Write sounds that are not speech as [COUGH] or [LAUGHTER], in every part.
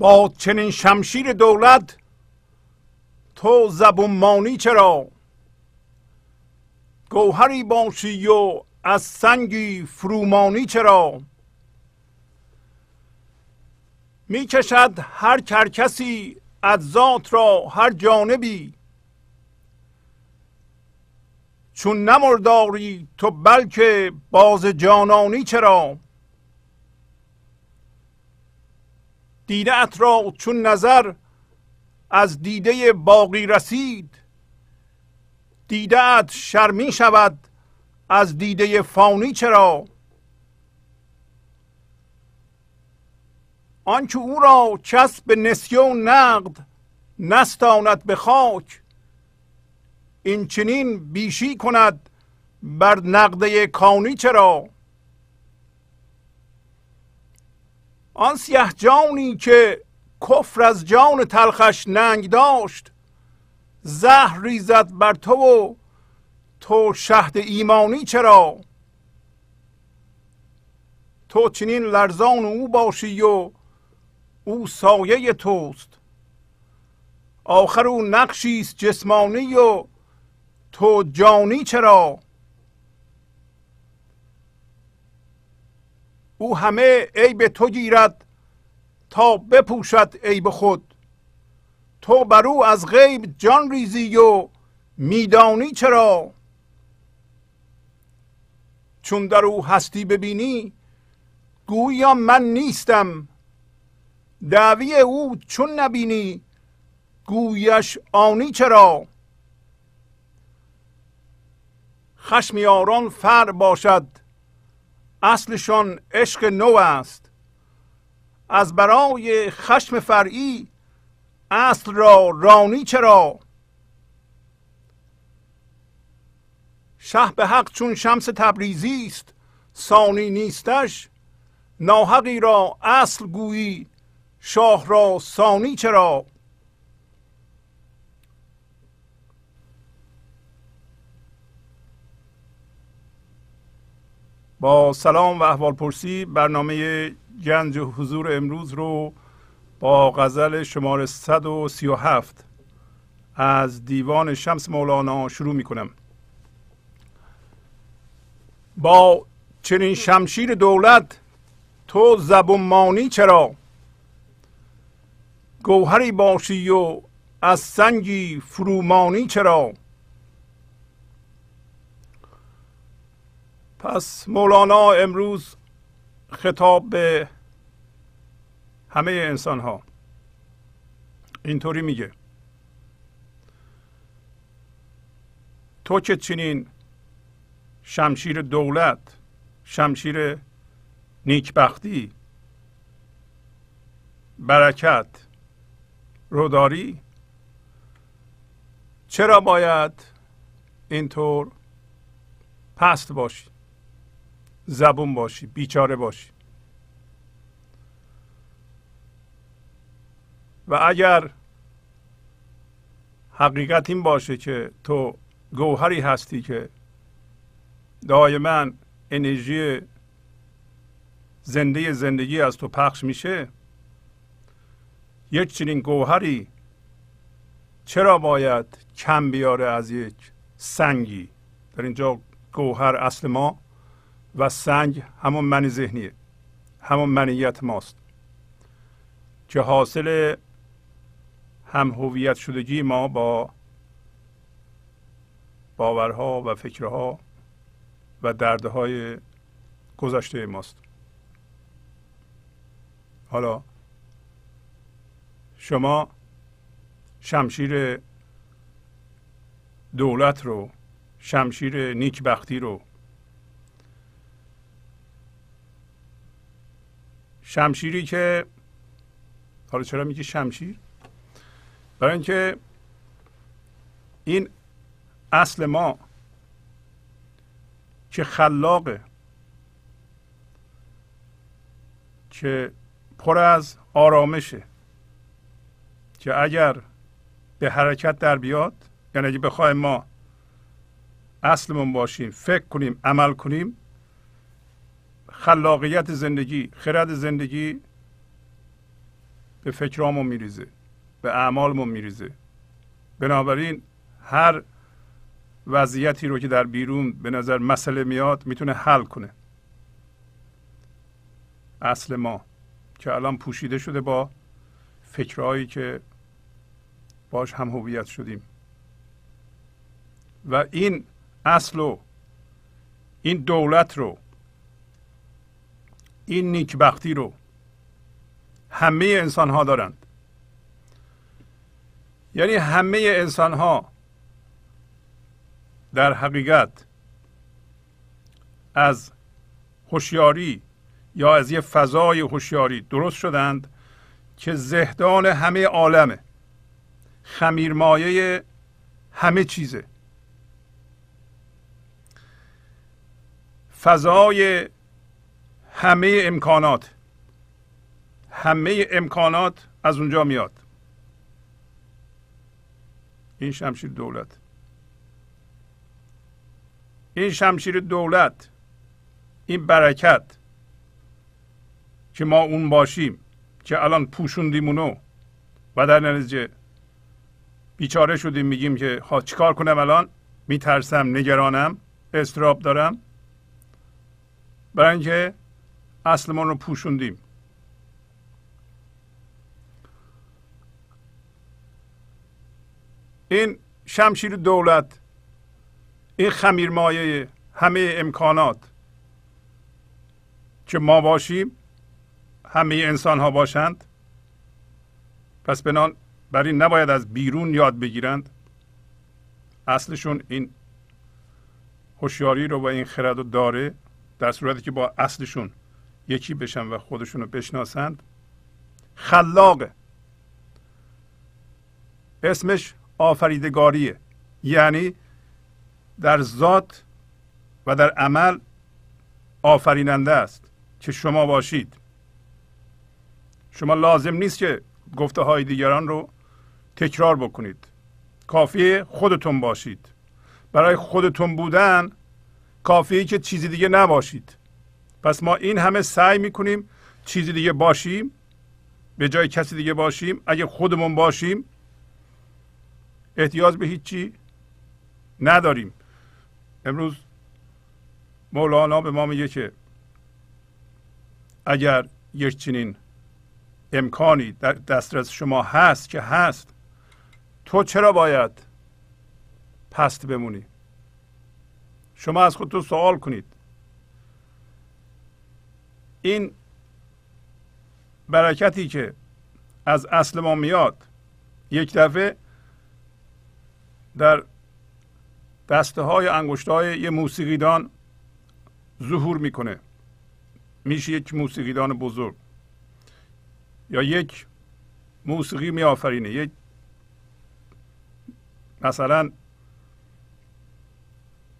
با چنین شمشیر دولت تو زبون مانی چرا؟ گوهری باشی و از سنگی فرومانی چرا؟ می کشد هر کرکسی از ذات را هر جانبی. چون نمرداری تو بلکه باز جانانی چرا؟ دیده ات را چون نظر از دیده باقی رسید. دیده ات شرمی شود از دیده فانی چرا؟ آنکه او را کس به نسیه و نقد نستاند به خاک این چنین بیشی کند بر نقده کانی چرا؟ آن سیه جانی که کفر از جان تلخش ننگ داشت زهر ریزد بر تو و تو شهد ایمانی چرا؟ تو چنین لرزان او باشی و او سایه توست. آخر او نقشی است جسمانی و تو جانی چرا؟ او همه عیب تو گیرد تا بپوشد عیب خود. تو بر او از غیب جان ریزی و میدانی چرا؟ چون در او هستی ببینی گویا من نیستم. دعوی او چون نبینی گویش آنی چرا؟ خشم یاران فر باشد. اصلشان عشق نو است. از برای خشم فرعی اصل را رانی چرا؟ شه به حق چون شمس تبریزی است سانی نیستش. ناحقی را اصل گویی شاه را سانی چرا؟ با سلام و احوال پرسی برنامه گنج حضور امروز رو با غزل شماره 137 از دیوان شمس مولانا شروع می کنم با چنین شمشیر دولت تو زبون چرا؟ گوهری باشی و از سنگی فرومانی چرا؟ پس مولانا امروز خطاب به همه انسان ها اینطوری میگه. تو که چنین شمشیر دولت شمشیر نیکبختی برکت روداری چرا باید اینطور پست باشی؟ زبون باشی بیچاره باشی. و اگر حقیقت این باشه که تو گوهری هستی که دائما انرژی زنده زندگی از تو پخش میشه یک چنین گوهری چرا باید کم بیاره از یک سنگی؟ در اینجا گوهر اصل ما. و سنگ همون من ذهنیه. همون منیت ماست. که حاصل هم هویت شدگی ما با باورها و فکرها و دردهای گذشته ماست. حالا شما شمشیر دولت رو شمشیر نیکبختی رو شمشیری که حالا چرا میگی شمشیر؟ برای اینکه این اصل ما که خلاقه که پر از آرامشه که اگر به حرکت در بیاد یعنی اگه بخوایم ما اصلمون باشیم فکر کنیم عمل کنیم خلاقیت زندگی خرد زندگی به فکرامون میریزه به اعمالمون میریزه. بنابراین هر وضعیتی رو که در بیرون به نظر مسئله میاد می‌تونه حل کنه. اصل ما که الان پوشیده شده با فکرهایی که باش هم هویت شدیم. و این اصل رو این دولت رو این نیکبختی رو همه انسان ها دارند. یعنی همه انسان ها در حقیقت از هوشیاری یا از یه فضای هوشیاری درست شدند که زهدان همه عالمه. خمیرمایه همه چیزه. فضای همه امکانات. همه امکانات از اونجا میاد. این شمشیر دولت. این شمشیر دولت این برکت که ما اون باشیم که الان پوشوندیم اونو و در نتیجه بیچاره شدیم میگیم که ها چیکار کنم الان؟ میترسم نگرانم استراب دارم. برای اینکه اصلمون رو پوشوندیم. این شمشیر دولت این خمیرمایه همه امکانات. که ما باشیم همه انسان ها باشند. پس بنان برای نباید از بیرون یاد بگیرند. اصلشون این هوشیاری رو و این خرد رو داره در صورتی که با اصلشون یکی بشن و خودشون رو بشناسند. خلاقه. اسمش آفریدگاریه. یعنی در ذات و در عمل آفریننده است که شما باشید. شما لازم نیست که گفته های دیگران رو تکرار بکنید. کافیه خودتون باشید. برای خودتون بودن کافیه که چیزی دیگه نباشید. پس ما این همه سعی می‌کنیم چیزی دیگه باشیم به جای کسی دیگه باشیم اگه خودمون باشیم احتیاج به هیچی نداریم. امروز مولانا به ما میگه که اگر یک چنین امکانی در دسترس شما هست که هست تو چرا باید پست بمونی؟ شما از خودتون سوال کنید. این برکتی که از اصل ما میاد یک دفعه در دسته های انگشت های یه موسیقیدان ظهور می‌کنه. میشه یک موسیقیدان بزرگ. یا یک موسیقی میآفرینه. یک مثلا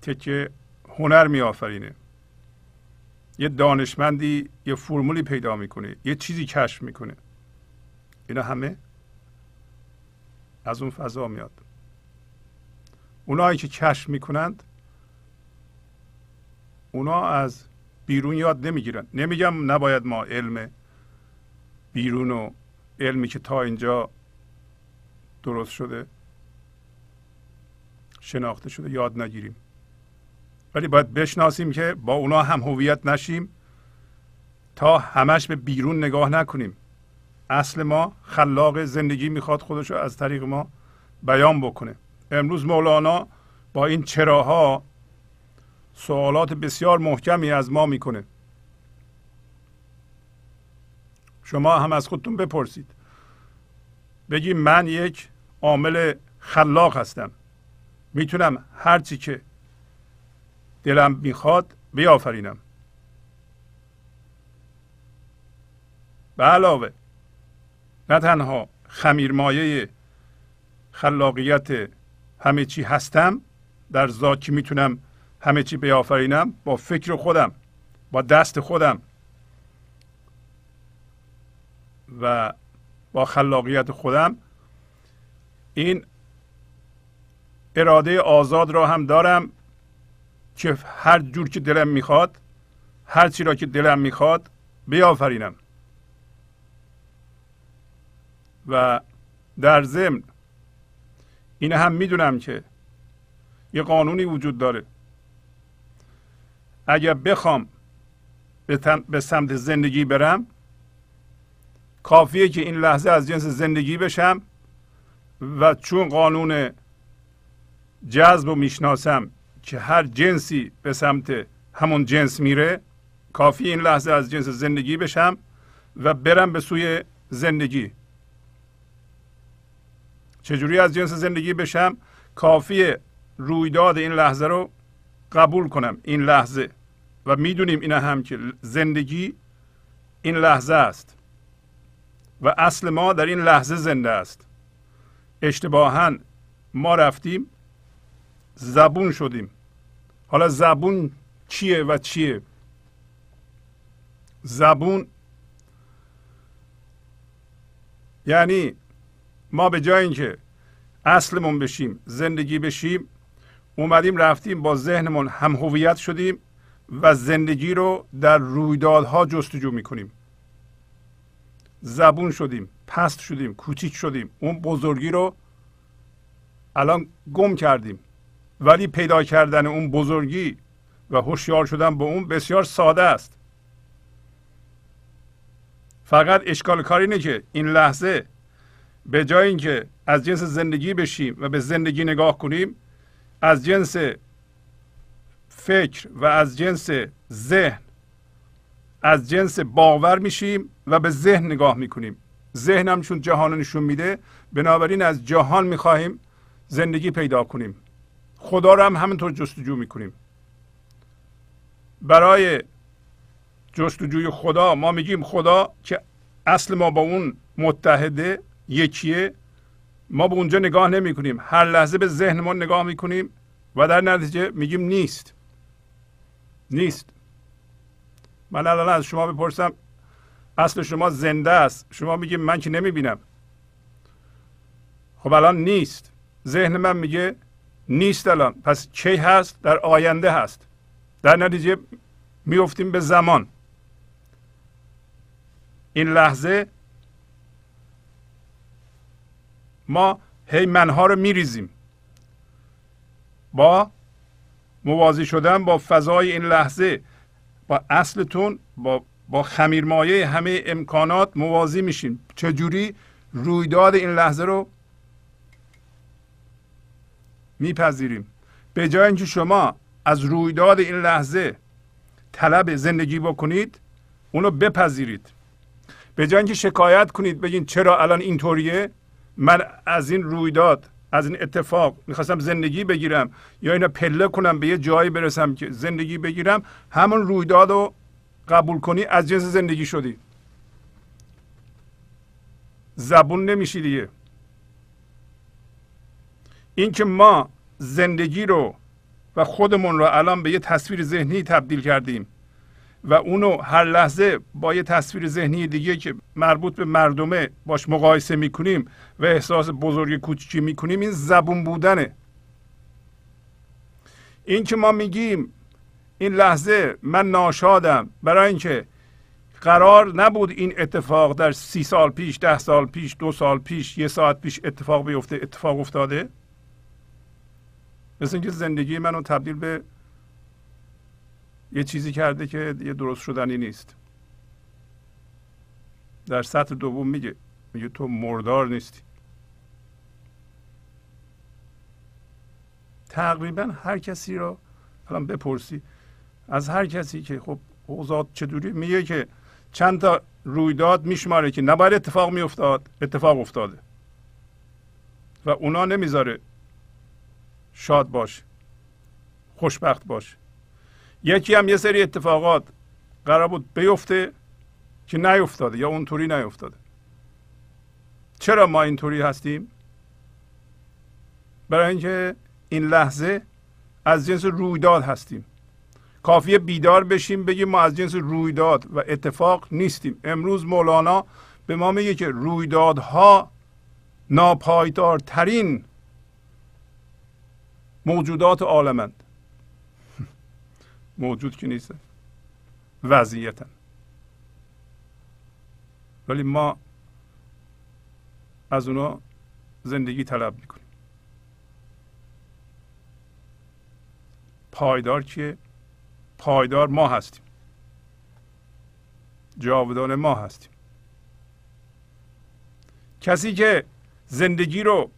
تکه هنر میآفرینه. یه دانشمندی یه فرمولی پیدا می‌کنه یه چیزی کشف می‌کنه. اینا همه از اون فضا میاد. اونایی که کشف می‌کنند اونا از بیرون یاد نمی‌گیرن. نمیگم نباید ما علم بیرون و علمی که تا اینجا درست شده شناخته شده یاد نگیریم. ولی باید بشناسیم که با اونا هم هویت نشیم تا همش به بیرون نگاه نکنیم. اصل ما خلاق زندگی می‌خواد خودش رو از طریق ما بیان بکنه. امروز مولانا با این چراها سوالات بسیار محکمی از ما می‌کنه. شما هم از خودتون بپرسید. بگی من یک عامل خلاق هستم. می‌تونم هرچی که دلم می‌خواد بیافرینم. به علاوه نه تنها خمیرمایه خلاقیت همه چی هستم در ذات که می‌تونم همه چی بیافرینم با فکر خودم با دست خودم و با خلاقیت خودم این اراده آزاد را هم دارم که هر جور که دلم می‌خواد هر چی را که دلم می‌خواد بیافرینم. و در ضمن این هم می‌دونم که یه قانونی وجود داره. اگر بخوام به سمت زندگی برم کافیه که این لحظه از جنس زندگی بشم و چون قانون جذب رو می‌شناسم که هر جنسی به سمت همون جنس میره کافی این لحظه از جنس زندگی بشم و برم به سوی زندگی. چجوری از جنس زندگی بشم؟ کافی رویداد این لحظه رو قبول کنم این لحظه. و می‌دونیم اینا هم که زندگی این لحظه است. و اصل ما در این لحظه زنده است. اشتباها ما رفتیم زبون شدیم. حالا زبون چیه و چیه؟ زبون یعنی ما به جای اینکه اصلمون بشیم زندگی بشیم اومدیم رفتیم با ذهنمون هم هویت شدیم و زندگی رو در رویدادها جستجو می‌کنیم. زبون شدیم پست شدیم کوچیک شدیم. اون بزرگی رو الان گم کردیم. ولی پیدا کردن اون بزرگی و هوشیار شدن به اون بسیار ساده است. فقط اشکال کار اینه که این لحظه به جای اینکه از جنس زندگی بشیم و به زندگی نگاه کنیم از جنس فکر و از جنس ذهن از جنس باور میشیم و به ذهن نگاه می‌کنیم. ذهن هم چون جهان نشون میده بنابراین از جهان می‌خواهیم زندگی پیدا کنیم. خدا رو هم همینطور جستجو می‌کنیم. برای جستجوی خدا ما میگیم خدا که اصل ما با اون متحده یکیه. ما به اونجا نگاه نمی کنیم هر لحظه به ذهنمون نگاه می‌کنیم و در نتیجه میگیم نیست. نیست. من الان از شما بپرسم اصل شما زنده است. شما میگیم من که نمی‌بینم. خب الان نیست. ذهن من میگه نیست الان. پس کی هست؟ در آینده هست. در نتیجه میفتیم به زمان. این لحظه ما هی منها رو میریزیم. با موازی شدن با فضای این لحظه با اصلتون با با خمیرمایه همه امکانات موازی میشیم. چجوری رویداد این لحظه رو میپذیریم. به جای اینکه شما از رویداد این لحظه طلب زندگی بکنید اونو بپذیرید. به جای اینکه شکایت کنید بگین چرا الان اینطوریه من از این رویداد از این اتفاق می‌خواستم زندگی بگیرم یا اینو پله کنم به یه جایی برسم که زندگی بگیرم همون رویداد رو قبول کنی از جنس زندگی شدی. زبون نمیشی دیگه. این که ما زندگی رو و خودمون رو الان به یه تصویر ذهنی تبدیل کردیم و اونو هر لحظه با یه تصویر ذهنی دیگه که مربوط به مردمه باش مقایسه می‌کنیم و احساس بزرگی کوچیکی می‌کنیم این زبون بودنه. این که ما میگیم این لحظه من ناشادم برای اینکه قرار نبود این اتفاق در سی سال پیش ده سال پیش دو سال پیش یه ساعت پیش اتفاق بیفته اتفاق افتاده. مثل اینکه زندگی منو تبدیل به یه چیزی کرده که یه درست شدنی نیست. در سطح دوم میگه میگه تو مردار نیستی. تقریبا هر کسی رو الان بپرسی از هر کسی که خب اوضاع چطوری میگه که چند تا رویداد میشماره که نباید اتفاق میافتاد اتفاق افتاده. و اونا نمی‌ذاره شاد باشه خوشبخت باشه یکی هم یه سری اتفاقات قرار بود بیفته که نیفتاده یا اونطوری نیفتاده. چرا ما اینطوری هستیم؟ برای اینکه این لحظه از جنس رویداد هستیم. کافیه بیدار بشیم بگیم ما از جنس رویداد و اتفاق نیستیم. امروز مولانا به ما میگه که رویدادها ناپایدارترین موجودات عالمند. [LAUGHS] موجود که نیست. وضعیتا ولی ما از اونا زندگی طلب می‌کنیم. پایدار کیه؟ پایدار ما هستیم. جاودان ما هستیم. کسی که زندگی رو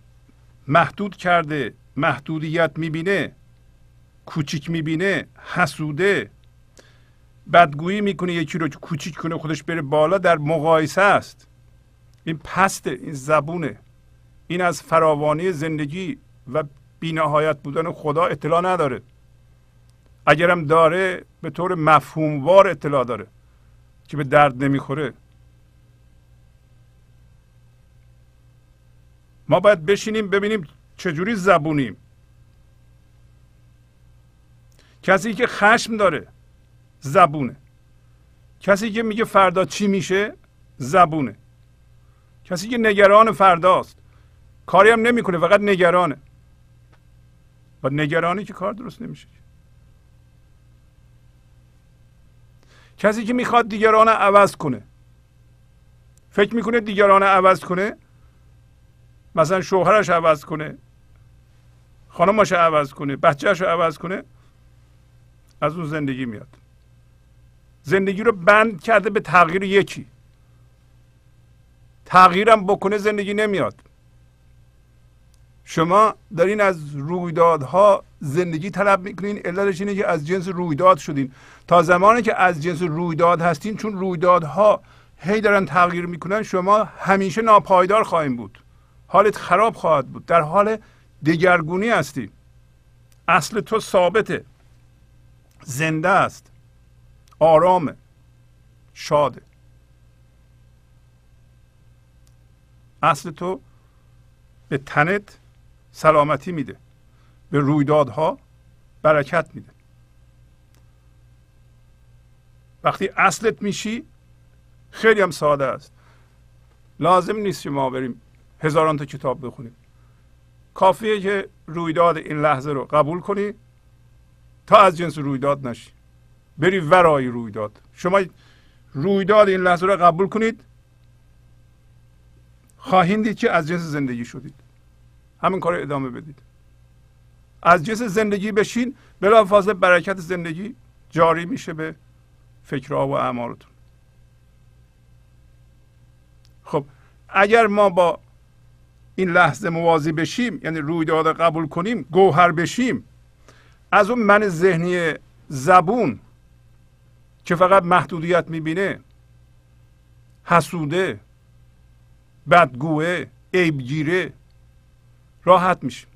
محدود کرده محدودیت می‌بینه کوچیک می‌بینه حسوده. بدگویی می‌کنه یکی رو کوچیک کنه خودش بره بالا در مقایسه است. این پسته این زبونه. این از فراوانی زندگی و بینهایت بودن خدا اطلاع نداره. اگرم داره به طور مفهوموار اطلاع داره که به درد نمی‌خوره. ما باید بشینیم ببینیم چجوری زبونیم کسی که خشم داره زبونه. کسی که میگه فردا چی میشه؟ زبونه. کسی که نگران فرداست. کاری هم نمی‌کنه فقط نگرانه. و نگرانی که کار درست نمیشه. کسی که می‌خواد دیگران عوض کنه. فکر می‌کنه دیگران عوض کنه؟ مثلا شوهرش عوض کنه خانمش عوض کنه بچهش عوض کنه از اون زندگی میاد. زندگی رو بند کرده به تغییر یکی. تغییرم بکنه زندگی نمیاد. شما دارین از رویدادها زندگی طلب می‌کنین علتش اینه که از جنس رویداد شدین. تا زمانی که از جنس رویداد هستین چون رویدادها هی دارن تغییر می‌کنن شما همیشه ناپایدار خواهیم بود. حالت خراب خواهد بود. در حال دگرگونی هستی. اصل تو ثابته. زنده است. آرامه. شاده. اصل تو به تنت سلامتی میده. به رویدادها برکت میده. وقتی اصلت میشی خیلی هم ساده است. لازم نیست که ما بریم هزاران تا کتاب بخونیم. کافیه که رویداد این لحظه رو قبول کنی تا از جنس رویداد نشی. بری ورای رویداد. شما رویداد این لحظه رو قبول کنید. خواهید که از جنس زندگی شدید. همین کار ادامه بدید. از جنس زندگی بشین. بلافاصله برکت زندگی جاری میشه به فکرها و اعمالتون. خب اگر ما با این لحظه موازی بشیم یعنی رویداد قبول کنیم گوهر بشیم. از اون من ذهنی زبون که فقط محدودیت می‌بینه حسوده بدگوه عیبگیره راحت میشه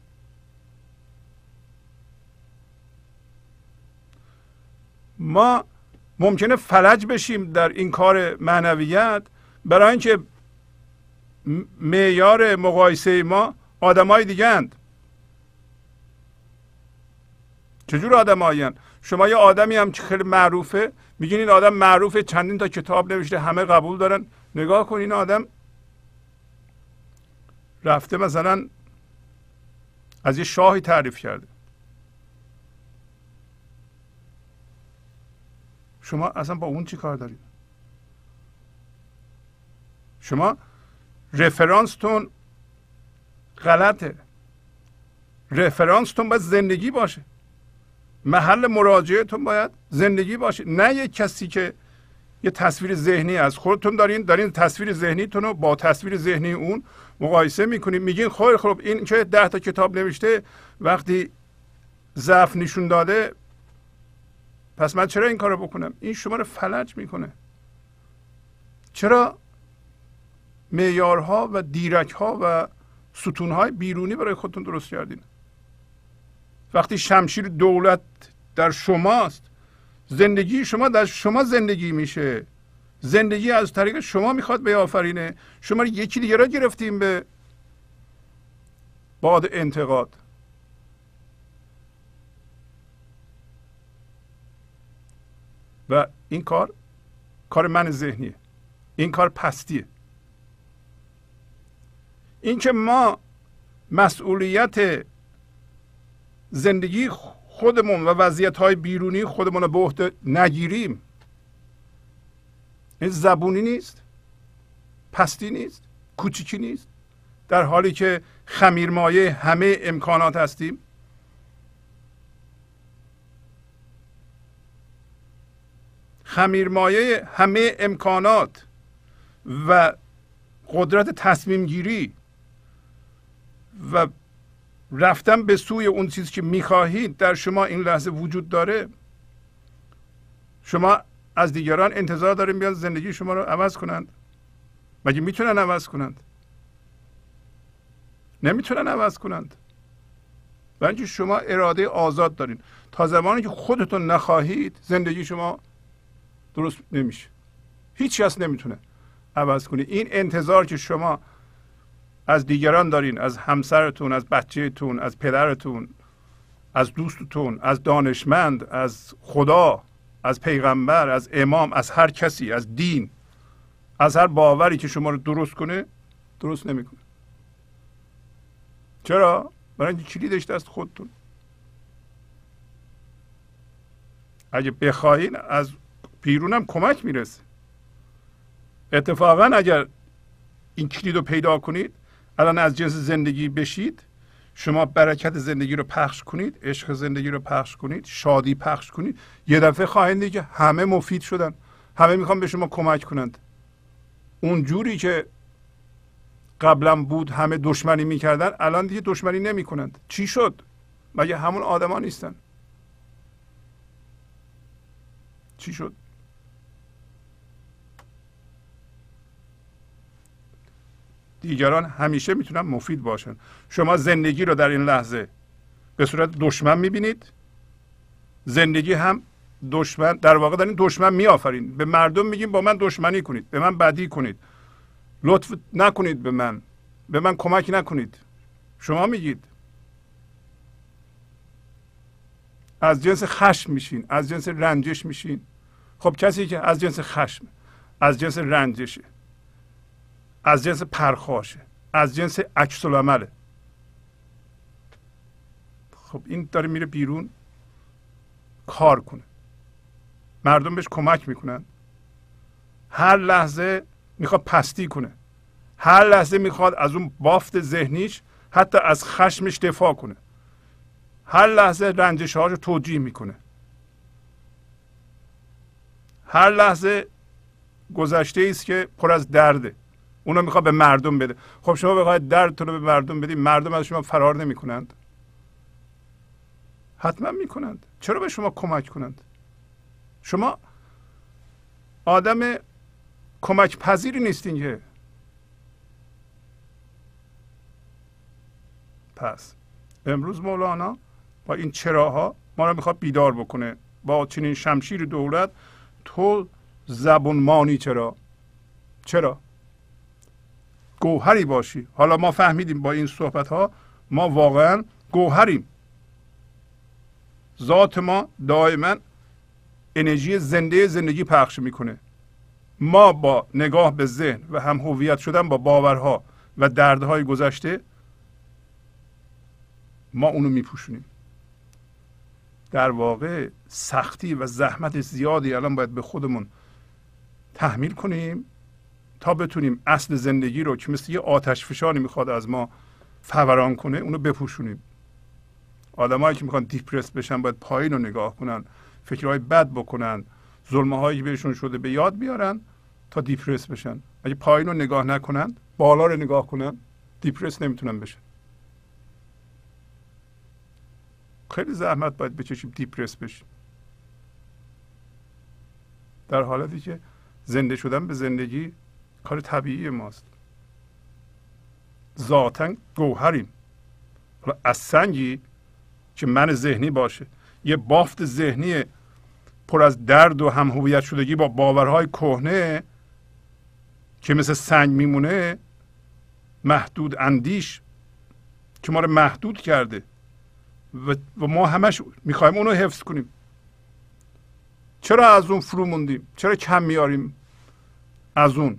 ما ممکنه فلج بشیم در این کار معنویت برای اینکه معیار مقایسه ما آدمای دیگه اند. چجور آدم شما یه آدمی هم که خیلی معروفه میگین این آدم معروفه چندین تا کتاب نوشته همه قبول دارن. نگاه کن این آدم. رفته مثلا از یه شاهی تعریف کرده. شما اصلا با اون چی کار دارید؟ شما رفرانستون غلطه. رفرانستون باید زندگی باشه. محل مراجعهتون باید زندگی باشه. نه یک کسی که یه تصویر ذهنی از خودتون دارین دارین تصویر ذهنیتون رو با تصویر ذهنی اون مقایسه می‌کنین. میگین خیر خب این که ده تا کتاب نوشته وقتی ضعف نشون داده پس من چرا این کارو بکنم؟ این شما رو فلج می‌کنه. چرا معیارها و دیرکها و ستونهای بیرونی برای خودتون درست کردین. وقتی شمشیر دولت در شماست زندگی شما در شما زندگی میشه. زندگی از طریق شما می‌خواد بیافرینه. شما یکی دیگه را گرفتیم به باد انتقاد. و این کار کار من ذهنیه. این کار پستیه. اینکه ما مسئولیت زندگی خودمون و وضعیت های بیرونی خودمون رو به عهده نگیریم. این زبونی نیست پستی نیست کوچیکی نیست. در حالی که خمیرمایه همه امکانات هستیم. خمیرمایه همه امکانات و قدرت تصمیم گیری و رفتن به سوی اون چیزی که می‌خواهید در شما این لحظه وجود داره. شما از دیگران انتظار داریم بیان زندگی شما رو عوض کنند. مگه می‌تونن عوض کنند؟ نمی‌تونن عوض کنند. و اینکه شما اراده آزاد دارین. تا زمانی که خودتون نخواهید زندگی شما درست نمیشه. هیچ کس نمی‌تونه عوض کنی این انتظار که شما از دیگران دارین از همسرتون از بچهتون از پدرتون از دوستتون از دانشمند از خدا از پیغمبر از امام از هر کسی از دین از هر باوری که شما رو درست کنه درست نمی‌کنه. چرا؟ برای اینکه کلیدش دست خودتون؟ اگه بخواهین از بیرونم کمک می‌رسه. اتفاقا اگر این کلید رو پیدا کنید الان از جنس زندگی بشید شما برکت زندگی رو پخش کنید عشق زندگی رو پخش کنید شادی پخش کنید. یه دفعه خواهید دید که همه مفید شدن. همه می‌خوان به شما کمک کنند. اون جوری که قبلا بود همه دشمنی می‌کردن الان دیگه دشمنی نمی‌کنند. چی شد؟ مگه همون آدما نیستن؟ چی شد؟ دیگران همیشه می‌تونن مفید باشن. شما زندگی رو در این لحظه به صورت دشمن می‌بینید. زندگی هم دشمن در واقع دارین دشمن میآفرین. به مردم میگیم با من دشمنی کنید به من بدی کنید. لطف نکنید به من به من کمک نکنید. شما میگید. از جنس خشم میشین از جنس رنجش میشین. خب کسی که از جنس خشم از جنس رنجشه. از جنس پرخاشه از جنس عکس العمله خب این داره میره بیرون کار کنه. مردم بهش کمک می‌کنن. هر لحظه می‌خواد پستی کنه. هر لحظه می‌خواد از اون بافت ذهنیش حتی از خشمش دفاع کنه. هر لحظه رنجش رو توجیه می‌کنه. هر لحظه گذشته است که پر از درده. اونو می‌خواد به مردم بده. خب شما بخواید دردتون رو به مردم بدید مردم از شما فرار نمی‌کنند. حتما می‌کنند. چرا به شما کمک کنند؟ شما آدم کمک پذیری نیستین که. پس امروز مولانا با این چراها ما رو می‌خواد بیدار بکنه. با چنین شمشیر دولت تو زبون مانی چرا؟ چرا؟ گوهری باشی. حالا ما فهمیدیم با این صحبت ها ما واقعا گوهریم. ذات ما دائما انرژی زنده زندگی پخش می‌کنه. ما با نگاه به ذهن و هم هویت شدن با باورها و دردهای گذشته ما اونو میپوشونیم. در واقع سختی و زحمت زیادی الان باید به خودمون تحمیل کنیم. تا بتونیم اصل زندگی رو که مثل یه آتش فشانی می‌خواد از ما فوران کنه اونو بپوشونیم. آدمایی که می‌خوان دیپرس بشن باید پایین رو نگاه کنن فکرهای بد بکنن ظلمه هایی بهشون شده به یاد بیارن تا دیپرس بشن. اگه پایین رو نگاه نکنن بالا رو نگاه کنن دیپرس نمی‌تونن بشن. خیلی زحمت باید بچشیم دیپرس بشیم. در حالتی که زنده شدن به زندگی کار طبیعی ماست. ذاتا گوهریم. حالا از سنگی که من ذهنی باشه. یه بافت ذهنی پر از درد و هم هویت شدگی با باورهای کهنه که مثل سنگ میمونه محدود اندیش که ما رو محدود کرده. و ما همش می‌خوایم اونو حفظ کنیم. چرا از اون فرو موندیم؟ چرا کم میاریم از اون.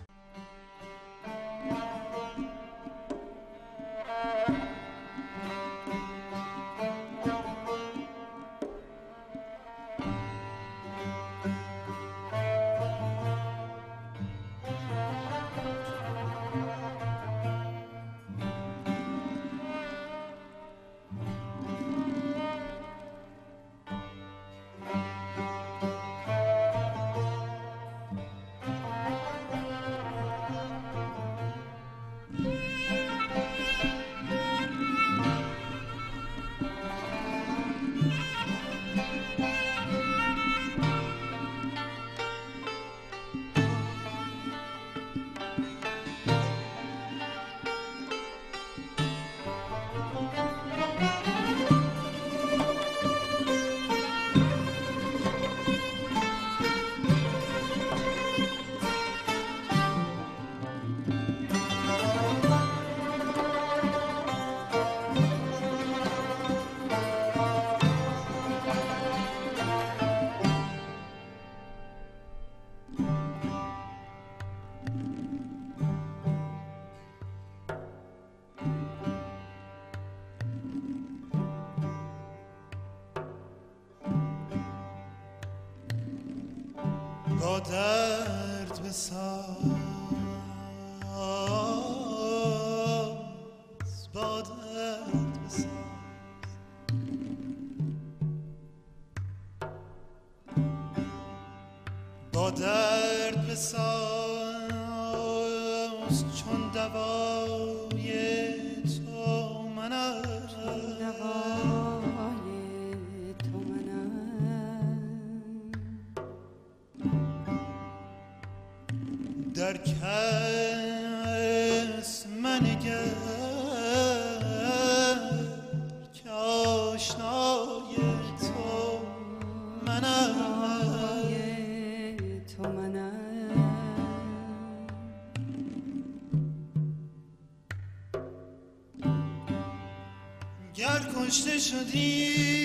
کشته شدی.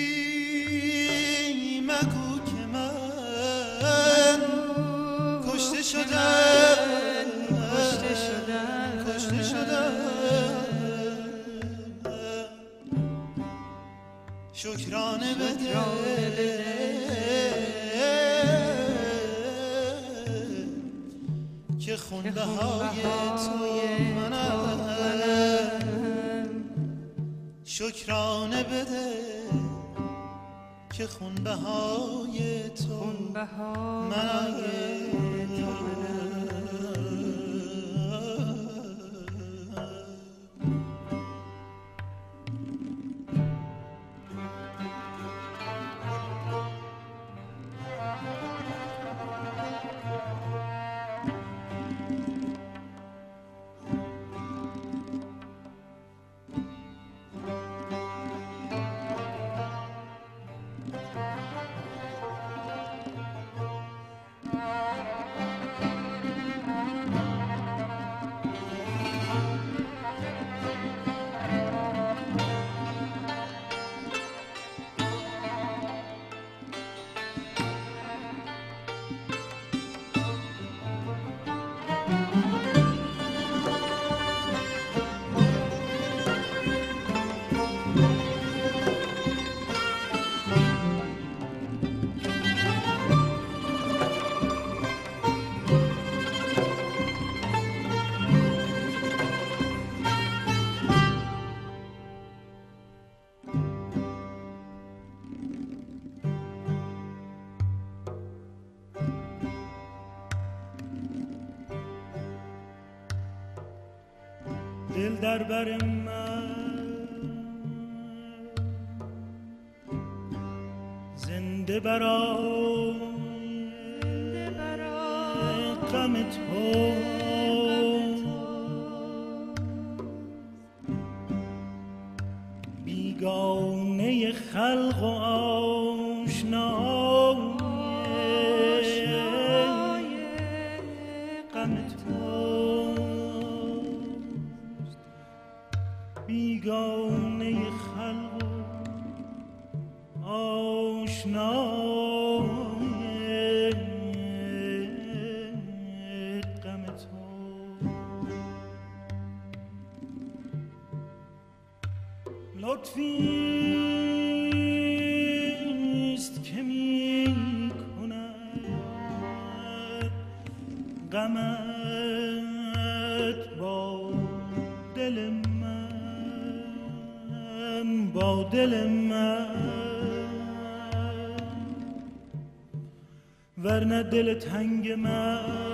دل در بر من. زنده دل تنگ من.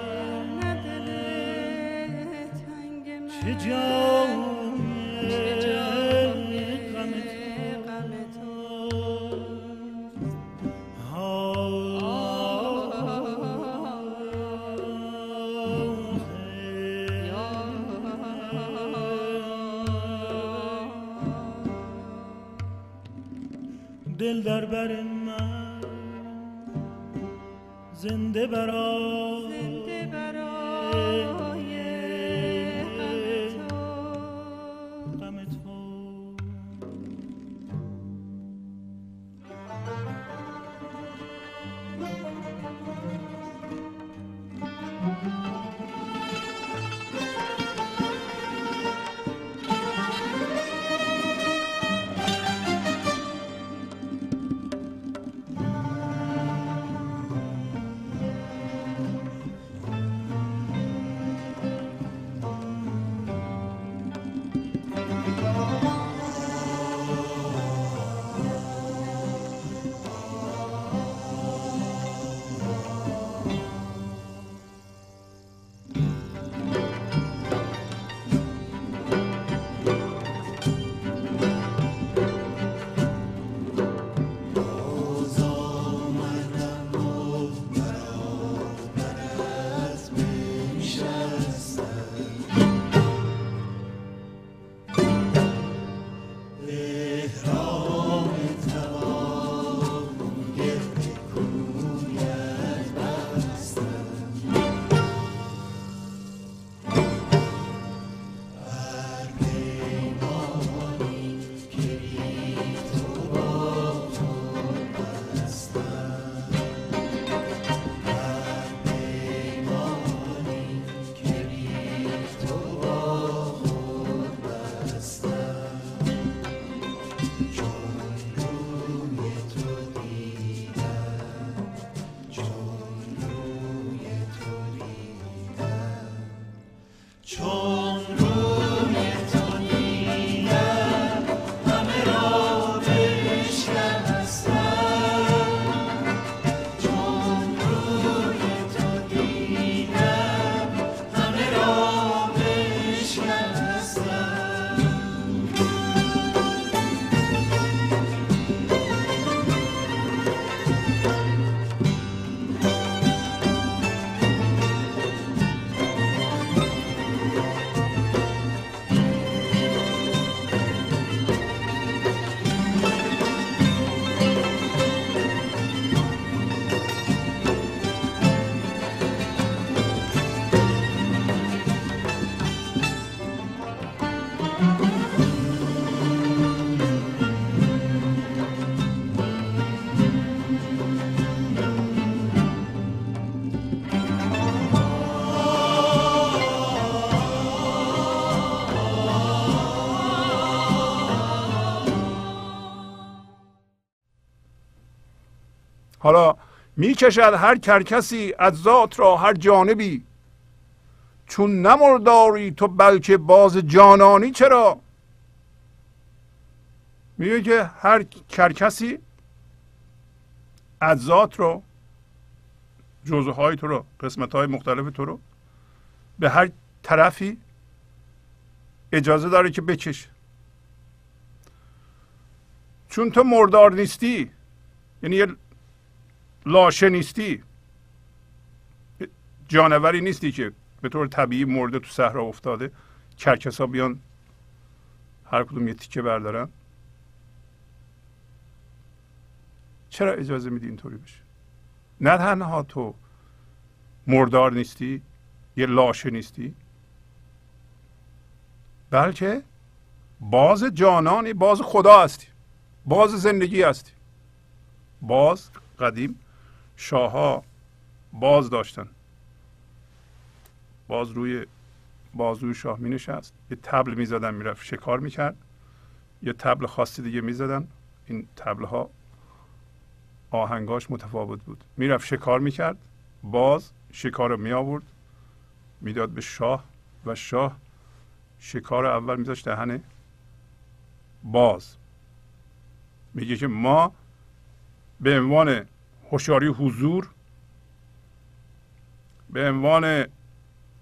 حالا می‌کشد هر کرکسی از ذات را هر جانبی. چون نمرداری تو بلکه باز جانانی چرا؟ میگه که هر کرکسی از ذات رو جزء های تو رو قسمت های مختلف تو رو به هر طرفی اجازه داره که بکشه. چون تو مردار نیستی یعنی لاشه نیستی. جانوری نیستی که به طور طبیعی مرده تو صحرا افتاده. کرکسا بیان هر کدوم یه تیکه بردارن. چرا اجازه میدی اینطوری بشه نه تنها تو مردار نیستی یه لاشه نیستی بلکه باز جانانی باز خدا هستی باز زندگی هستی باز قدیم شاهها باز داشتن. باز روی بازوی شاه می نشست یه تبل می زدن می‌رفت شکار می‌کرد. یه تبل خاصی دیگه می زدن این تبل ها آهنگاش متفاوت بود. می‌رفت شکار می‌کرد. باز شکار رو می آورد می‌داد به شاه و شاه شکار اول میذاشت دهن باز. میگه که ما به عنوان هوشیاری حضور. به عنوان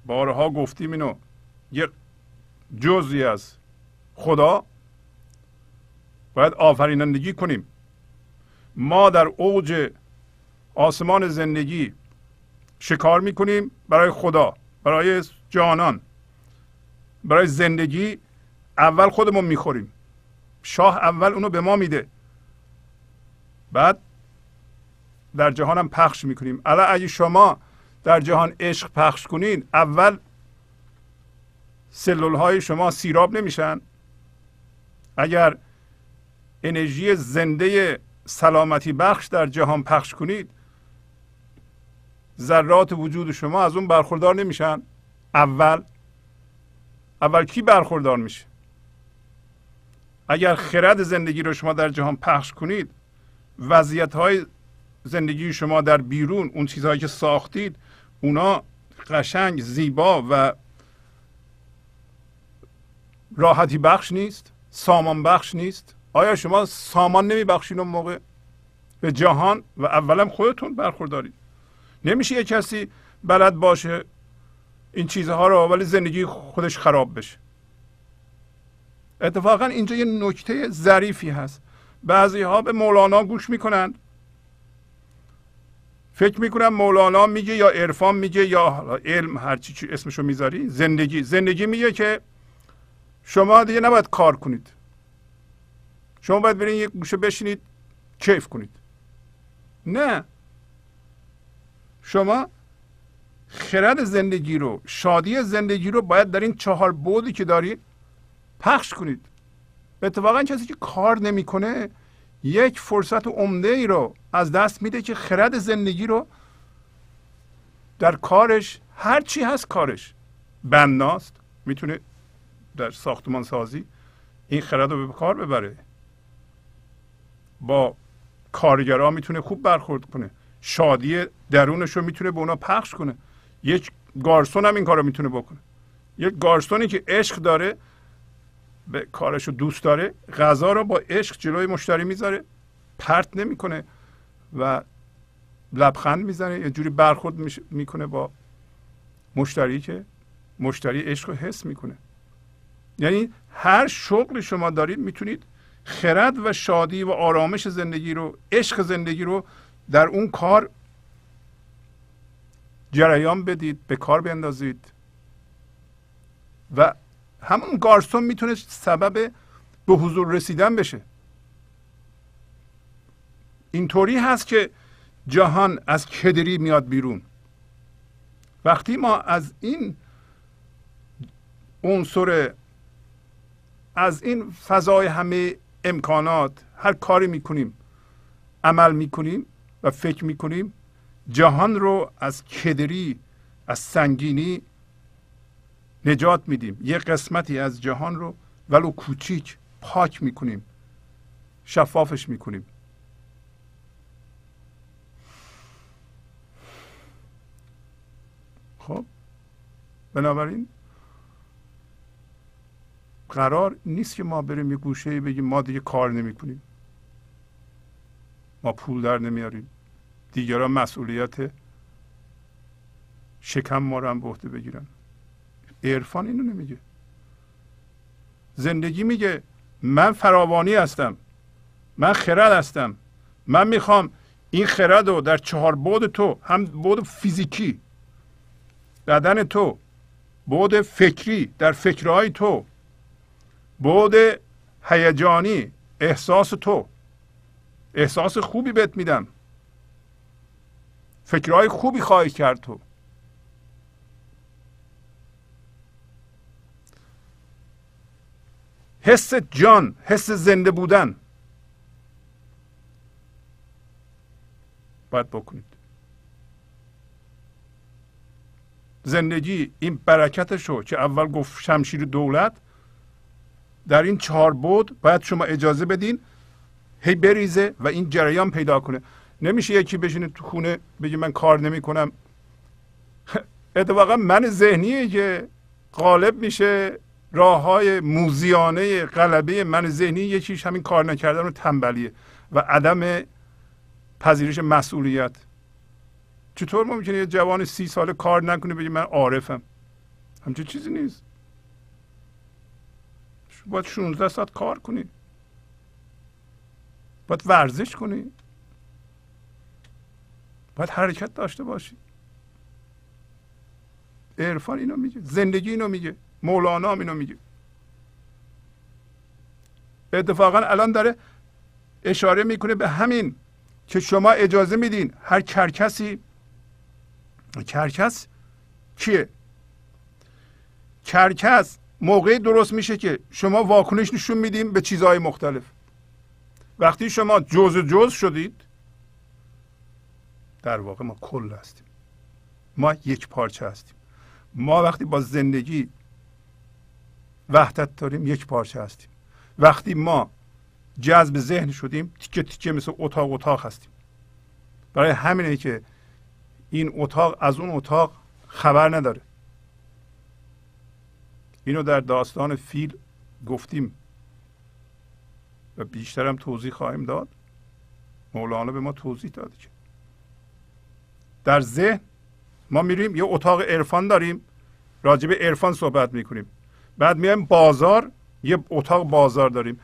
بارها گفتیم اینو یه جزی از خدا. باید آفرینندگی کنیم. ما در اوج آسمان زندگی شکار می‌کنیم برای خدا برای جانان. برای زندگی اول خودمون می‌خوریم. شاه اول اونو به ما میده. بعد در جهان هم پخش می‌کنیم. الان اگه شما در جهان عشق پخش کنین اول سلول های شما سیراب نمیشن. اگر انرژی زنده سلامتی بخش در جهان پخش کنید ذرات وجود شما از اون برخوردار نمیشن. اول اول کی برخوردار میشه؟ اگر خرد زندگی رو شما در جهان پخش کنید وضعیت های زندگی شما در بیرون اون چیزهایی که ساختید اونا قشنگ زیبا و راحتی بخش نیست سامان بخش نیست. آیا شما سامان نمی بخشین اون موقع؟ به جهان و اولم خودتون برخوردارید. نمیشه یه کسی بلد باشه این چیزها رو ولی زندگی خودش خراب بشه. اتفاقا اینجا یه نکته ظریفی هست. بعضی ها به مولانا گوش می‌کنند. فکر می‌کنم مولانا میگه یا عرفان میگه یا علم هر چی اسمشو می‌ذاری زندگی. زندگی میگه که شما دیگه نباید کار کنید. شما باید برین یک گوشه بشینید کیف کنید. نه. شما خرد زندگی رو شادی زندگی رو باید در این چهار بودی که داری پخش کنید. اتفاقا کسی که کار نمی‌کنه یک فرصت عمده ای رو از دست میده که خرد زندگی رو در کارش هر چی هست کارش. بناست می‌تونه در ساختمان سازی این خرد رو به کار ببره. با کارگرها می‌تونه خوب برخورد کنه. شادی درونش رو می‌تونه به اونا پخش کنه. یک گارسون هم این کار رو می‌تونه بکنه. یک گارسونی که عشق داره به کارش رو دوست داره غذا رو با عشق جلوی مشتری می‌ذاره پرت نمی‌کنه. و لبخند می‌زنه یه جوری برخورد می‌کنه با مشتری که مشتری عشق رو حس می‌کنه. یعنی هر شغل شما دارید می‌تونید خرد و شادی و آرامش زندگی رو عشق زندگی رو در اون کار جریان بدید به کار بندازید. و همون گارسون می‌تونه سبب به حضور رسیدن بشه. اینطوری هست که جهان از کدری میاد بیرون. وقتی ما از این عنصر از این فضای همه امکانات هر کاری می‌کنیم عمل می‌کنیم و فکر می‌کنیم جهان رو از کدری از سنگینی نجات میدیم. یه قسمتی از جهان رو ولو کوچیک پاک می‌کنیم شفافش می‌کنیم. خب. بنابراین قرار نیست که ما بریم یه گوشه بگیم ما دیگه کار نمی ما پول در نمیاریم. دیگران مسئولیت شکم ما رو هم به عهده بگیرن. عرفان اینو نمیگه. زندگی میگه من فراوانی هستم. من خرد هستم. من می‌خوام این خرد رو در چهار بود تو هم بود فیزیکی بدن تو بود فکری در فکرهای تو بود هیجانی احساس تو. احساس خوبی بهت میدم. فکرهای خوبی خواهی کرد تو. حس جان حس زنده بودن. باید بکنید زندگی این برکتش رو که اول گفت شمشیر دولت در این چهار بود باید شما اجازه بدین هی بریزه و این جریان پیدا کنه. نمیشه یکی بشینه تو خونه بگه من کار نمی‌کنم. [LAUGHS] اتفاقا من ذهنیه که غالب میشه راه های موزیانه غلبه من ذهنی یکیش همین کار نکردن و تنبلیه و عدم پذیرش مسئولیت. چطور ممکنه یه جوان سی ساله کار نکنه بگه من عارفم؟ همچه چیزی نیست. باید 16 ساعت کار کنی. باید ورزش کنی. باید حرکت داشته باشی. عرفان اینو میگه زندگی اینو میگه مولانا هم اینو میگه. اتفاقا الان داره اشاره می‌کنه به همین که شما اجازه میدین هر کرکسی کرکس کیه؟ کرکس موقعی درست میشه که شما واکنش نشون میدیم به چیزهای مختلف. وقتی شما جز جز شدید در واقع ما کل هستیم. ما یک پارچه هستیم. ما وقتی با زندگی وحدت داریم یک پارچه هستیم. وقتی ما جذب ذهن شدیم تیکه تیکه مثل اتاق اتاق هستیم. برای همینه که این اتاق از اون اتاق خبر نداره. اینو در داستان فیل گفتیم و بیشترم توضیح خواهیم داد. مولانا به ما توضیح داده که در ذهن ما میریم یه اتاق عرفان داریم راجع به عرفان صحبت می‌کنیم. بعد میایم بازار یه اتاق بازار داریم.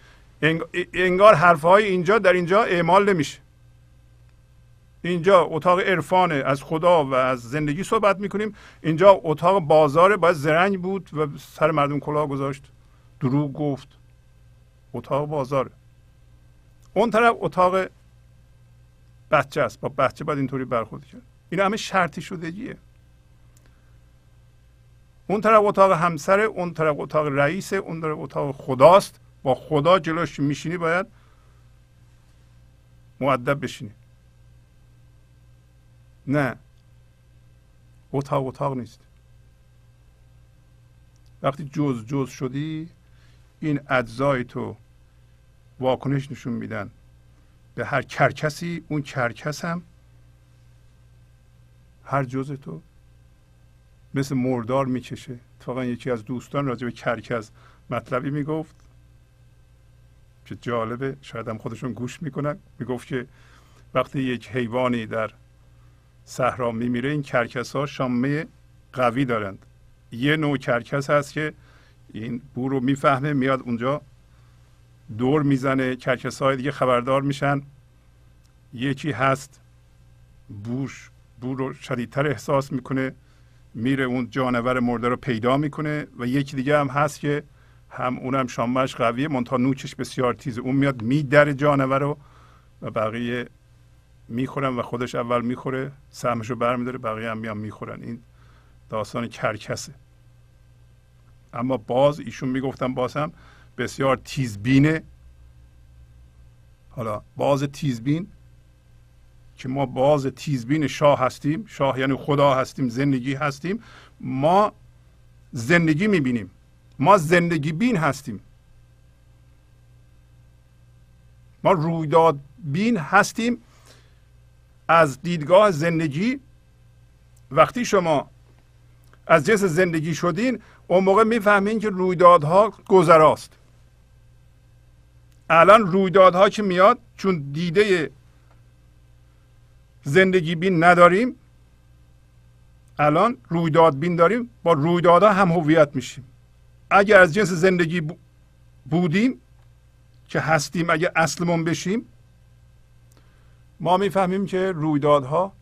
انگار حرفهای اینجا در اینجا اعمال نمیشه. اینجا اتاق عرفانه از خدا و از زندگی صحبت می‌کنیم. اینجا اتاق بازاره باید زرنگ بود و سر مردم کلاه گذاشت. دروغ گفت. اتاق بازاره اون طرف اتاق بچه است. با بچه باید اینطوری برخورد کرد. این همه شرطی شدگیه. اون طرف اتاق همسر اون طرف اتاق رئیس اون طرف اتاق خداست. با خدا جلوش میشینی باید معدب بشینی. نه. اتاق اتاق نیست. وقتی جز جز شدی این اجزای تو واکنش نشون میدن. به هر کرکسی اون کرکس هم هر جز تو. مثل مردار می‌کشه. اتفاقا یکی از دوستان راجع به کرکس مطلبی می‌گفت که جالبه شاید هم خودشون گوش می‌کنن. می‌گفت که وقتی یک حیوانی در صحرا میمیره این کرکس ها شامه قوی دارند. یه نوع کرکس هست که این بو رو می‌فهمه میاد اونجا دور می‌زنه کرکس های دیگه خبردار میشن. یکی هست بوش بو رو شدیدتر احساس می‌کنه میره اون جانور مرده رو پیدا می‌کنه و یکی دیگه هم هست که هم اونم شامش قویه منتها نوچش بسیار تیزه اون میاد میدره جانور رو و بقیه می‌خورن و خودش اول می‌خوره سهمش رو برمیداره بقیه هم میان می‌خورن. این داستان کرکسه. اما باز ایشون می‌گفتن باز هم بسیار تیزبینه. حالا باز تیزبین که ما باز تیزبین شاه هستیم. شاه یعنی خدا هستیم زندگی هستیم. ما زندگی می‌بینیم. ما زندگی بین هستیم. ما رویداد بین هستیم. از دیدگاه زندگی وقتی شما از جنس زندگی شدین اون موقع می‌فهمین که رویدادها گذراست. الان رویدادها که میاد؟ چون دیده زندگی بین نداریم الان رویداد بین داریم با رویدادها هم هویت میشیم. اگر از جنس زندگی بودیم که هستیم اگر اصلمون بشیم ما می‌فهمیم که رویدادها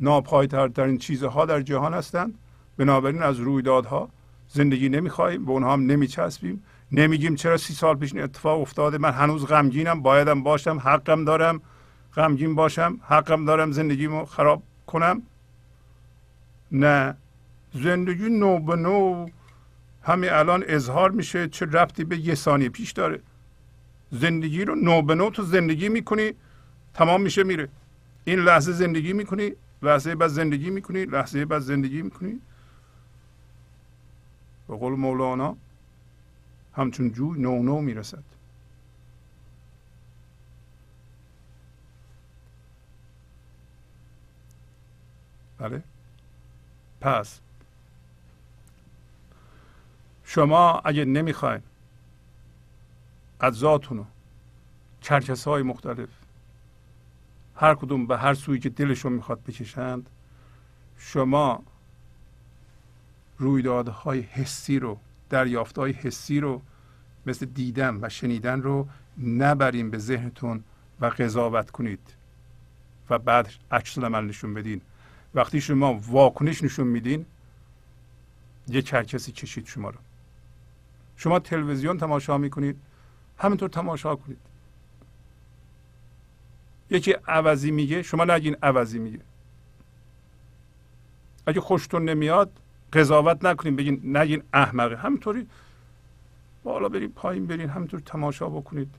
ناپایدارترین چیزها در جهان هستند. بنابراین از رویدادها زندگی نمی‌خواهیم به اونها هم نمیچسبیم. نمیگیم چرا سی سال پیش این اتفاق افتاده. من هنوز غمگینم. بایدم باشم. حقم دارم. غمگین باشم. حقم دارم زندگیمو خراب کنم. نه. زندگی نو به نو. همین الان اظهار میشه چه ربطی به یه ثانیه پیش داره. زندگی رو نو به نو تو زندگی می‌کنی. تمام میشه میره. این لحظه زندگی می‌کنی لحظه بعد زندگی می‌کنی لحظه بعد زندگی می‌کنی. به قول مولانا همچون جوی نو نو می‌رسد. بله. پس شما اگه نمی‌خواین اجزاتون رو کرکس های مختلف هر کدوم به هر سوی که دلشون می‌خواد بکشند شما رویدادهای حسی رو دریافتهای حسی رو مثل دیدن و شنیدن رو نبرین به ذهنتون و قضاوت کنید و بعد عکس عمل نشون بدین. وقتی شما واکنش نشون میدین یک کرکسی کشید شما رو. شما تلویزیون تماشا می‌کنید همینطور تماشا کنید. یکی عوضی میگه شما نگین عوضی میگه. اگه خوشتون نمیاد قضاوت نکنین بگین نگین احمقه. همینطوری بالا برین پایین برین همینطور تماشا بکنید.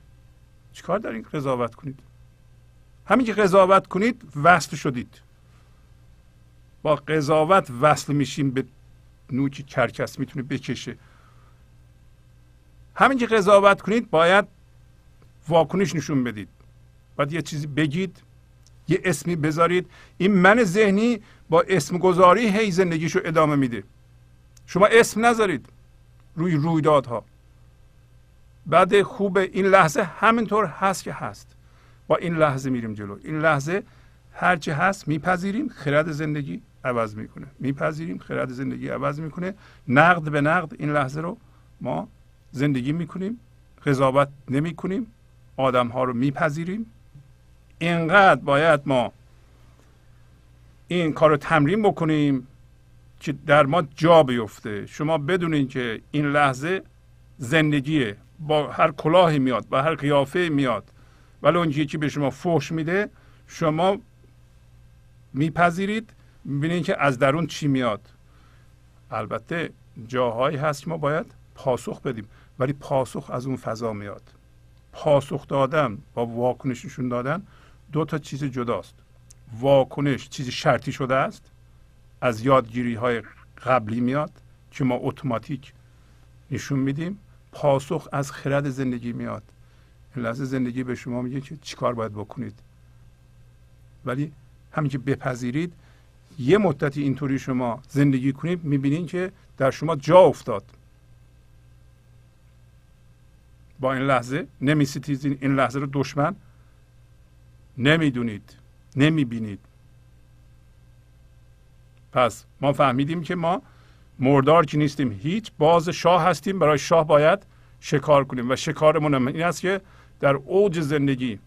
چیکار دارین؟ قضاوت کنید. همین که قضاوت کنید وصل شدید. با قضاوت وصل میشیم به نوکی کرکس می‌تونه بکشه. همین که قضاوت کنید باید واکنش نشون بدید. باید یه چیزی بگید یه اسمی بذارید. این من ذهنی با اسم گذاری هی زندگیشو ادامه میده. شما اسم نذارید روی رویدادها. بعد خوب این لحظه همینطور هست که هست. با این لحظه میریم جلو. این لحظه هرچی هست میپذیریم خرد زندگی عوض می‌کنه. میپذیریم خرد زندگی عوض می‌کنه. نقد به نقد این لحظه رو ما زندگی می‌کنیم. قضاوت نمی‌کنیم. آدم ها رو میپذیریم. اینقدر باید ما این کار رو تمرین بکنیم که در ما جا بیفته. شما بدونین که این لحظه زندگیه. با هر کلاهی میاد با هر قیافه میاد. ولی اون یکی به شما فوش میده شما میپذیرید می‌بینید که از درون چی میاد. البته جاهایی هست که ما باید پاسخ بدیم ولی پاسخ از اون فضا میاد. پاسخ دادن با واکنششون دادن دو تا چیز جداست. واکنش چیزی شرطی شده است. از یادگیری های قبلی میاد که ما اتوماتیک نشون میدیم. پاسخ از خرد زندگی میاد. لحظه زندگی به شما میگه که چیکار باید بکنید. ولی همین که بپذیرید یه مدتی اینطوری شما زندگی کنید می‌بینید که در شما جا افتاد. با این لحظه نمیستیزین این لحظه رو دشمن. نمی‌دونید نمی‌بینید. پس ما فهمیدیم که ما مردار که نیستیم. هیچ باز شاه هستیم. برای شاه باید شکار کنیم. و شکارمون این است که در اوج زندگی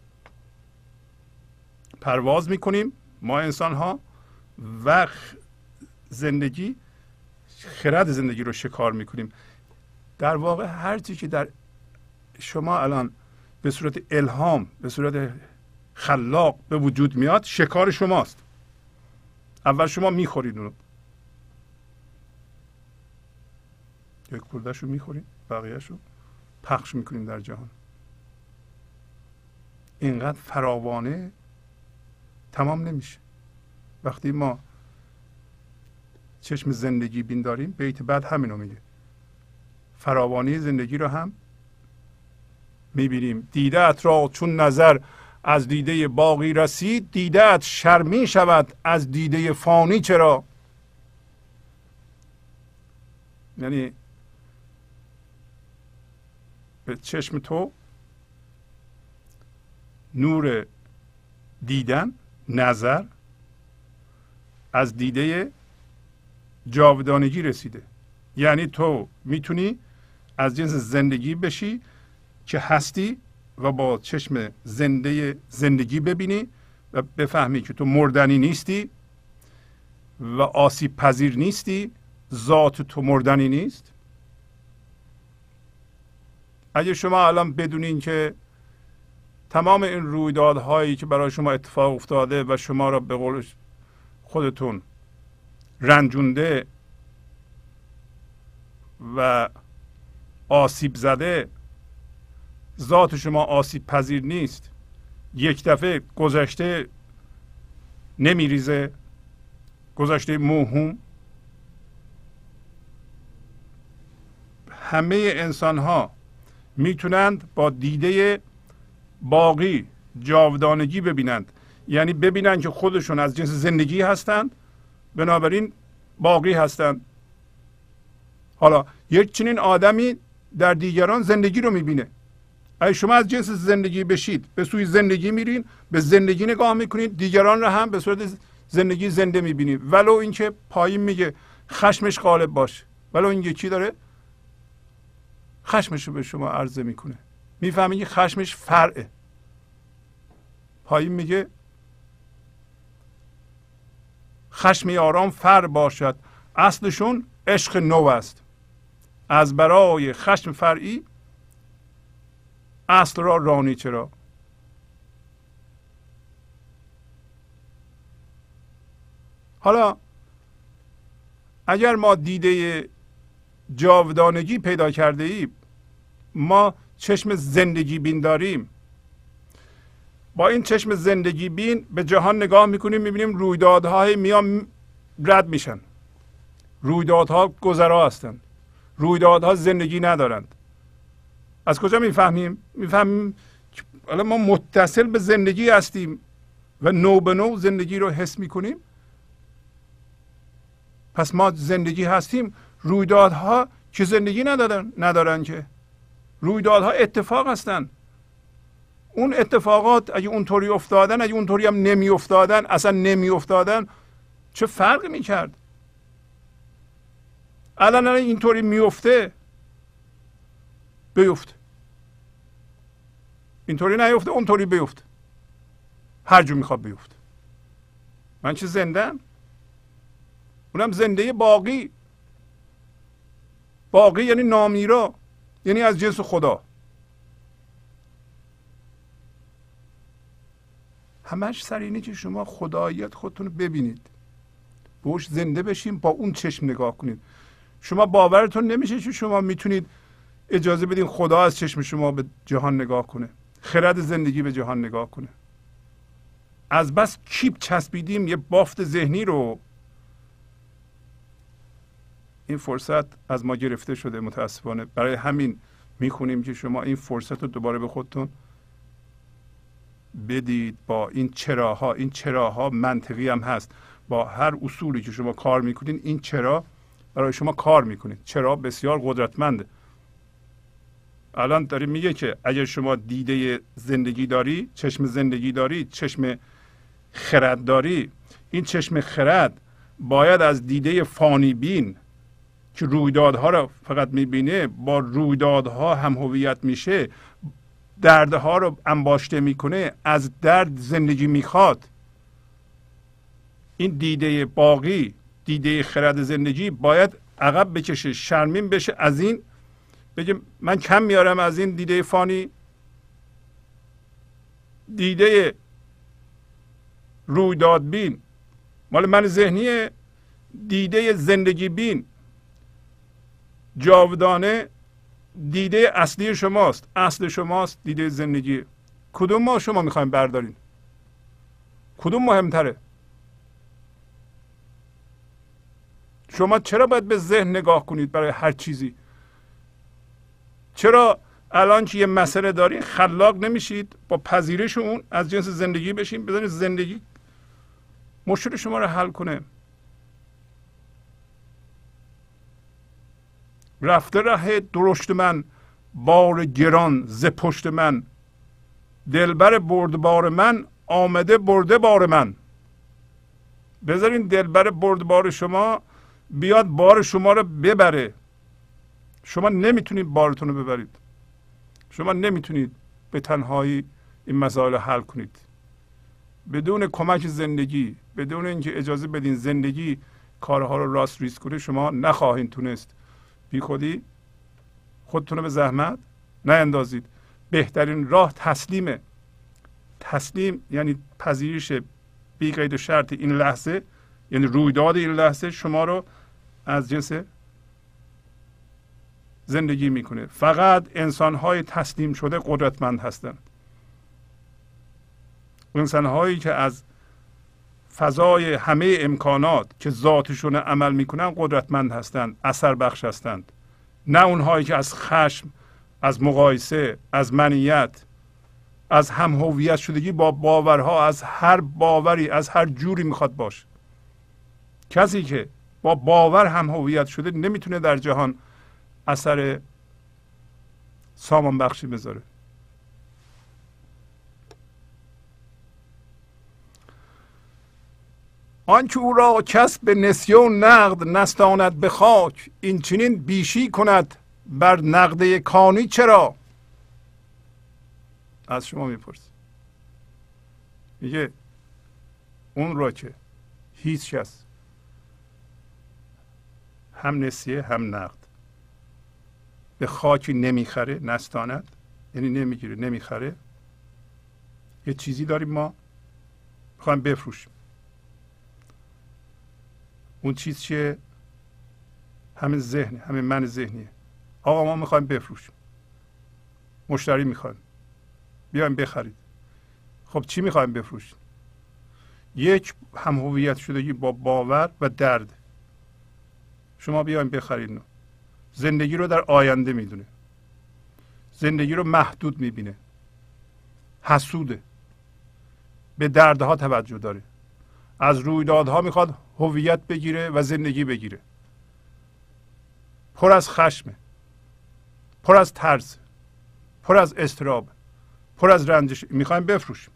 پرواز می‌کنیم. ما انسان ها و زندگی خرد زندگی رو شکار می‌کنیم. در واقع هر چی که در شما الان به صورت الهام به صورت خلاق به وجود میاد شکار شماست. اول شما می‌خورید اونو. یک کردش رو می‌خورید بقیهش رو پخش می‌کنیم در جهان. اینقدر فراوانه تمام نمیشه. وقتی ما چشم زندگی بین داریم بیت بعد همینو میگه. فراوانی زندگی رو هم می‌بینیم. دیده را چون نظر از دیده باقی رسید دیده شرمی شود از دیده فانی. چرا؟ یعنی به چشم تو نور دیدن نظر از دیده جاودانگی رسیده. یعنی تو می‌تونی از جنس زندگی بشی که هستی و با چشم زنده زندگی ببینی و بفهمی که تو مردنی نیستی و آسیب پذیر نیستی ذات تو مردنی نیست. اگه شما الان بدونین که تمام این رویدادهایی که برای شما اتفاق افتاده و شما را به قول خودتون رنجونده و آسیب زده ذات شما آسیب پذیر نیست. یک دفعه گذشته نمیریزه. گذشته موهوم. همه انسان ها می‌تونند با دیده باقی جاودانگی ببینند. یعنی ببینند که خودشون از جنس زندگی هستند بنابراین باقی هستند. حالا یک چنین آدمی در دیگران زندگی رو می‌بینه. اگه شما از جنس زندگی بشید به سوی زندگی میرین به زندگی نگاه می‌کنید دیگران رو هم به صورت زندگی زنده می‌بینید. ولو اینکه پایین میگه خشمش غالب باشه. ولو این یکی داره؟ خشمش رو به شما عرضه می‌کنه. می‌فهمید که خشمش فرعه. پایین میگه خشم یاران فر باشد. اصلشون عشق نو است. از برای خشم فرعی اصل را رانی چرا حالا اگر ما دیده جاودانگی پیدا کرده ایم ما چشم زندگی بین داریم. با این چشم زندگی بین به جهان نگاه می‌کنیم می‌بینیم رویدادهای میان رد میشن. رویدادها گذرا هستند. رویدادها زندگی ندارند. از کجا می‌فهمیم؟ می‌فهمیم حالا ما متصل به زندگی هستیم و نو به نو زندگی رو حس می‌کنیم. پس ما زندگی هستیم. رویدادها که زندگی ندارن ندارن که؟ رویدادها اتفاق هستند اون اتفاقات اگه اونطوری افتادن اگه اونطوری هم نمی افتادن اصلا نمی افتادن چه فرقی می‌کرد؟ الان اینطوری میفته بیفته اینطوری نیفته اونطوری بیفته هر جو می‌خواد بیفته من چه زنده اونم زنده باقی. باقی یعنی نامیرا یعنی از جنس خدا. همش سر اینه که شما خداییت خودتون رو ببینید. بهش زنده بشیم با اون چشم نگاه کنید. شما باورتون نمیشه که شما می‌تونید اجازه بدین خدا از چشم شما به جهان نگاه کنه. خرد زندگی به جهان نگاه کنه. از بس کیپ چسبیدیم یه بافت ذهنی رو. این فرصت از ما گرفته شده متاسفانه. برای همین می‌خونیم که شما این فرصت رو دوباره به خودتون بدید. با این چراها این چراها منطقی هم هست. با هر اصولی که شما کار می‌کنین این چرا برای شما کار می‌کنید چرا؟ بسیار قدرتمنده الان داری میگه که اگر شما دیده زندگی داری چشم زندگی داری چشم خرد داری این چشم خرد باید از دیده فانی بین که رویدادها رو فقط می‌بینه با رویدادها هم هویت میشه دردها رو انباشته می‌کنه از درد زندگی می‌خواد. این دیده باقی دیده خرد زندگی باید عقب بکشه شرمین بشه از این بگه من کم میارم از این دیده فانی. دیده رویداد بین. مال من ذهنی دیده زندگی بین. جاودانه دیده اصلی شماست. اصل شماست دیده زندگی. کدوم ما شما می‌خوایم بردارین؟ کدوم مهمتره؟ شما چرا باید به ذهن نگاه کنید برای هر چیزی؟ چرا الان که یه مسئله دارین خلاق نمیشید؟ با پذیرش اون از جنس زندگی بشین بذارید زندگی مشکل شما رو حل کنه. رفته ره درشت من بار گران ز پشت من. دلبر بردبار من آمده برده بار من. بذارین دلبر بردبار شما بیاد بار شما رو ببره. شما نمی‌تونید بارتون رو ببرید. شما نمی‌تونید به تنهایی این مسائل حل کنید. بدون کمک زندگی بدون اینکه اجازه بدین زندگی کارها رو راست ریز کنه شما نخواهید تونست. بی خودی خودتون رو به زحمت اندازید بهترین راه تسلیمه تسلیم یعنی پذیرش بی قید و شرط این لحظه یعنی رویداد این لحظه شما رو از جنس زندگی می‌کنه. فقط انسان های تسلیم شده قدرتمند هستند. انسان هایی که از فضای همه امکانات که ذاتشون عمل می‌کنن قدرتمند هستند اثر بخش هستند. نه اونهایی که از خشم از مقایسه از منیت از هم هویت شدگی با باورها از هر باوری از هر جوری می‌خواد باشه. کسی که با باور هم هویت شده نمی‌تونه در جهان اثر سامان بخشی بذاره. آنکه او را کس به نسیون نقد نستاند به خاک این چنین بیشی کند بر نقده کانی چرا؟ از شما میپرس میگه اون را که هیچ کس هم نسیه هم نقد. به خاکی نمی‌خره نستاند. یعنی نمی‌گیره نمی‌خره. یه چیزی داریم ما. می‌خوایم بفروشیم. اون چیز چیه؟ همین ذهن همین من ذهنیه. آقا ما می‌خوایم بفروشیم. مشتری می‌خوایم بیایم بخرید. خب چی می‌خوایم بفروشیم؟ یک هم هویت شدگی با باور و درد. شما بیایم بخرید. زندگی رو در آینده می‌دونه. زندگی رو محدود می‌بینه. حسوده. به دردها توجه داره. از رویدادها می‌خواد هویت بگیره و زندگی بگیره. پر از خشمه. پر از ترس. پر از استراب. پر از رنجش. می‌خوایم بفروشیم.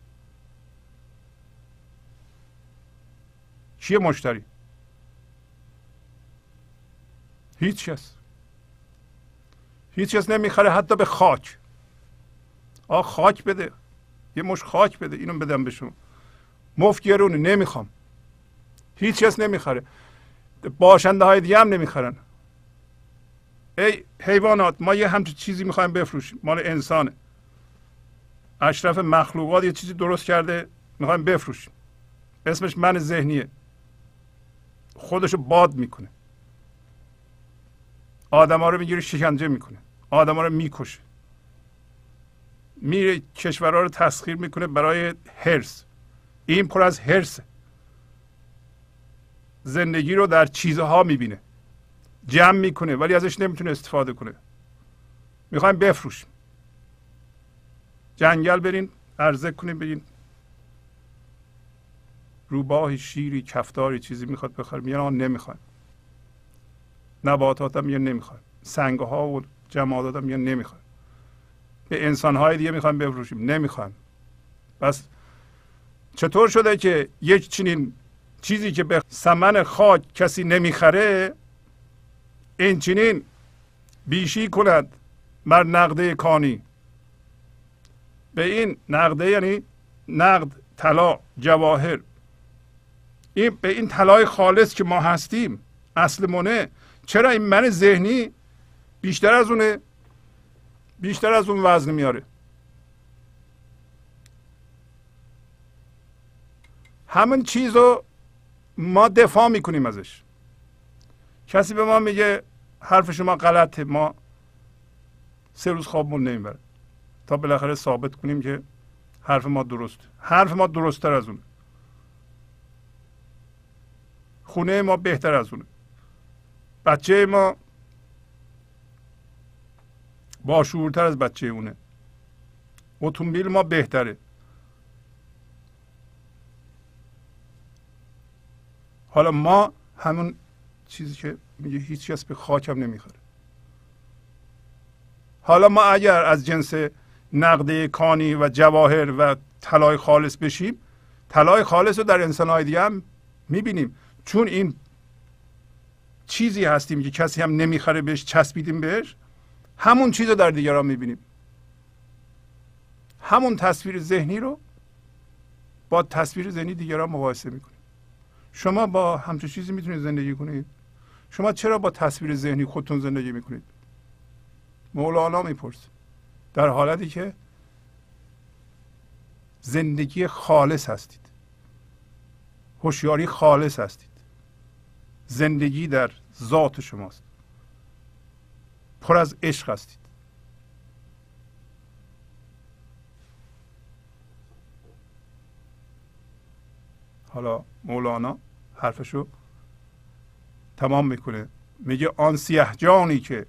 کیه مشتری؟ هیچ کس. هیچ کس نمی‌خره حتی به خاک. آ خاک بده. یه مش خاک بده. اینو بدم به شما. مفت گرونه نمی‌خوام. هیچ کس نمی‌خره. باشنده های دیگه هم نمی‌خرن. ای حیوانات ما یه همچین چیزی می‌خوایم بفروشیم. مال انسانه. اشرف مخلوقات یه چیزی درست کرده می‌خوایم بفروشیم. اسمش من ذهنیه. خودشو باد می‌کنه. آدما رو می‌گیره شکنجه می‌کنه. آدما رو می‌کشه. میره کشورها رو تسخیر می‌کنه برای هرس این پر از هرسه زندگی رو در چیزها می‌بینه. جمع می‌کنه ولی ازش نمی‌تونه استفاده کنه. می‌خوایم بفروشیم. جنگل برین عرضه کنیم بگین. روباهی شیری کفتاری چیزی می‌خواد بخوره میگن آن نمی‌خوایم. نباتات هم میگن نمی‌خوایم سنگ ها و جمادات هم میگن نمی‌خوایم به انسان های دیگه می‌خوایم بفروشیم. نمی‌خوایم بس چطور شده که یک چنین چیزی که به سمن خاک کسی نمی‌خره این چنین بیشی کند بر نقده کانی. به این نقده یعنی نقد طلا جواهر. این به این طلای خالص که ما هستیم اصل منه. چرا این من ذهنی بیشتر از اونه بیشتر از اون وزن میاره؟ همین چیز رو ما دفاع می‌کنیم ازش. کسی به ما میگه حرف شما غلطه ما سه روز خوابمون نمی‌بره تا بالاخره ثابت کنیم که حرف ما درست. حرف ما درستتر از اونه. خونه ما بهتر از اونه. بچه ما با شعورتر از بچه اونه. اتومبیل ما بهتره. حالا ما همون چیزی که میگه هیچ کس به خاکم نمی‌خوره. حالا ما اگر از جنس نقده کانی و جواهر و طلای خالص بشیم طلای خالص رو در انسانهای دیگه هم می‌بینیم. چون این چیزی هستیم که کسی هم نمی‌خره بهش چسبیدیم بهش همون چیز رو در دیگران می‌بینیم. همون تصویر ذهنی رو با تصویر ذهنی دیگران مقایسه می‌کنیم. شما با همچون چیزی می‌تونید زندگی کنید. شما چرا با تصویر ذهنی خودتون زندگی می‌کنید؟ مولانا میپرس در حالتی که زندگی خالص هستید. هوشیاری خالص هستید. زندگی در ذات شماست. پر از عشق هستید. حالا مولانا حرفشو تمام می‌کنه. میگه آن سیه جانی که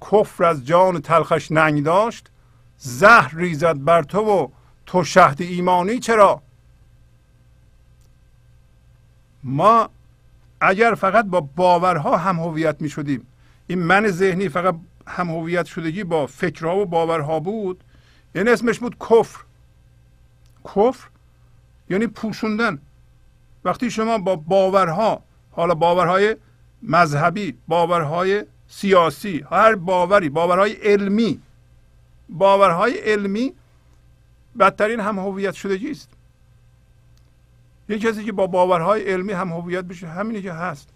کفر از جان تلخش ننگ داشت زهر ریزد بر تو و تو شهد ایمانی چرا؟ ما اگر فقط با باورها هم هویت می شدیم این من ذهنی فقط هم هویت شدگی با فکرها و باورها بود. یعنی اسمش بود کفر. کفر یعنی پوشوندن. وقتی شما با باورها حالا باورهای مذهبی باورهای سیاسی هر باوری باورهای علمی باورهای علمی بدترین هم هویت شدگی است. یه کسی که با باورهای علمی هم هویت بشه همینی که هست.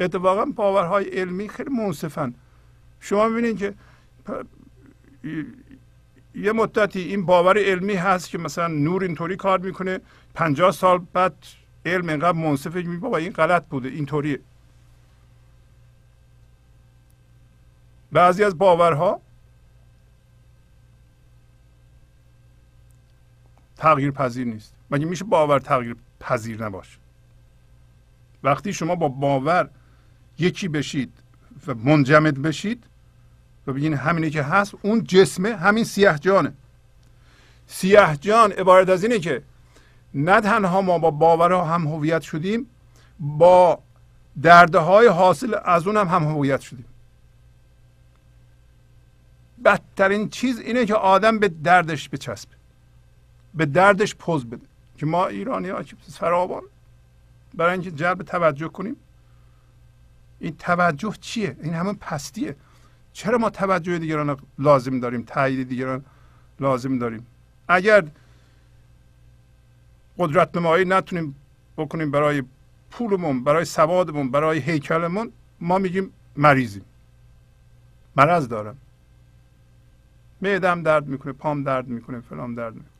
اتفاقا باورهای علمی خیلی منصفن. شما ببینید که یه مدتی این باور علمی هست که مثلا نور اینطوری کار می‌کنه پنجاه سال بعد علم اینقدر منصفه که بابا این غلط بوده اینطوریه. بعضی از باورها تغییر پذیر نیست. مگه میشه باور تغییر پذیر نباشه؟ وقتی شما با باور یکی بشید و منجمد بشید و بگین همینی که هست اون جسمه همین سیاه جانه. سیاه جان عبارت از اینه که نه تنها ما با باورها هم هویت شدیم با دردهای حاصل از اون هم هم هویت شدیم. بدترین چیز اینه که آدم به دردش بچسبه به دردش پوز بده. که ما ایرانی ها که فراوان برای اینکه جلب توجه کنیم. این توجه چیه؟ این همون پستیه. چرا ما توجه دیگران لازم داریم؟ تایید دیگران لازم داریم. اگر قدرت نمایی نتونیم بکنیم برای پولمون برای سوادمون برای هیکلمون ما میگیم مریضیم. مرض دارم. معدم درد می‌کنه پام درد می‌کنه فلان درد می‌کنه.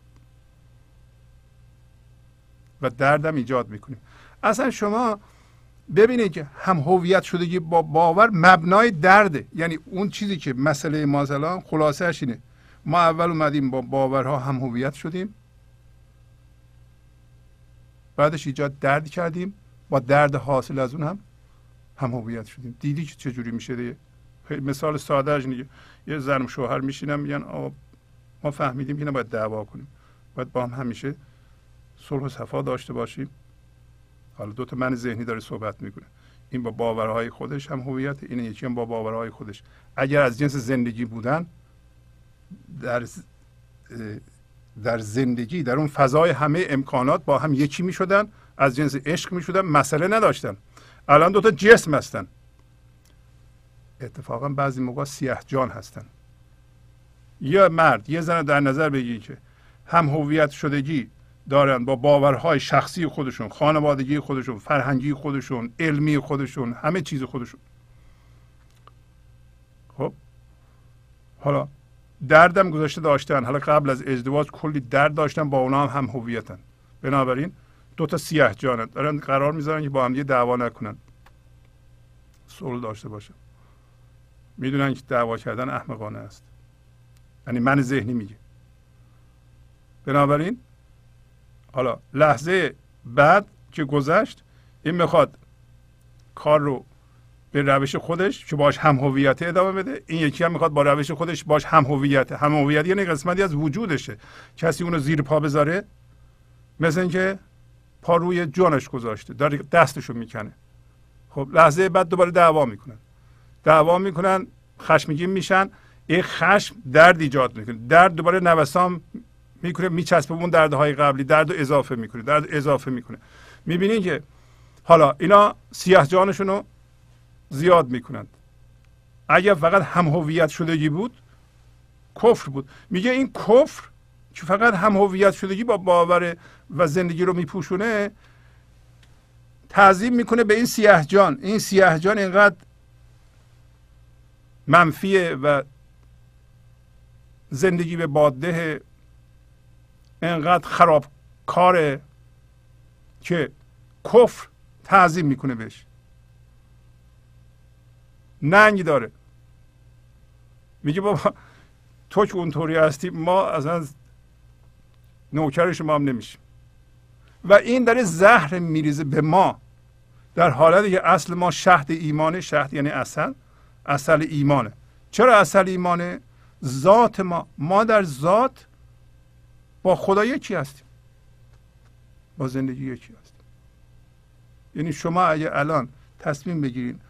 و دردم ایجاد می‌کنیم اصلا شما ببینید که هم هویت شدگی با باور مبنای درده. یعنی اون چیزی که مسئله ما الان خلاصهش اینه. ما اول اومدیم با باورها هم هویت شدیم. بعدش ایجاد درد کردیم. با درد حاصل از اون هم هم هویت شدیم. دیدی که چجوری میشه دیگه؟ مثال ساده دیگه یه زن شوهر میشینن میگن ما فهمیدیم که نباید دعوا کنیم. باید با هم همیشه صلح صفا داشته باشیم. حالا دو تا من ذهنی داره صحبت می‌کنه. این با باورهای خودش هم هویت این یکی هم با باورهای خودش. اگر از جنس زندگی بودن در در زندگی در اون فضای همه امکانات با هم یکی می شدن از جنس عشق می شدن مسئله نداشتن. الان دوتا جسم هستن. اتفاقا بعضی موقع سیاه جان هستن. یه مرد یه زن در نظر بگی که هم هویت شدگی دارن با باورهای شخصی خودشون خانوادگی خودشون فرهنگی خودشون علمی خودشون همه چیز خودشون. خب؟ حالا دردم گذاشته داشتن. حالا قبل از ازدواج کلی درد داشتن با اونا هم هم هویتن. بنابراین دو تا سیاه جانن. دارن قرار می‌ذارن که با هم یه دعوا نکنن. صلح داشته باشن می‌دونن که دعوا کردن احمقانه است. یعنی من ذهنی میگه. بنابراین حالا لحظه بعد که گذشت این می‌خواد کار رو به روش خودش که باش هم هویت ادامه بده. این یکی هم می‌خواد با روش خودش باش هم هویت. هم هویت یعنی قسمتی از وجودشه. کسی اونو زیر پا بذاره مثل اینکه پا روی جانش گذاشته داره دستشو می‌کنه. خب لحظه بعد دوباره دعوا می‌کنن. دعوا می‌کنن خشمگین میشن. این خشم درد ایجاد می‌کنه. درد دوباره نوسان می‌کنه میچسبه اون دردهای قبلی درد اضافه می‌کنه درد اضافه می‌کنه. می‌بینین که حالا اینا سیاه جانشونو زیاد می‌کنند. اگر فقط هم هویت شدگی بود کفر بود. میگه این کفر که فقط هم هویت شدگی با باور و زندگی رو میپوشونه تعظیم می‌کنه به این سیاه جان. این سیاه جان اینقدر منفیه و زندگی به باده انقدر خراب کاره که کفر تعظیم می‌کنه بهش. ننگ داره. میگه بابا تو که اونطوری هستی ما اصلا نوکر شما هم نمیشیم. و این داره زهر میریزه به ما در حالتی که اصل ما شهد ایمانه شهد یعنی اصل اصل ایمانه. چرا اصل ایمانه؟ ذات ما. ما در ذات با خدا یکی هستیم. با زندگی یکی هستیم. یعنی شما اگه الان تصمیم بگیرین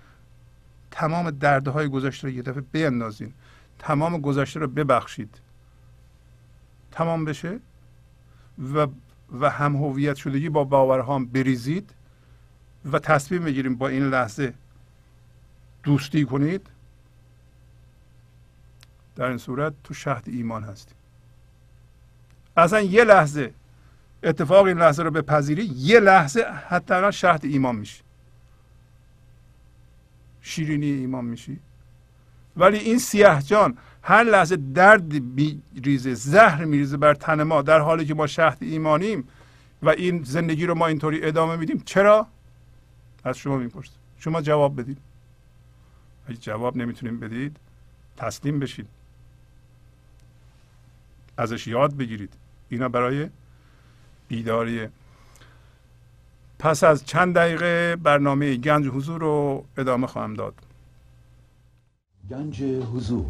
تمام دردهای گذشته رو یه دفعه بیندازین تمام گذشته رو ببخشید تمام بشه و و هم هویت شدگی با باورهام بریزید و تصمیم بگیریم با این لحظه دوستی کنید در این صورت تو شهد ایمان هستیم. اصلا یه لحظه اتفاق این لحظه رو بپذیری یه لحظه حتی شهد ایمان میشی. شیرینی ایمان میشی. ولی این سیاه جان هر لحظه درد میریزه زهر میریزه بر تن ما در حالی که ما شهد ایمانیم و این زندگی رو ما اینطوری ادامه میدیم. چرا؟ از شما می‌پرسم. شما جواب بدید. اگه جواب نمی‌تونیم بدید تسلیم بشید. ازش یاد بگیرید. اینا برای بیداریه پس از چند دقیقه برنامه گنج حضور رو ادامه خواهم داد. گنج حضور.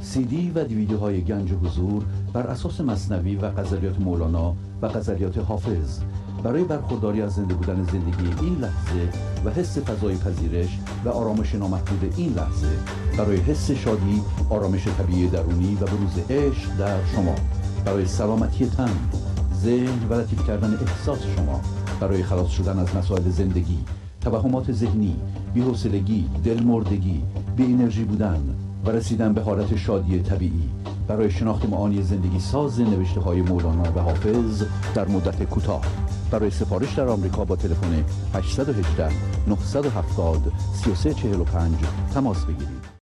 سی دی و دیویدیو های گنج حضور بر اساس مصنوی و غزلیات مولانا و غزلیات حافظ. برای برخورداری از زنده بودن زندگی این لحظه و حس فضای پذیرش و آرامش نامحدود این لحظه برای حس شادی آرامش طبیعی درونی و بروز عشق در شما. برای سلامتی تن ذهن و لطیف کردن احساس شما برای خلاص شدن از مسائل زندگی توهمات ذهنی بی‌حوصلگی دلمردگی بی انرژی بودن و رسیدن به حالت شادی طبیعی. برای شناخت معانی زندگی ساز نوشته های مولانا و حافظ در مدت کوتاه. برای سفارش در آمریکا با تلفن 818 970 3345 تماس بگیرید.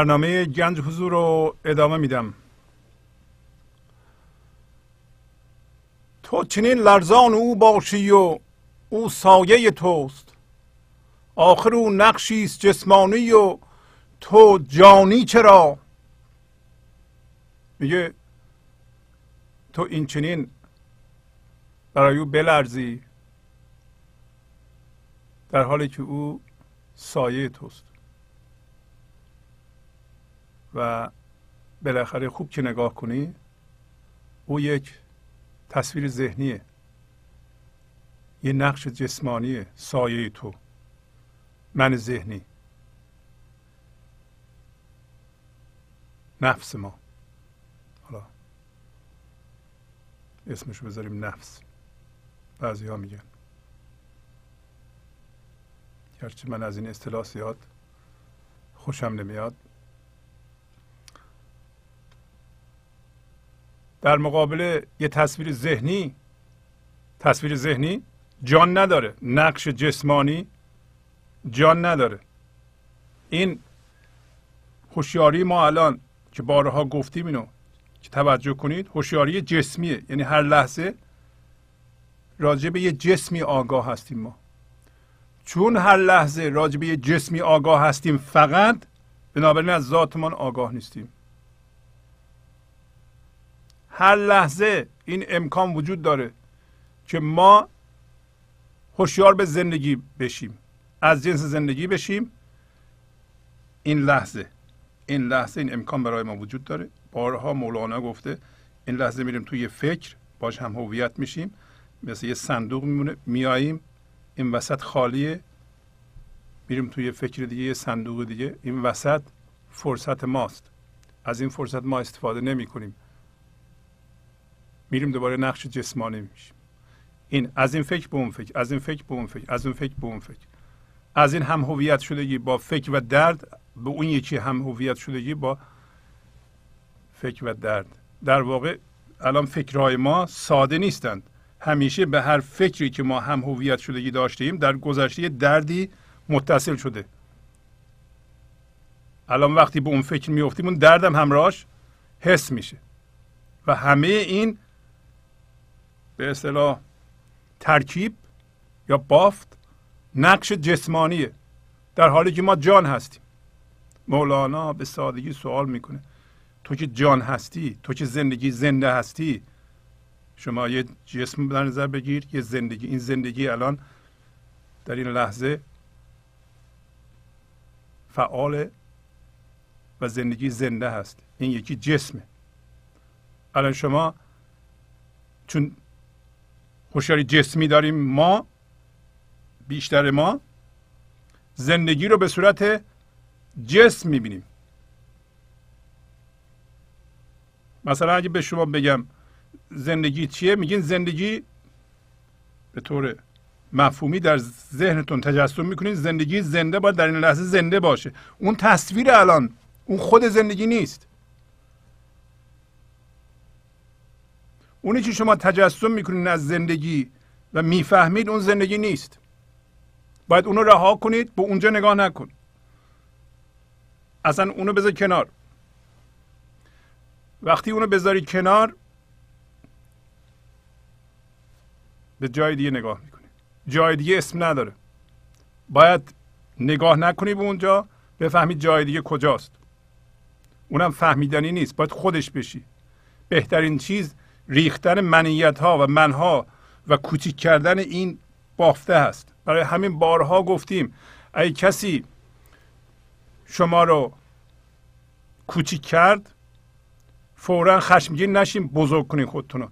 برنامه گنج حضور رو ادامه میدم. تو چنین لرزان او باشی و او سایه توست. آخر او نقشی است جسمانی و تو جانی چرا؟ میگه تو این چنین برای او بلرزی در حالی که او سایه توست. و بالاخره خوب که نگاه کنی او یک تصویر ذهنیه. یه نقش جسمانیه سایه تو من ذهنی. نفس ما. حالا اسمشو بذاریم نفس. بعضی ها میگن. گرچه من از این اصطلاح زیاد خوشم نمیاد. در مقابل یه تصویر ذهنی تصویر ذهنی جان نداره نقش جسمانی جان نداره. این هوشیاری ما الان که بارها گفتیم اینو که توجه کنید هوشیاری جسمیه. یعنی هر لحظه راجع به یه جسمی آگاه هستیم ما. چون هر لحظه راجع به یه جسمی آگاه هستیم فقط بنابراین از ذاتمان آگاه نیستیم. هر لحظه این امکان وجود داره که ما هوشیار به زندگی بشیم. از جنس زندگی بشیم. این لحظه این لحظه این امکان برای ما وجود داره. بارها مولانا گفته این لحظه میریم توی فکر باش هم هویت میشیم. مثل یه صندوق میمونه میاییم. این وسط خالیه. میریم توی فکر دیگه یه صندوق دیگه. این وسط فرصت ماست. از این فرصت ما استفاده نمی کنیم میریم دوباره نقش جسمانی میشیم. این از این فکر به اون فکر از این فکر به اون فکر از اون فکر به اون فکر. از این هم هویت شدگی با فکر و درد به اون یکی هم هویت شدگی با فکر و درد. در واقع الان فکرهای ما ساده نیستند. همیشه به هر فکری که ما هم هویت شدگی داشتیم در گذشته دردی متصل شده. الان وقتی به اون فکر میفتیم اون دردم همراهش حس میشه. و همه این به اصطلاح ترکیب یا بافت نقش جسمانیه در حالی که ما جان هستیم. مولانا به سادگی سوال می‌کنه تو که جان هستی تو که زندگی زنده هستی شما یه جسم در نظر بگیر یه زندگی. این زندگی الان در این لحظه فعال و زندگی زنده هست. این یکی جسمه. الان شما چون هوشیاری جسمی داریم ما بیشتر ما. زندگی رو به صورت جسم می‌بینیم. مثلا اگه به شما بگم زندگی چیه میگین زندگی به طور مفهومی در ذهنتون تجسم می‌کنید زندگی زنده باید در این لحظه زنده باشه. اون تصویر الان اون خود زندگی نیست. اونی که شما تجسم می‌کنید از زندگی و می‌فهمید اون زندگی نیست. باید اونو رها کنید به اونجا نگاه نکن. اصلا اونو بذار کنار. وقتی اونو بذاری کنار به جای دیگه نگاه می‌کنی. جای دیگه اسم نداره. باید نگاه نکنی به اونجا بفهمید جای دیگه کجاست. اونم فهمیدنی نیست. باید خودش بشی. بهترین چیز ریختن منیت ها و منها و کوچیک کردن این بافته هست. برای همین بارها گفتیم ای کسی شما رو کوچیک کرد فورا خشمگین نشین بزرگ کنین خودتون رو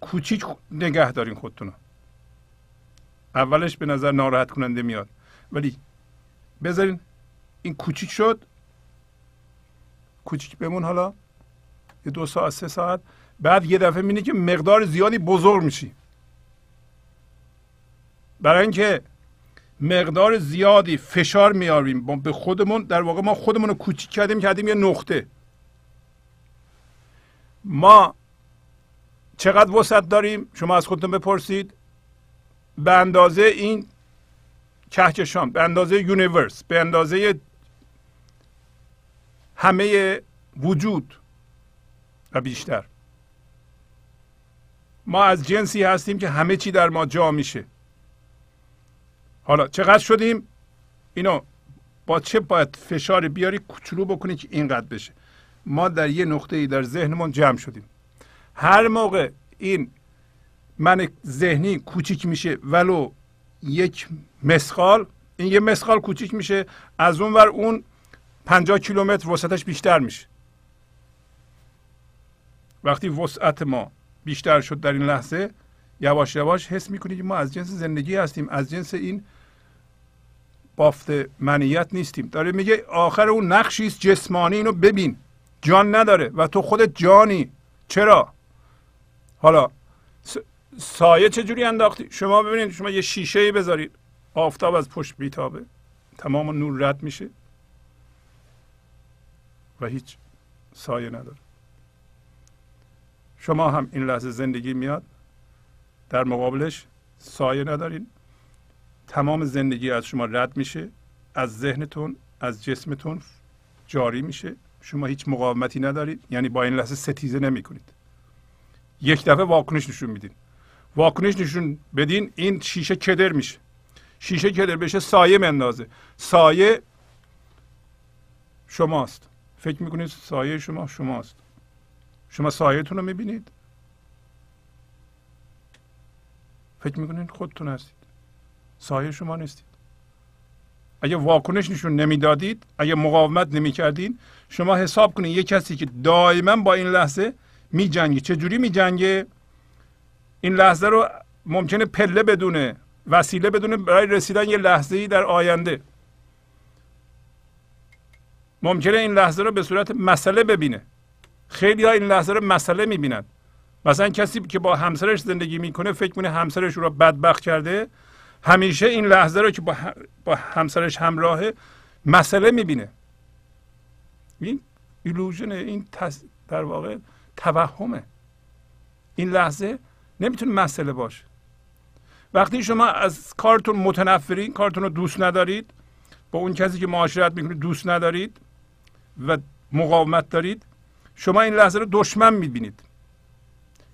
کوچیک نگه دارین خودتون رو اولش به نظر ناراحت کننده میاد. ولی بذارین این کوچیک شد. کوچیک بمون حالا. یه دو ساعت سه ساعت. بعد یه دفعه می‌بینی که مقدار زیادی بزرگ میشی. برای اینکه مقدار زیادی فشار میاریم به خودمون در واقع ما خودمون رو کوچیک کردیم کردیم یه نقطه. ما چقدر وسعت داریم؟ شما از خودتون بپرسید. به اندازه این کهکشان به اندازه یونیورس به اندازه همه وجود و بیشتر. ما از جنسی هستیم که همه چی در ما جا میشه. حالا چقدر شدیم؟ اینو با چه باید فشار بیاری کوچولو بکنی که اینقدر بشه. ما در یه نقطه ای در ذهنمون جمع شدیم. هر موقع این من ذهنی کوچیک میشه ولو یک مسخال این یه مسخال کوچیک میشه از اون ور اون پنجاه کیلومتر وسعتش بیشتر میشه. وقتی وسعت ما بیشتر شد در این لحظه یواش یواش حس می‌کنید ما از جنس زندگی هستیم از جنس این بافت منیت نیستیم. داره میگه آخر اون نقشی است جسمانی اینو ببین. جان نداره و تو خودت جانی. چرا؟ حالا سایه چجوری انداختی؟ شما ببینید شما یه شیشه بذارید. آفتاب از پشت بیتابه. تمام نور رد میشه. و هیچ سایه نداره. شما هم این لحظه زندگی میاد. در مقابلش سایه ندارین. تمام زندگی از شما رد میشه. از ذهنتون از جسمتون جاری میشه. شما هیچ مقاومتی ندارید. یعنی با این لحظه ستیزه نمی کنید یک دفعه واکنش نشون میدین. واکنش نشون بدین این شیشه کدر میشه. شیشه کدر بشه سایه مندازه سایه شماست. فکر می‌کنید سایه شما شماست. شما سایهتون رو می‌بینید. فکر می‌کنید خودتون هستید. سایه شما نیستید. اگه واکنش نشون نمی‌دادید اگه مقاومت نمی‌کردین شما حساب کنید یه کسی که دائما با این لحظه میجنگه. چجوری میجنگه؟ این لحظه رو ممکنه پله بدونه وسیله بدونه برای رسیدن یه لحظه ای در آینده. ممکنه این لحظه رو به صورت مسئله ببینه. خیلی ها این لحظه رو مسئله می‌بینند مثلا کسی که با همسرش زندگی می‌کنه فکر کنه همسرش رو بدبخت کرده. همیشه این لحظه رو که با, همسرش همراهه مسئله می‌بینه. این ایلوژن این در واقع توهمه. این لحظه نمی‌تونه مسئله باشه. وقتی شما از کارتون متنفرین کارتون رو دوست ندارید با اون کسی که معاشرت می‌کنید دوست ندارید و مقاومت دارید شما این لحظه رو دشمن می‌بینید.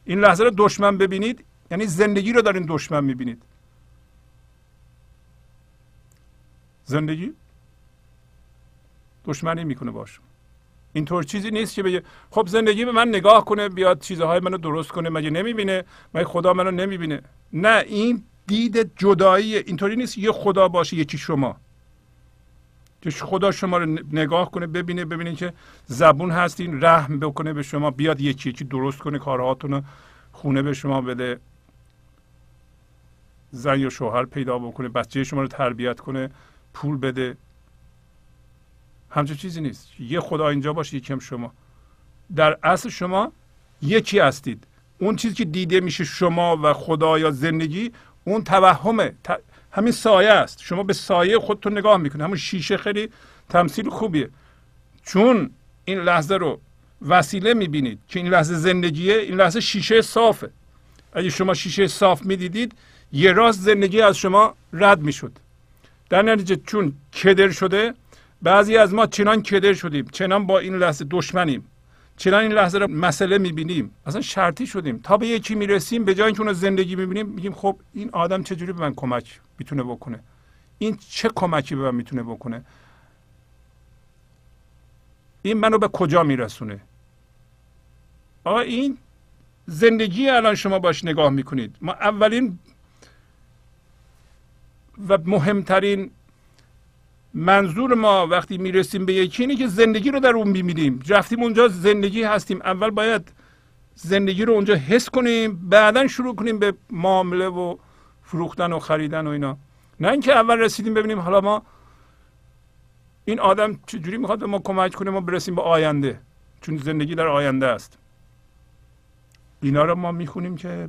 این لحظه رو دشمن ببینید یعنی زندگی رو دارین دشمن می‌بینید. زندگی دشمنی می‌کنه باش اینطور چیزی نیست که بگه خب زندگی به من نگاه کنه بیاد چیزهای منو درست کنه مگه نمی‌بینه؟ مگه خدا منو نمی‌بینه؟ نه این دید جدایی اینطوری نیست یه خدا باشه یکی شما. که خدا شما رو نگاه کنه ببینه ببینه که زبون هستین رحم بکنه به شما بیاد یکی یکی درست کنه کارهاتون رو خونه به شما بده. زن یا شوهر پیدا بکنه بچه شما رو تربیت کنه پول بده. همچون چیزی نیست. یه خدا اینجا باشه یکم شما. در اصل شما یکی هستید. اون چیزی که دیده میشه شما و خدا یا زندگی اون توهمه. همین سایه است. شما به سایه خودتون نگاه می‌کنید. همون شیشه خیلی تمثیل خوبیه. چون این لحظه رو وسیله می‌بینید که این لحظه زندگیه این لحظه شیشه صافه. اگه شما شیشه صاف می‌دیدید یه راست زندگی از شما رد می‌شد. در نتیجه چون کدر شده بعضی از ما چنان کدر شدیم. چنان با این لحظه دشمنیم. چنان این لحظه رو مسئله می‌بینیم؟ اصلا شرطی شدیم. تا به یکی می‌رسیم به جای اینکه اون زندگی می‌بینیم میگیم خب این آدم چجوری به من کمک می‌تونه بکنه؟ این چه کمکی به من می‌تونه بکنه؟ این منو به کجا میرسونه؟ آقا این زندگی الان شما باش نگاه می‌کنید. ما اولین و مهمترین منظور ما وقتی می‌رسیم به یکی اینه که زندگی رو در اون می‌بینیم. رفتیم اونجا زندگی هستیم. اول باید زندگی رو اونجا حس کنیم بعدا شروع کنیم به معامله و فروختن و خریدن و اینا. نه اینکه اول رسیدیم ببینیم حالا ما این آدم چجوری می‌خواد به ما کمک کنه ما برسیم به آینده. چون زندگی در آینده است. اینا رو ما می‌خونیم که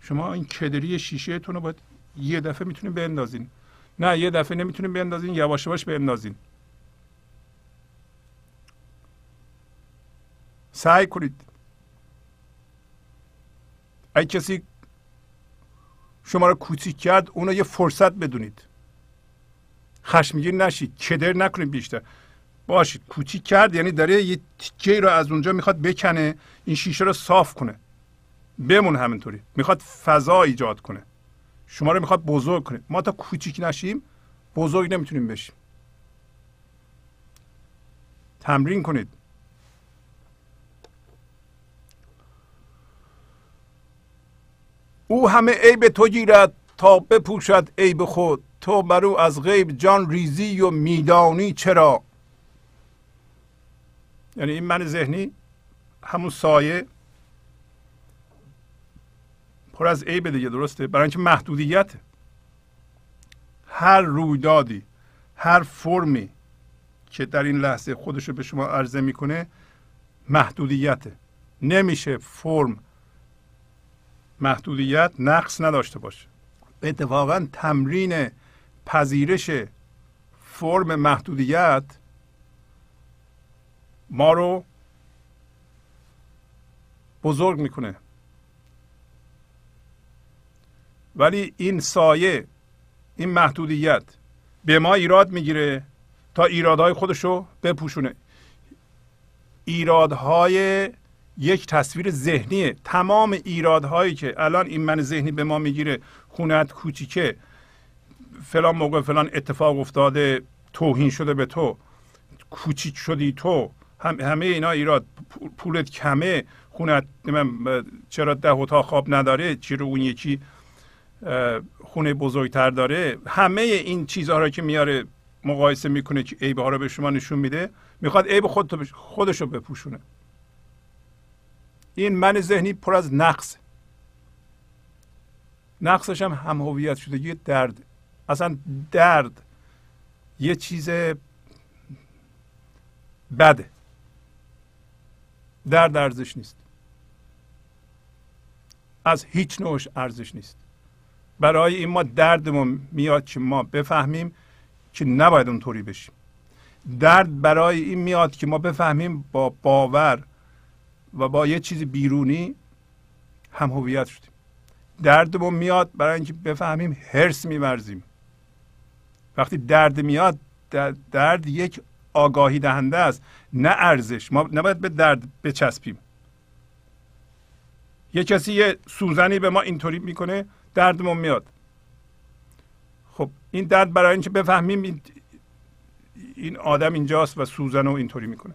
شما این کدری شیشهتون رو باید یه دفعه می‌تونیم بندازین. نه یه دفعه نمی‌تونیم بندازین یواش یواش بندازین سعی کنید. اگه کسی شما رو کوچیک کرد اونو یه فرصت بدونید. خشمگین نشید کدر نکنید بیشتر. باشید کوچیک کرد یعنی داره یه تیکه رو از اونجا می‌خواد بکنه این شیشه رو صاف کنه. بمون همینطوری. می‌خواد فضا ایجاد کنه. شما رو می‌خواد بزرگ کنه ما تا کوچیک نشیم بزرگ نمی‌تونیم بشیم. تمرین کنید. او همه عیب تو گیرد تا بپوشد عیب خود. تو برو از غیب جان ریزی و میدانی چرا؟ یعنی این من ذهنی همون سایه پر از عیب دیگه درسته؟ برای اینکه محدودیت. هر رویدادی هر فرمی که در این لحظه خودش رو به شما عرضه می‌کنه محدودیته نمیشه فرم محدودیت نقص نداشته باشه. اتفاقا تمرین پذیرش فرم محدودیت ما رو بزرگ می‌کنه. ولی این سایه این محدودیت به ما ایراد می‌گیره تا ایرادهای خودش رو بپوشونه. ایرادهای یک تصویر ذهنیه تمام ایرادهایی که الان این من ذهنی به ما می‌گیره خونت کوچیکه فلان موقع فلان اتفاق افتاده توهین شده به تو کوچیک شدی تو هم همه اینا ایراد پولت کمه خونت چرا ده اتاق خواب نداره چرا اون یکی خونه بزرگتر داره. همه این چیزها رو که میاره مقایسه می‌کنه که عیب ها رو به شما نشون میده می‌خواد عیب خود خودش رو بپوشونه. این من ذهنی پر از نقص نقصش هم هم هویت شدگی درد. اصلا درد یه چیز بده. درد ارزش نیست. از هیچ نوعش ارزش نیست. برای این ما دردمون میاد که ما بفهمیم که نباید اونطوری بشیم. درد برای این میاد که ما بفهمیم با باور و با یه چیز بیرونی هم هویت شدیم. دردمون میاد برای اینکه بفهمیم هرس میورزیم. وقتی درد میاد درد یک آگاهی دهنده است نه ارزش. ما نباید به درد بچسبیم. یه کسی یه سوزنی به ما اینطوری می‌کنه دردمون میاد. خب این درد برای اینکه بفهمیم این, آدم اینجاست و سوزن رو اینطوری می‌کنه.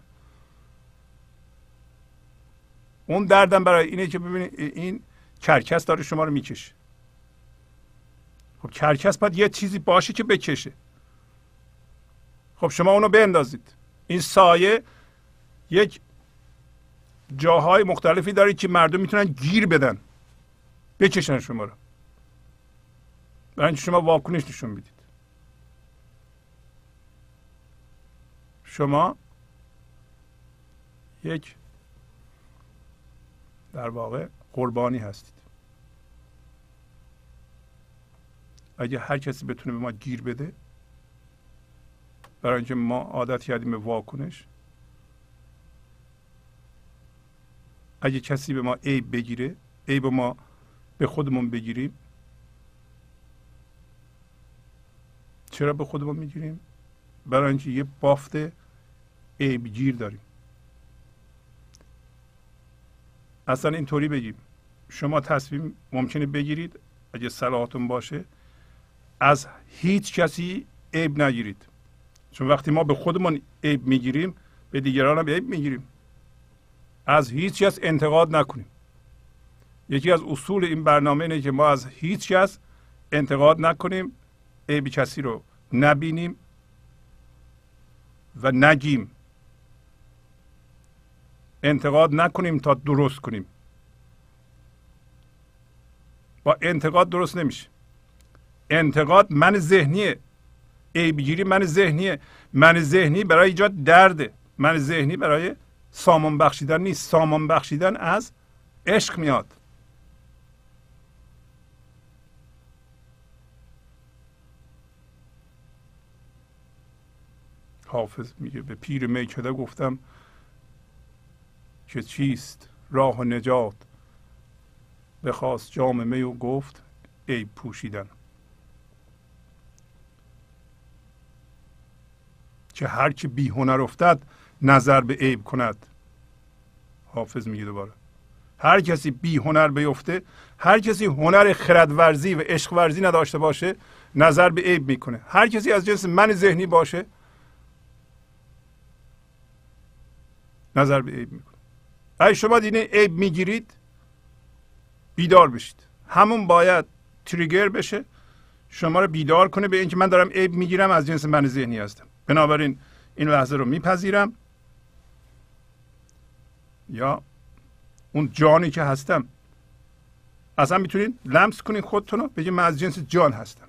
اون دردم برای اینه که ببینید این کرکس داره شما رو می‌کشه. خب کرکس باید یه چیزی باشه که بکشه. خب شما اونو بندازید. این سایه یک جاهای مختلفی داره که مردم می‌تونن گیر بدن. بکشن شما رو. برای اینکه شما واکنش نشون می‌دید شما یک در واقع قربانی هستید اگه هر کسی بتونه به ما گیر بده برای اینکه ما عادت کردیم به واکنش اگه کسی به ما عیب بگیره عیب ما به خودمون بگیریم چرا به خودمون می‌گیریم؟ برای اینکه یه بافت عیبگیر داریم. اصلا اینطوری بگیم. شما تصمیم ممکنه بگیرید اگه صلاحتون باشه از هیچ کسی عیب نگیرید. چون وقتی ما به خودمون عیب می‌گیریم به دیگران هم عیب می‌گیریم. از هیچ کس انتقاد نکنیم. یکی از اصول این برنامه اینه که ما از هیچ کس انتقاد نکنیم. عیب کسی رو نبینیم و نگیم. انتقاد نکنیم تا درست کنیم. با انتقاد درست نمیشه. انتقاد من ذهنیه. عیبگیری من ذهنیه. من ذهنی برای ایجاد درده. من ذهنی برای سامان بخشیدن نیست. سامان بخشیدن از عشق میاد. حافظ میگه. به پیر میکده گفتم که چیست؟ راه و نجات. بخواست جام می و گفت عیب پوشیدن. که هر که بی هنر افتد نظر به عیب کند. حافظ میگه دوباره. هر کسی بی هنر بیفته هر کسی هنر خردورزی و عشق ورزی نداشته باشه نظر به عیب می‌کنه. هر کسی از جنس من ذهنی باشه نظر به عیب می‌کنه. اگه شما دیدین عیب می‌گیرید؟ بیدار بشید. همون باید تریگر بشه شما رو بیدار کنه به اینکه من دارم عیب می‌گیرم از جنس من ذهنی هستم. بنابراین این لحظه رو میپذیرم. یا اون جانی که هستم اصلا می‌تونید لمس کنید خودتون رو بگید من از جنس جان هستم.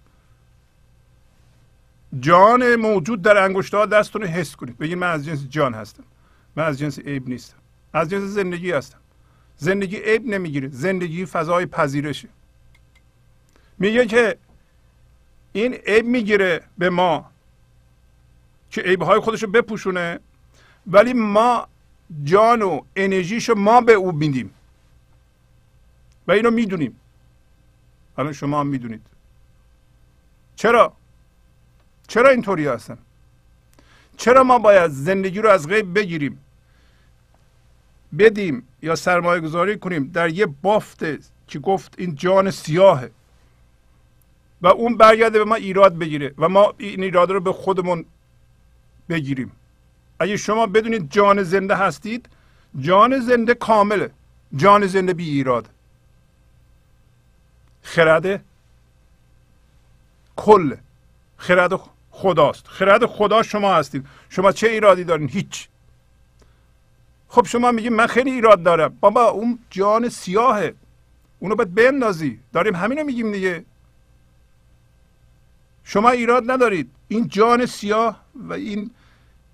جان موجود در انگشتها دستتون رو حس کنید بگید من از جنس جان هستم. من از جنس عیب نیستم. از جنس زندگی هستم. زندگی عیب نمی‌گیره. زندگی فضای پذیرشه. میگه که این عیب می‌گیره به ما که عیبهای خودش رو بپوشونه ولی ما جان و انرژیشو ما به او میدیم. و اینو می‌دونیم. الان شما هم می‌دونید. چرا؟ چرا اینطوری هستن؟ چرا ما باید زندگی رو از غیب بگیریم؟ بدیم یا سرمایه گذاری کنیم در یه بافت که گفت این جان سیاهه. و اون برگرده به ما ایراد بگیره و ما این ایراد رو به خودمون بگیریم. اگه شما بدونید جان زنده هستید جان زنده کامله جان زنده بی ایراد. خرد کل خرد خداست خرد خدا شما هستید. شما چه ایرادی دارین؟ هیچ. خب شما میگید من خیلی ایراد دارم. بابا اون جان سیاهه. اونو باید بندازی. داریم همینو میگیم دیگه. شما ایراد ندارید. این جان سیاه و این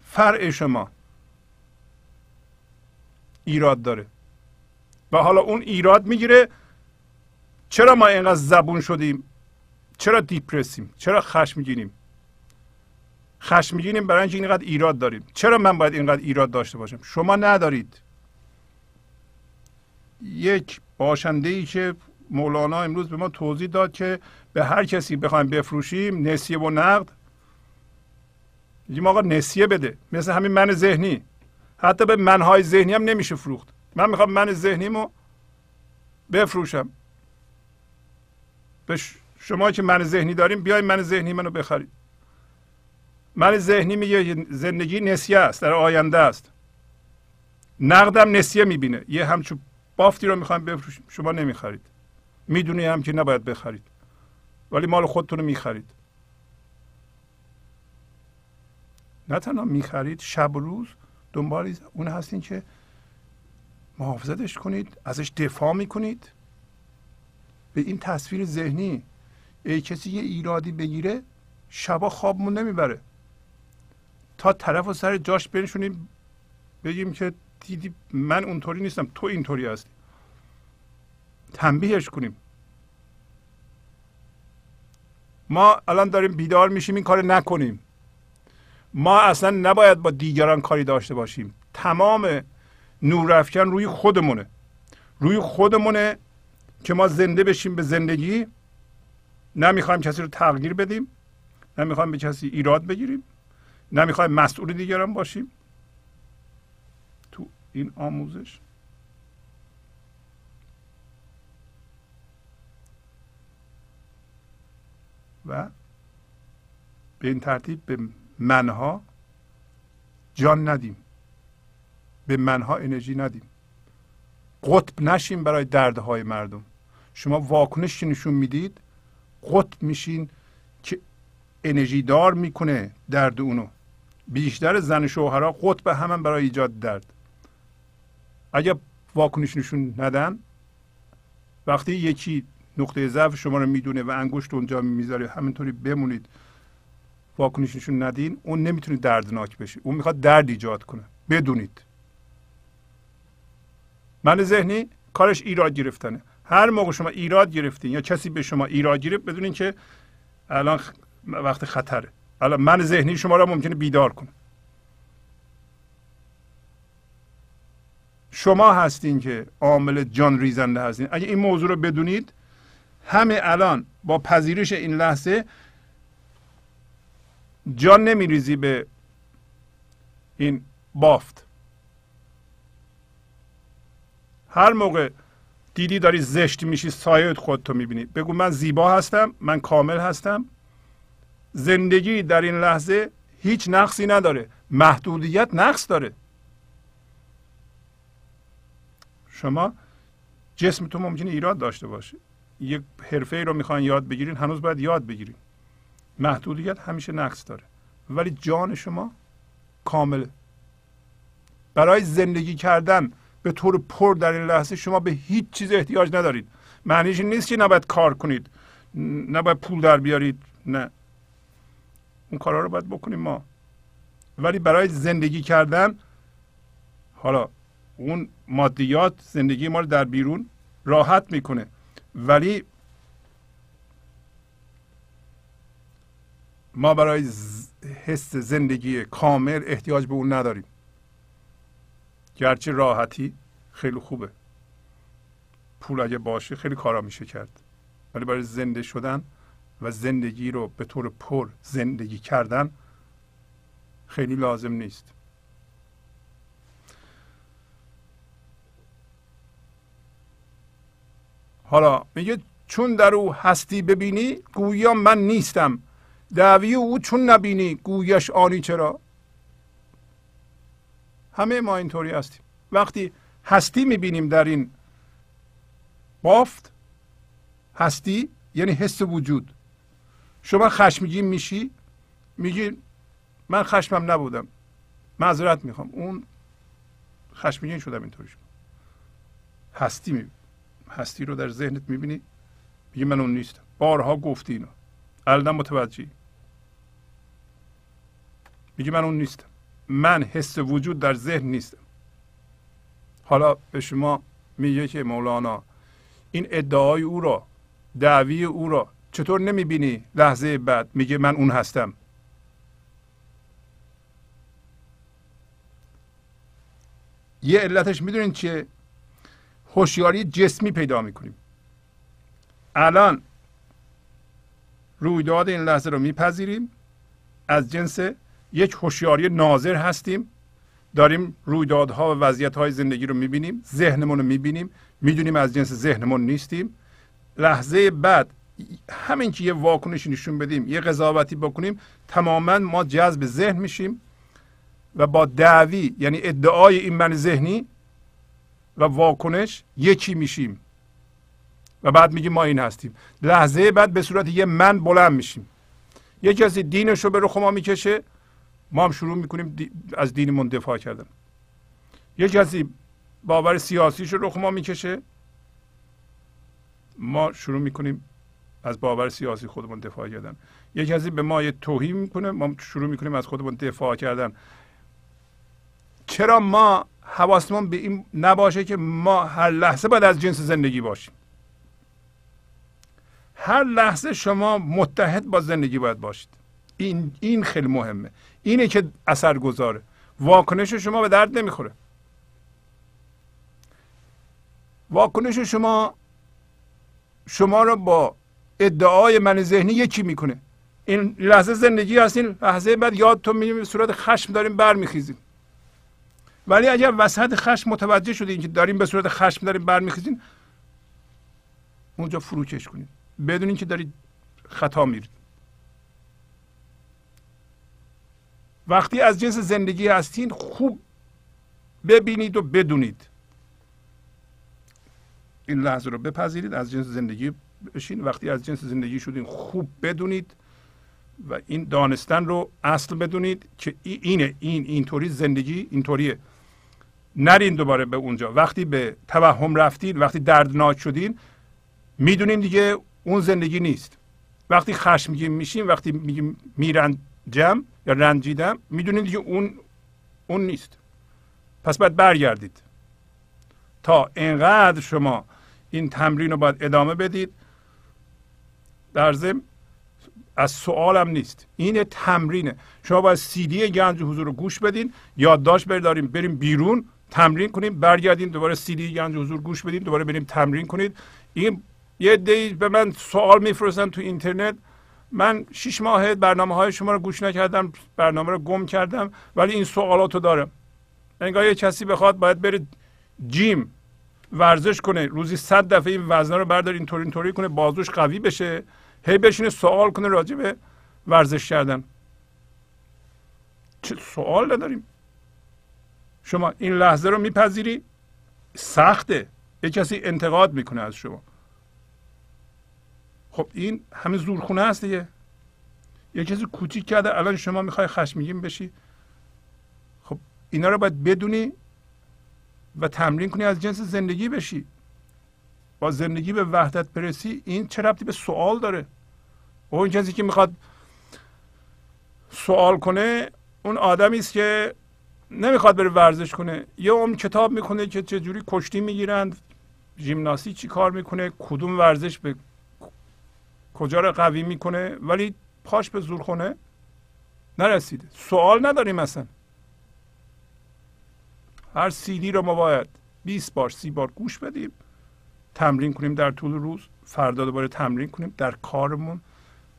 فرع شما ایراد داره. و حالا اون ایراد می‌گیره چرا ما اینقدر زبون شدیم؟ چرا دیپرسیم؟ چرا خشم می‌گیریم خشم می‌گیریم برای اینکه اینقدر ایراد داریم. چرا من باید اینقدر ایراد داشته باشم؟ شما ندارید. یک باشنده ای که مولانا امروز به ما توضیح داد که به هر کسی بخوایم بفروشیم نسیه و نقد. میگیم آقا نسیه بده. مثل همین من ذهنی. حتی به منهای ذهنی هم نمیشه فروخت. من می‌خوام من ذهنیمو بفروشم. به شما که من ذهنی داریم بیاین من ذهنی منو بخرید. من ذهنی میگه زندگی نسیه است در آینده است. نقدم نسیه می‌بینه. یه همچون بافتی رو می‌خوایم بفروشیم شما نمی‌خرید. می‌دونی هم که نباید بخرید. ولی مال خودتون رو می‌خرید. نه تنها می‌خرید شب و روز دنبال اون هستین که محافظتش کنید ازش دفاع می‌کنید. به این تصویر ذهنی. ای کسی یه ایرادی بگیره شبا خوابمون نمی‌بره. تا طرف و سر جاش بنشونیم بگیم که دیدی من اونطوری نیستم تو اینطوری هستی. تنبیهش کنیم. ما الان داریم بیدار میشیم این کار نکنیم. ما اصلا نباید با دیگران کاری داشته باشیم. تمام نورافکن روی خودمونه. روی خودمونه که ما زنده بشیم به زندگی. نمی‌خوایم کسی رو تغییر بدیم. نمی‌خوایم به کسی ایراد بگیریم. نمی‌خوایم مسئول دیگران باشیم تو این آموزش؟ و به این ترتیب به منها جان ندیم. به منها انرژی ندیم. قطب نشیم برای دردهای مردم. شما واکنش نشون می‌دید قطب میشین که انرژی دار می‌کنه درد اونو. بیشتر زن شوهرها قطب همن برای ایجاد درد. اگر واکنش نشون ندن وقتی یکی نقطه ضعف شما رو می‌دونه و انگشت اونجا می‌ذاره همینطوری بمونید واکنش نشون ندین اون نمی‌تونه دردناک بشه. اون می‌خواد درد ایجاد کنه. بدونید. من ذهنی کارش ایراد گرفتنه. هر موقع شما ایراد گرفتین یا کسی به شما ایراد گرفت بدونین که الان وقت خطره. الان من ذهنی شما را ممکنه بیدار کنه شما هستین که عامل جان ریزنده هستین. اگه این موضوع رو بدونید همه الان با پذیرش این لحظه جان نمیریزی به این بافت. هر موقع دیدی داری زشت میشی سایه خودتو می‌بینی. بگو من زیبا هستم من کامل هستم. زندگی در این لحظه هیچ نقصی نداره. محدودیت نقص داره. شما جسمتون ممکنه ایراد داشته باشه. یک حرفه ای رو می‌خواین یاد بگیرین هنوز باید یاد بگیرین. محدودیت همیشه نقص داره. ولی جان شما کامله. برای زندگی کردن به طور پر در این لحظه شما به هیچ چیز احتیاج ندارید. معنیش نیست که نباید کار کنید. نباید پول در بیارید. نه. اون کارها رو باید بکنیم ما. ولی برای زندگی کردن حالا اون مادیات زندگی ما رو در بیرون راحت می‌کنه. ولی ما برای حس زندگی کامل احتیاج به اون نداریم. گرچه راحتی خیلی خوبه. پول اگه باشه خیلی کارا میشه کرد. ولی برای زنده شدن و زندگی رو به طور پر زندگی کردن خیلی لازم نیست. حالا میگه چون در او هستی ببینی گویا من نیستم. دعوی او چون نبینی گویش آنی چرا؟ همه ما اینطوری هستیم. وقتی هستی می‌بینیم در این بافت هستی یعنی حس وجود. شما خشمگین میشی؟ میگی من خشمم نبودم. معذرت می‌خوام. اون خشمگین شدم اینطوری شد. هستی می هستی رو در ذهنت می‌بینی میگه من اون نیستم. بارها گفتی اینو. الان متوجهی. میگه من اون نیستم. من حس وجود در ذهن نیستم. حالا به شما میگه که مولانا این ادعای او را دعوی او را چطور نمی‌بینی لحظه بعد میگه من اون هستم؟ یه علتش می‌دونین چیه؟ هوشیاری جسمی پیدا می‌کنیم. الان رویداد این لحظه رو میپذیریم. از جنس یک هوشیاری ناظر هستیم. داریم رویدادها و وضعیت های زندگی رو می‌بینیم. ذهنمون رو می‌بینیم. می‌دونیم از جنس ذهنمون نیستیم. لحظه بعد همین که یه واکنشی نشون بدیم یه قضاوتی بکنیم تماما ما جذب ذهن میشیم و با دعوی یعنی ادعای این من ذهنی و واکنش یکی میشیم. و بعد میگیم ما این هستیم. لحظه بعد به صورت یه من بلند میشیم. یه کسی دینش رو به رخ ما می‌کشه ما هم شروع می‌کنیم از دینمون دفاع کردن. یه کسی باور سیاسیش رو رخ ما می‌کشه ما شروع می‌کنیم از باور سیاسی خودمون دفاع کردن. یه کسی به ما یه توهین می‌کنه ما شروع می‌کنیم از خودمون دفاع کردن. چرا ما حواسمون به این نباشه که ما هر لحظه باید از جنس زندگی باشیم؟ هر لحظه شما متحد با زندگی باید باشید. این این خیلی مهمه. اینه که اثر گذاره واکنش شما به درد نمی‌خوره. واکنش شما شما رو با ادعای من ذهنی یکی می‌کنه؟ این لحظه زندگی هستین لحظه بعد یادتون میگیم به صورت خشم داریم برمیخیزیم. ولی اگر وسط خشم متوجه شدین که داریم به صورت خشم داریم برمیخیزین اونجا فروکش کنید بدونین که دارید خطا میرید وقتی از جنس زندگی هستین خوب ببینید و بدونید. این لحظه رو بپذیرید از جنس زندگی بشین. وقتی از جنس زندگی شدین خوب بدونید و این دانستن رو اصل بدونید که اینه این اینطوری زندگی اینطوریه. نرین دوباره به اونجا. وقتی به توهم رفتید وقتی دردناک شدین می‌دونین دیگه اون زندگی نیست. وقتی خشمگین میشین وقتی میگیم میرنجم یا رنجیدم می‌دونید دیگه اون اون نیست. پس باید برگردید. تا اینقدر شما این تمرین رو باید ادامه بدید در ضمن از سوالم نیست. این تمرینه. شما باید سیدی گنج حضور رو گوش بدین یادداشت برداریم بریم بیرون تمرین کنیم برگردیم دوباره سیدی گنج حضور گوش بدیم دوباره بریم تمرین کنید. این یه دی به من سوال میفرستن تو اینترنت. من شیش ماه برنامه های شما رو گوش نکردم برنامه رو گم کردم ولی این سوالاتو دارم. انگار یه کسی بخواد باید بره جیم ورزش کنه. روزی صد دفعه این وزنه رو بردار اینطوری اینطوری کنه بازوش قوی بشه. هی بشینه سوال کنه راجع به ورزش کردن. چه سوال نداریم؟ شما این لحظه رو میپذیری سخته. یه کسی انتقاد می‌کنه از شما. خب این همه زورخونه هست دیگه. یه کسی کوچیک کرده الان شما می‌خوای خشمگین بشی. خب اینا رو باید بدونی و تمرین کنی از جنس زندگی بشی. با زندگی به وحدت برسی این چه ربطی به سوال داره؟ اون کسی که می‌خواد سوال کنه اون آدمی است که نمی‌خواد بره ورزش کنه. یه اون کتاب می‌کنه که چجوری کشتی می‌گیرند ژیمناستی چی کار می‌کنه کدوم ورزش به کجا رو قوی می‌کنه ولی پاش به زورخونه نرسیده. سوال نداریم اصلا. هر سیدی رو ما باید 20 بار سی بار گوش بدیم. تمرین کنیم در طول روز فردا دوباره تمرین کنیم در کارمون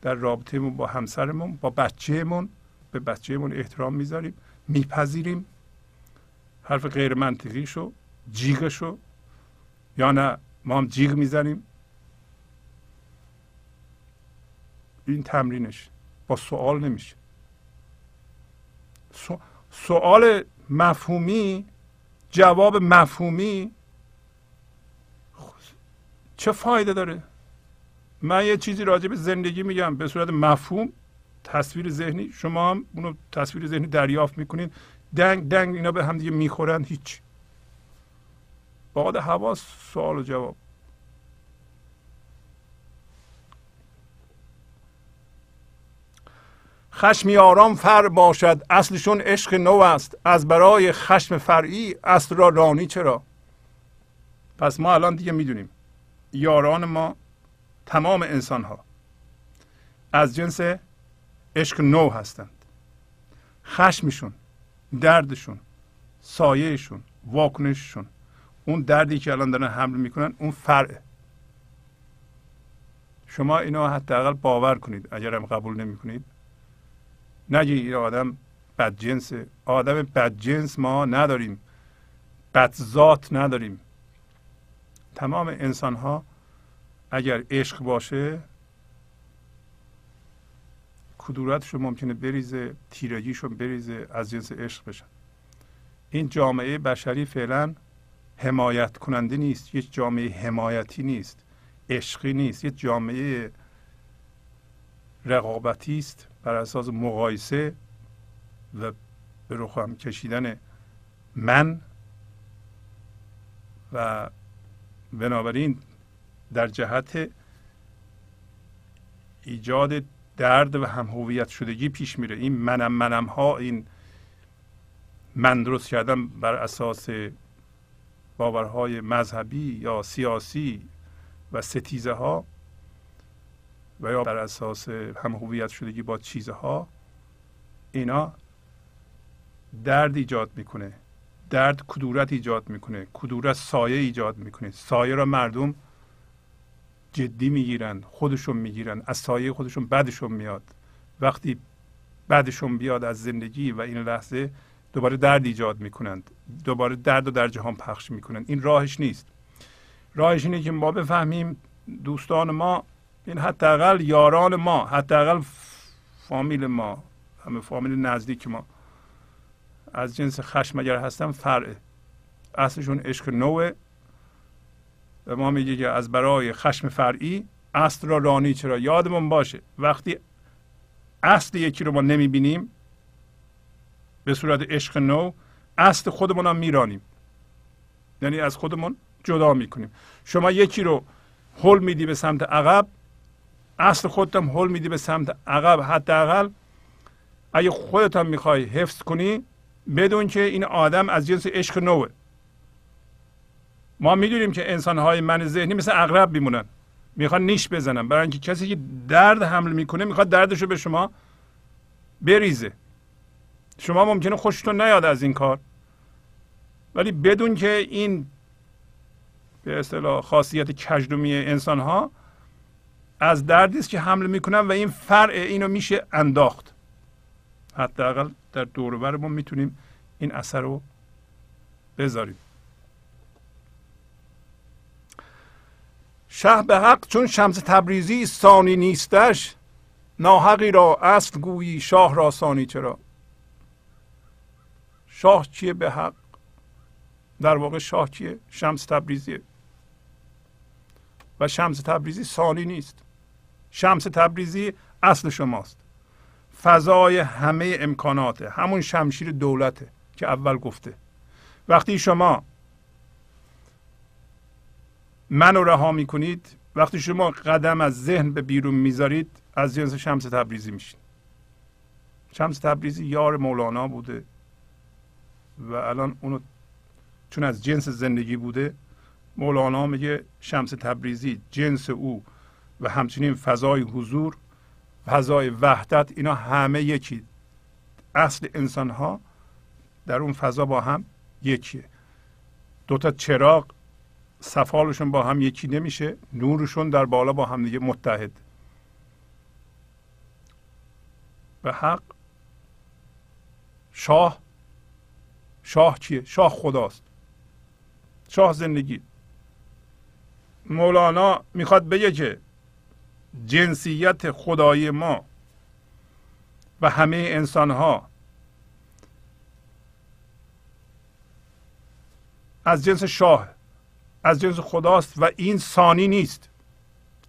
در رابطهمون با همسرمون با بچهمون. به بچهمون احترام می‌ذاریم میپذیریم. حرف غیر منطقیشو جیگشو یا نه ما هم جیگ می‌زنیم. این تمرینش با سوال نمیشه. سوال مفهومی جواب مفهومی چه فایده داره؟ من یه چیزی راجع به زندگی میگم به صورت مفهوم. تصویر ذهنی شما هم اونو تصویر ذهنی دریافت می‌کنین. دنگ دنگ اینا به هم دیگه می‌خورن هیچ. باد حواس سوال و جواب. خشم آرام فر باشد اصلشون عشق نو است. از برای خشم فرعی اصل را رانی چرا؟ پس ما الان دیگه می‌دونیم. یاران ما تمام انسان ها از جنس عشق نو هستند. خشمشون دردشون سایهشون واکنششون اون دردی که الان دارن حمل می‌کنن اون فرعه. شما اینو حداقل باور کنید اگر هم قبول نمی‌کنید. نگی این آدم بدجنس آدم بدجنس ما نداریم. بدذات نداریم. تمام انسان ها اگر عشق باشه کدورتشون ممکنه بریزه تیرگیشون بریزه از جنس عشق بشن. این جامعه بشری فعلا حمایت کننده نیست یک جامعه حمایتی نیست عشقی نیست یک جامعه رقابتی است بر اساس مقایسه و به رخ کشیدن من و بنابراین در جهت ایجاد درد و هم هویت شدگی پیش میره. این منم منم ها این من درست کردن بر اساس باورهای مذهبی یا سیاسی و ستیزه ها و یا بر اساس هم هویت شدگی با چیزها اینا درد ایجاد می‌کنه. درد کدورت ایجاد می‌کنه کدورت سایه ایجاد می‌کنه. سایه را مردم جدی می‌گیرن خودشون می‌گیرن از سایه خودشون بدشون میاد. وقتی بعدشون بیاد از زندگی و این لحظه دوباره درد ایجاد می‌کنند. دوباره درد رو در جهان پخش می‌کنند. این راهش نیست. راهش اینه که ما بفهمیم دوستان ما این حداقل یاران ما حداقل فامیل ما همه فامیل نزدیک ما از جنس خشم اگر هستن فرعه. اصلشون عشق نوه. و ما میگه که از برای خشم فرعی اصل را رانی چرا یادمون باشه. وقتی اصل یکی رو ما نمی‌بینیم به صورت عشق نو اصل خودمون هم میرانیم. یعنی از خودمون جدا می‌کنیم. شما یکی رو حل میدی به سمت عقب اصل خودت هم حل میدی به سمت عقب. حداقل اگه خودت هم می‌خوای حفظ کنی بدون که این آدم از جنس عشق نوه. ما می‌دونیم که انسان های من ذهنی مثل اغرب میمونن. می‌خوان نیش بزنن. برای اینکه کسی که درد حمل می‌کنه می‌خواد دردش رو به شما بریزه. شما ممکنه خوشتون نیاد از این کار. ولی بدون که این به اصطلاح خاصیت کجدومی انسان ها از دردی است که حمله می‌کنن و این فرع اینو میشه انداخت. حداقل در دور ما می‌تونیم این اثر رو بذاریم. شه به حق چون شمس تبریزی سانی نیستش ناحقی را اصل گویی شاه را سانی چرا؟ شاه چیه به حق؟ در واقع شاه کیه شمس تبریزیه. و شمس تبریزی سانی نیست. شمس تبریزی اصل شماست. فضای همه امکاناته. همون شمشیر دولته که اول گفته. وقتی شما منو رها می‌کنید وقتی شما قدم از ذهن به بیرون می‌ذارید از جنس شمس تبریزی میشین. شمس تبریزی یار مولانا بوده و الان اونو چون از جنس زندگی بوده مولانا میگه شمس تبریزی جنس او و همچنین فضای حضور فضای وحدت اینا همه یکی. اصل انسان ها در اون فضا با هم یکیه. دوتا چراغ صفالشون با هم یکی نمیشه نورشون در بالا با هم دیگه متحد. به حق شاه شاه کیه شاه خداست. شاه زندگی. مولانا می‌خواد بگه که جنسیت خدایی ما و همه انسان ها از جنس شاه از جنس خداست و این ثانی نیست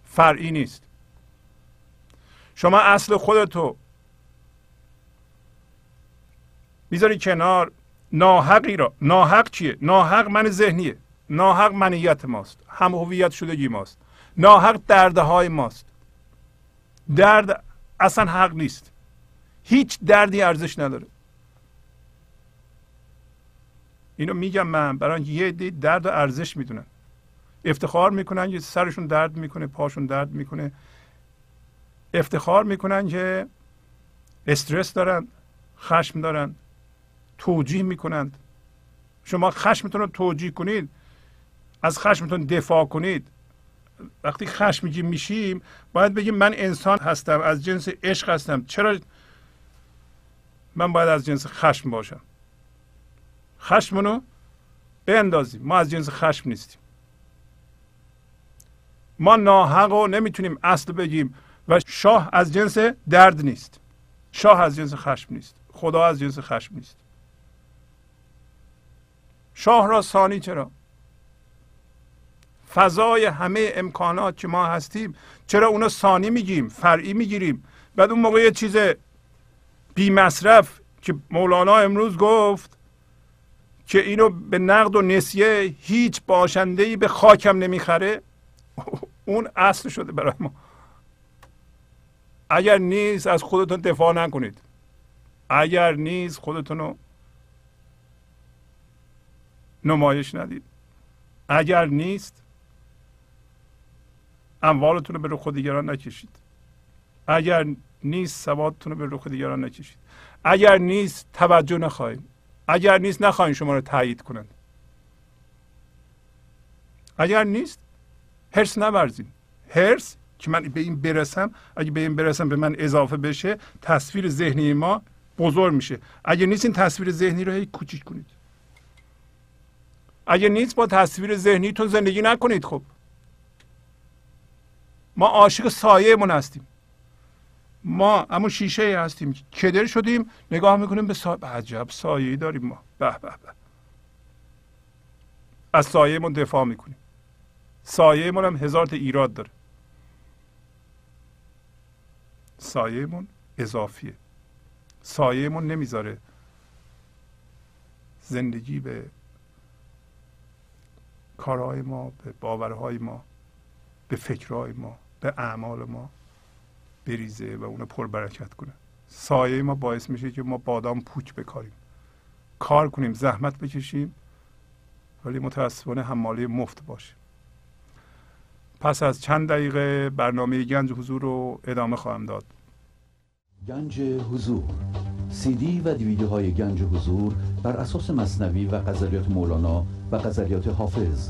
فرعی نیست. شما اصل خودتو می‌ذاری کنار. ناحقی را ناحق چیه؟ ناحق من ذهنیه. ناحق منیت ماست. هم هویت شدگی ماست. ناحق درده های ماست. درد اصلا حق نیست. هیچ دردی ارزش نداره. اینو میگم من برای یه عده درد ارزش می‌دونن. افتخار می‌کنن که سرشون درد می‌کنه پاشون درد می‌کنه. افتخار می‌کنن که استرس دارن خشم دارن توجیه می‌کنند. شما خشمتون رو توجیه کنید. از خشمتون دفاع کنید. وقتی خشمگین میشیم باید بگیم من انسان هستم از جنس عشق هستم. چرا من باید از جنس خشم باشم؟ خشمونو بندازیم. ما از جنس خشم نیستیم. ما ناحق رو نمی‌تونیم اصل بگیم و شاه از جنس درد نیست. شاه از جنس خشم نیست. خدا از جنس خشم نیست. شاه را ثانی چرا؟ فضای همه امکانات که ما هستیم چرا اونا ثانی میگیم فرعی می‌گیریم؟ بعد اون موقع یه چیز بی مصرف که مولانا امروز گفت که اینو به نقد و نسیه هیچ باشنده ای به خاکم نمی‌خره اون اصل شده برای ما. اگر نیست از خودتون دفاع نکنید. اگر نیست خودتون رو نمایش ندید. اگر نیست اموالتون رو به خود دیگران نکشید. اگر نیست سوادتون رو به خود دیگران نکشید. اگر نیست توجه نخواهید. اگر نیست نخواهید شما رو تایید کنند. اگر نیست هرس نورزید. هرس که من به این برسم اگه به این برسم به من اضافه بشه تصویر ذهنی ما بزرگ میشه. اگر نیست این تصویر ذهنی رو هی کوچیک کنید. اگر نیست با تصویر ذهنیتون زندگی نکنید خب. ما عاشق سایهمون هستیم. ما اما شیشه هستیم. کدر شدیم نگاه می‌کنیم به سایه عجب سایه داریم ما. به به به. از سایهمون دفاع می‌کنیم. سایهمون هم هزار تا ایراد داره. سایهمون اضافیه. سایهمون نمی‌ذاره زندگی به کارهای ما به باورهای ما به فکرهای ما. به اعمال ما بریزه و اونو پربرکت کنه. سایه ما باعث میشه که ما بادام پوک بکاریم. کار کنیم زحمت بکشیم ولی متاسفانه حماله مفت باشیم پس از چند دقیقه برنامه گنج حضور رو ادامه خواهم داد. گنج حضور سی دی و دیویدیو های گنج حضور بر اساس مصنوی و غزلیات مولانا و غزلیات حافظ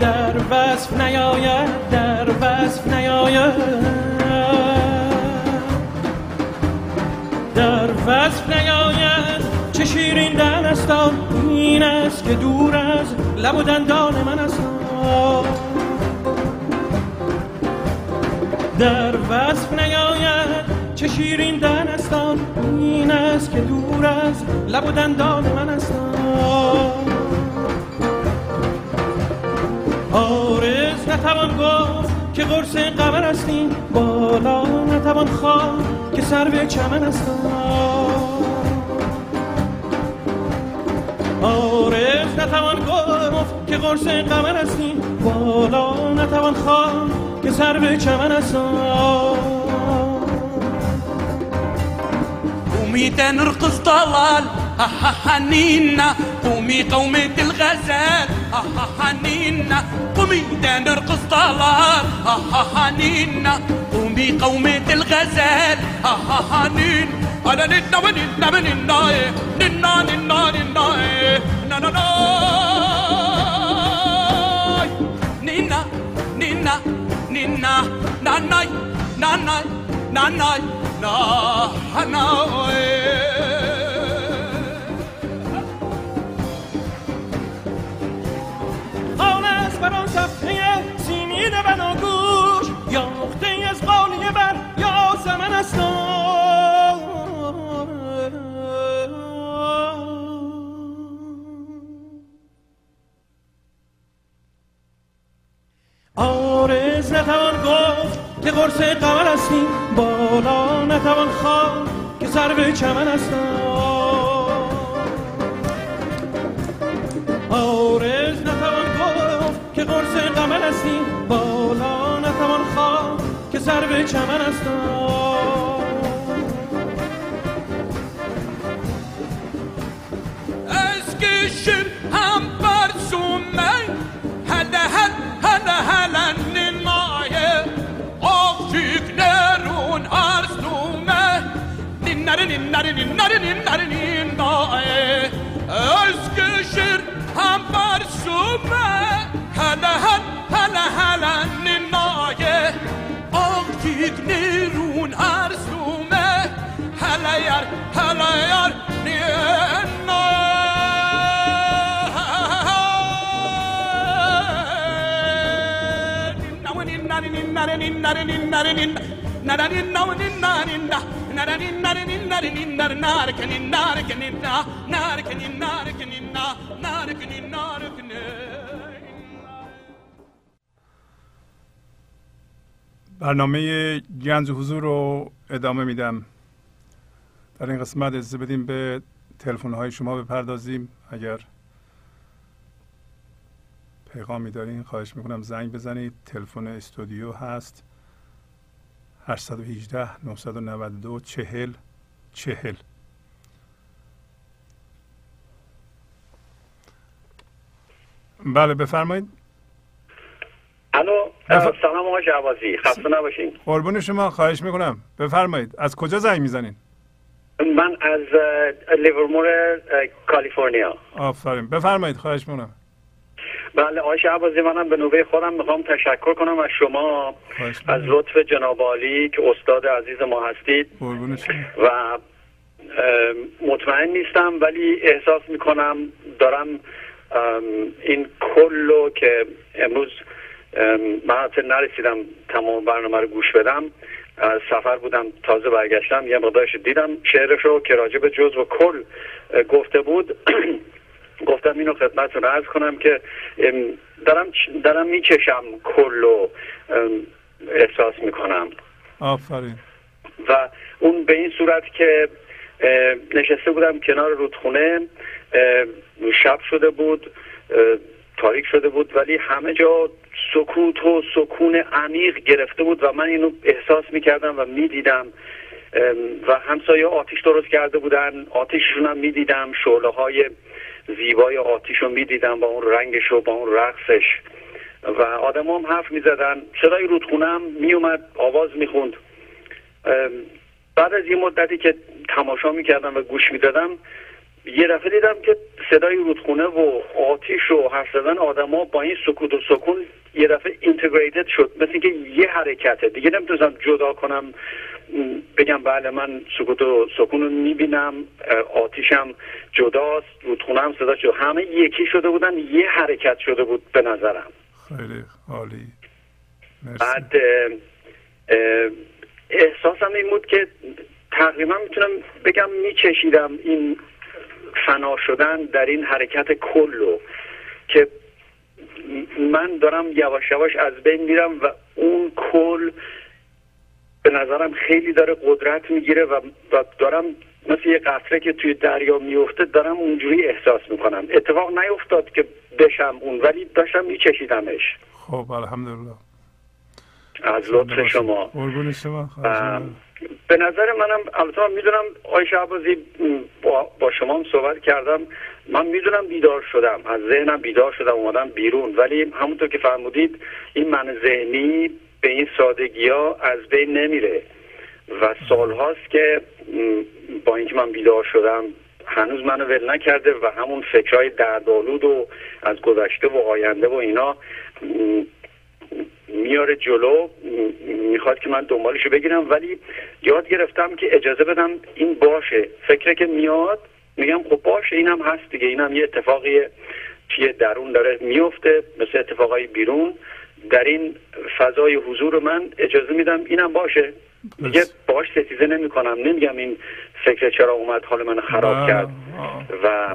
در وصف نیاید در وصف نیاید. در وصف نیاید. چه شیرین دنستان این است که دور از لب و دندان من است. در وصف نیاید. چه شیرین دنستان این است که دور از لب و دندان من است. آرز نتوان گفت که قرص قمر هستیم. بالا نتوان خواه که سر به چمن هستم. آرز نتوان گفت که قرص قمر هستیم. بالا نتوان خواه که سر به چمن هستم. قومي تنرقص طلال. حنينا قومي قومة الغزال حنينا قومي ده نرقص طلال هانينا قومي قومة الغزال. حنين أنا ننا وننا وننا ننا ننا ننا ننا ننا ننا ننا ننا ننا ننا ننا ننا نتوان گفت که قرص قمر هستیم بالا نتوان خواه که سر به چمن هستم. آرز نتوان گفت که قرص قمر هستیم بالا نتوان خواه که سر به چمن هستم. Ninnari ninnari ninnari ninnaye Eskişehir hem Barsume Hele hel hele hele ninnaye Afşik nerun arsume Hele yar hele yar برنامه گنج حضور رو ادامه میدم. در این قسمت اجازه بدیم به تلفن های شما بپردازیم. اگر پیغامی دارین خواهش می‌کنم زنگ بزنید. تلفن استودیو هست. 818 992 40 40 بله بفرمایید. الو بف- سلام آقای شعبازی خسته نباشین. قربون شما خواهش می‌کنم. بفرمایید از کجا زنگ می‌زنین؟ من از لیورمور کالیفرنیا. آفرین. بفرمایید خواهش می‌کنم. بله آقای شعبازی منم به نوبه خودم می‌خوام تشکر کنم از شما از لطف جناب عالی که استاد عزیز ما هستید. و مطمئن نیستم ولی احساس می‌کنم دارم این کلو که امروز ام، من حتی نرسیدم تمام برنامه رو گوش بدم از سفر بودم تازه برگشتم یه مقدارش دیدم شعرش رو که راجع به جز و کل گفته بود. [CLEARS THROAT] گفتم اینو خدمتتون عرض کنم که دارم دارم میچشم کلو احساس می‌کنم. آفرین. و اون به این صورت که نشسته بودم کنار رودخونه شب شده بود تاریک شده بود ولی همه جا سکوت و سکون عمیق گرفته بود و من اینو احساس می‌کردم و می‌دیدم. و همسایه آتیش درست کرده بودن آتیششون هم می‌دیدم شعله های زیبای آتیش رو می‌دیدم با اون رنگش و با اون رقصش. و آدم هم حرف می‌زدن. صدای رودخونه هم میومد آواز می‌خوند. بعد از یه مدتی که تماشا می‌کردم و گوش می‌دادم یه دفعه دیدم که صدای رودخونه و آتیش و حرف زدن آدما با این سکوت و سکون یه دفعه اینتگریتد شد. مثل اینکه یه حرکته. دیگه نمی‌تونستم جدا کنم. بگم بله من سکوت و سکون رو می‌بینم آتیشم جداست رودخونه هم صدا شد همه یکی شده بودن یه حرکت شده بود به نظرم. خیلی عالی. مرسی. بعد اه، اه، احساسم این بود که تقریبا می‌تونم بگم میچشیدم این فنا شدن در این حرکت کلو که من دارم یواش یواش از بین میرم و اون کل به نظرم خیلی داره قدرت می‌گیره و, دارم مثل یه قطره که توی دریا میفته دارم اونجوری احساس می‌کنم. اتفاق نیفتاد که بشم اون ولی داشتم میچشیدمش. خب الحمدلله. از لطف شما. قربون شما. به نظر منم البته من می‌دونم آی شعبازی با, با شما هم صحبت کردم. من می‌دونم بیدار شدم از ذهنم بیدار شدم اومدم بیرون. ولی همونطور که فرمودید این من ذهنی به این سادگی ها از بین نمیره. و سالهاست که م، با اینکه من بیدار شدم هنوز منو ول نکرده و همون فکرهای دردآلود و از گذشته و آینده و اینا میاره جلو می‌خواد که من دنبالشو بگیرم ولی یاد گرفتم که اجازه بدم این باشه فکره که میاد میگم خب باشه اینم هست دیگه اینم یه اتفاقیه توی درون داره میفته مثل اتفاقای بیرون در این فضای حضور من اجازه میدم اینم باشه دیگه. باش ستیزه نمی کنم نمیگم این فکر چرا اومد حال من خراب. کرد. و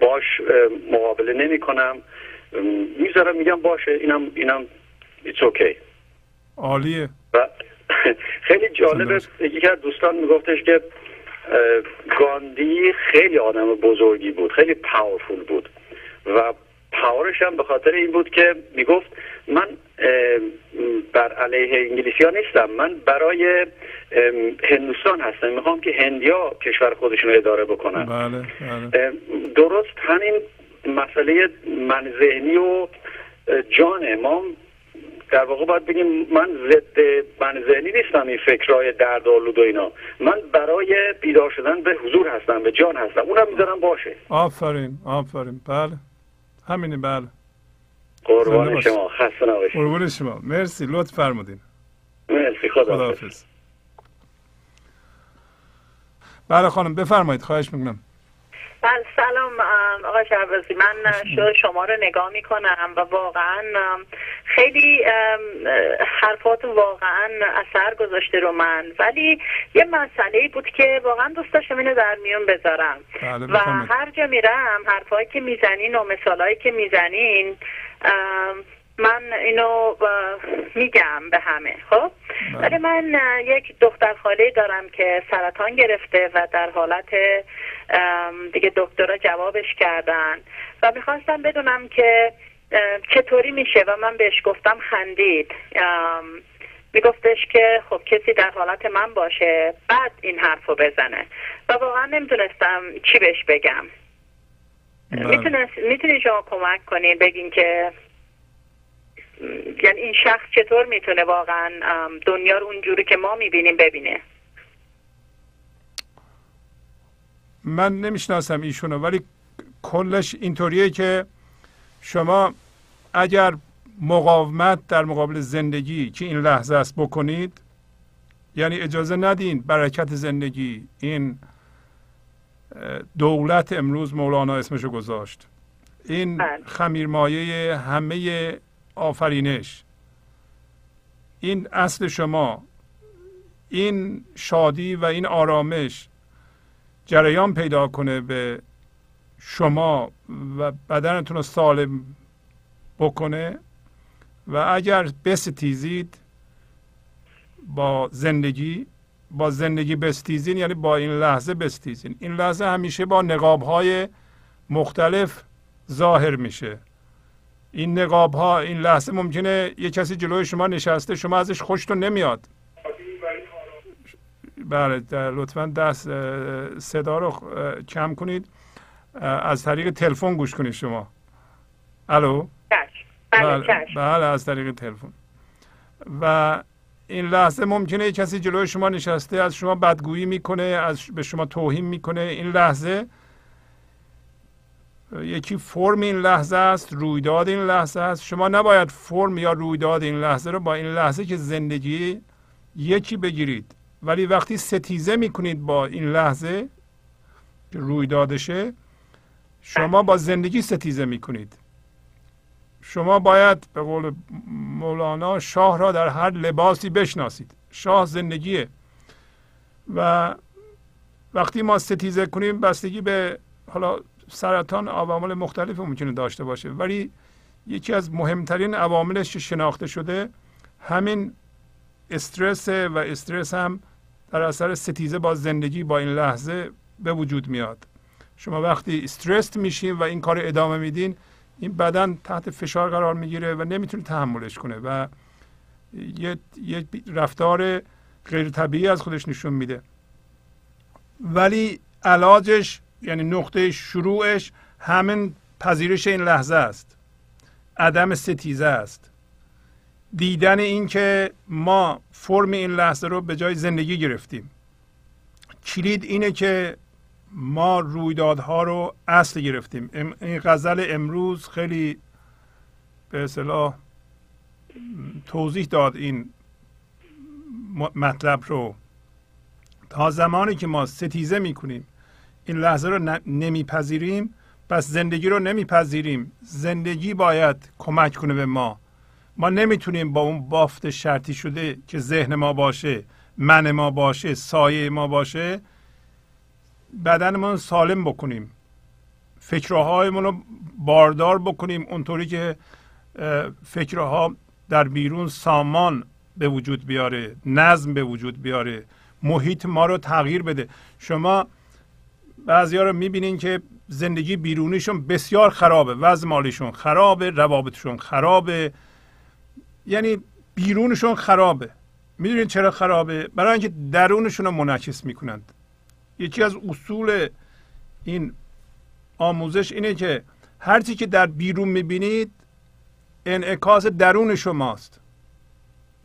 باش مقابله نمی کنم می‌ذارم میگم باشه اینم اینم it's okay. عالیه. و خیلی جالبه یکی از دوستان میگفتش که گاندی خیلی آدم بزرگی بود خیلی پاورفول بود و پاورش هم به خاطر این بود که می‌گفت من بر علیه انگلیسی ها نیستم من برای هندوستان هستم می‌خوام که هندیا کشور خودشون رو اداره بکنن. بله بله. درست همین مسئله من ذهنی و اه، جانه ما در واقع باید بگیم من ضد من ذهنی نیستم این فکرهای درد آلود و اینا. من برای بیدار شدن به حضور هستم به جان هستم. اونم می‌ذارم باشه. آفرین آفرین. بله. همینه بله. قربان. شما. خسته نباشید. قربون شما. مرسی. لطف فرمودین. مرسی. خدا خداحافظ. بله خانم بفرمایید. خواهش می‌کنم. بله سلام ام، آقای شهبازی. من شو شما رو نگاه می‌کنم و واقعا خیلی حرفات واقعا اثر گذاشته رو من. ولی یه مسئله بود که واقعا دوست داشتم اینو در میون بذارم. بله و هر جا میرم حرفایی که می‌زنین و مثالهایی که می‌زنین من اینو میگم به همه خب؟ بله. ولی من یک دختر خاله دارم که سرطان گرفته و در حالت دیگه دکترها جوابش کردن. و می‌خواستم بدونم که چطوری میشه و من بهش گفتم خندید. میگفتش که خب کسی در حالت من باشه بعد این حرف رو بزنه. و واقعا نمی‌دونستم چی بهش بگم. بله. می‌تونی شما کمک کنین بگین که یعنی این شخص چطور می‌تونه واقعا دنیا رو اونجوری که ما می‌بینیم ببینه؟ من نمی‌شناسم ایشونو ولی کلش اینطوریه که شما اگر مقاومت در مقابل زندگی که این لحظه است بکنید یعنی اجازه ندین برکت زندگی این دولت امروز مولانا اسمشو گذاشت این بله. خمیرمایه همه آفرینش این اصل شما این شادی و این آرامش جریان پیدا کنه به شما و بدنتون رو سالم بکنه و اگر بستیزید با زندگی با زندگی بستیزین یعنی با این لحظه بستیزین. این لحظه همیشه با نقاب های مختلف ظاهر میشه. این نقاب ها این لحظه ممکنه یه کسی جلوی شما نشسته شما ازش خوشتون نمیاد. بله لطفا دست صدا رو کم کنید. از طریق تلفن گوش کنید شما. الو؟ بله چشم. بله از طریق تلفن. و این لحظه ممکنه کسی جلوی شما نشسته از شما بدگویی می‌کنه از به شما توهین می‌کنه. این لحظه یکی فرم این لحظه است رویداد این لحظه است. شما نباید فرم یا رویداد این لحظه رو با این لحظه که زندگی یکی بگیرید. ولی وقتی ستیزه می‌کنید با این لحظه که رویدادشه شما با زندگی ستیزه می‌کنید. شما باید به قول مولانا شاه را در هر لباسی بشناسید. شاه زندگیه. و وقتی ما ستیزه کنیم بستگی به حالا سرطان عوامل مختلف ممکنه داشته باشه. ولی یکی از مهمترین عواملش شناخته شده همین استرس و استرس هم در اثر ستیزه با زندگی با این لحظه به وجود میاد. شما وقتی استرس میشین و این کار ادامه میدین این بدن تحت فشار قرار می‌گیره و نمی‌تونه تحملش کنه و یه, یه رفتار غیر طبیعی از خودش نشون میده. ولی علاجش یعنی نقطه شروعش همین پذیرش این لحظه است. عدم ستیزه است. دیدن این که ما فرم این لحظه رو به جای زندگی گرفتیم. کلید اینه که ما رویدادها رو اصل گرفتیم. این غزل امروز خیلی به اصطلاح توضیح داد این مطلب رو. تا زمانی که ما ستیزه می‌کنیم این لحظه رو نمیپذیریم پس زندگی رو نمیپذیریم. زندگی باید کمک کنه به ما. ما نمی‌تونیم با اون بافت شرطی شده که ذهن ما باشه من ما باشه سایه ما باشه بدنمون سالم بکنیم. فکرهایمون رو باردار بکنیم. اونطوری که فکرها در بیرون سامان به وجود بیاره نظم به وجود بیاره محیط ما رو تغییر بده. شما بعضی ها رو می‌بینین که زندگی بیرونیشون بسیار خرابه. وضع مالیشون خرابه روابطشون خرابه. یعنی بیرونشون خرابه. می‌دونید چرا خرابه؟ برای اینکه درونشون رو منعکس می‌کنند. یکی از اصول این آموزش اینه که هرچی که در بیرون می‌بینید انعکاس درون شماست.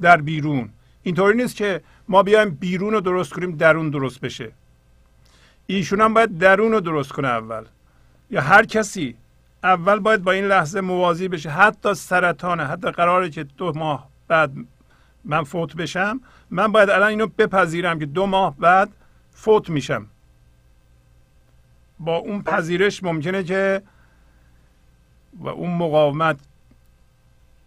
در بیرون. اینطوری نیست که ما بیایم بیرون رو درست کنیم درون درست بشه. ایشون هم باید درون رو درست کنه اول. یا هر کسی اول باید با این لحظه موازی بشه. حتی سرطانه حتی قراره که دو ماه بعد من فوت بشم من باید الان اینو بپذیرم که دو ماه بعد فوت میشم. با اون پذیرش ممکنه که و اون مقاومت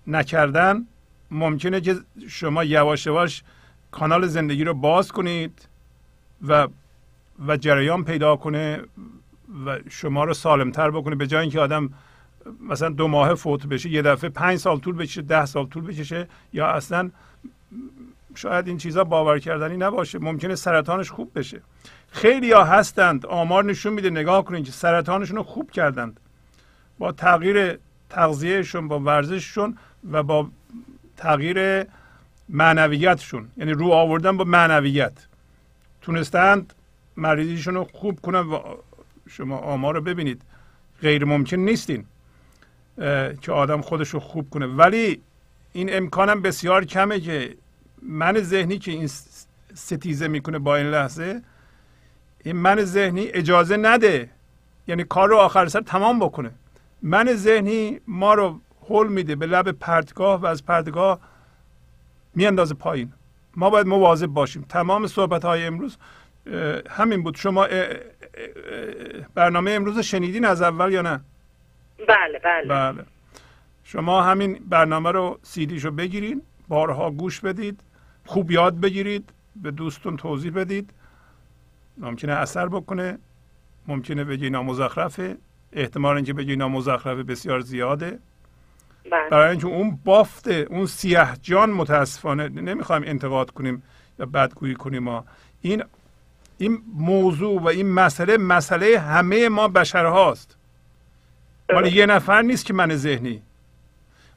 نکردن ممکنه که شما یواش یواش کانال زندگی رو باز کنید و و جریان پیدا کنه و شما رو سالمتر بکنه به جای اینکه آدم مثلا دو ماه فوت بشه یه دفعه پنج سال طول بکشه ده سال طول بکشه یا اصلا شاید این چیزا باور کردنی نباشه. ممکنه سرطانش خوب بشه. خیلی ها هستند آمار نشون میده. نگاه کنید که سرطانشون رو خوب کردند. با تغییر تغذیهشون با ورزششون و با تغییر معنویتشون یعنی رو آوردن با معنویت. تونستند مریضیشون رو خوب کنن و شما آمار رو ببینید. غیر ممکن نیستین. که آدم خودش رو خوب کنه. ولی این امکانم بسیار کمه که من ذهنی که این ستیزه می‌کنه با این لحظه این من ذهنی اجازه نده. یعنی کار رو آخر سر تمام بکنه. من ذهنی ما رو حل میده به لب پرتگاه و از پرتگاه میاندازه پایین. ما باید مواظب باشیم. تمام صحبت های امروز همین بود. شما برنامه امروز شنیدین از اول یا نه؟ بله بله. بله. شما همین برنامه رو سیدیش رو بگیرین بارها گوش بدید خوب یاد بگیرید به دوستون توضیح بدید. ممکنه اثر بکنه ممکنه بگی نامزخرفه. احتمال اینکه بگی نامزخرفه بسیار زیاده. بله. برای اینکه اون بافت اون سیاه جان متاسفانه نمی‌خوایم انتقاد کنیم یا بدگویی کنیم ما. این این موضوع و این مسئله مسئله همه ما بشر هاست مال یه نفر نیست که من ذهنی.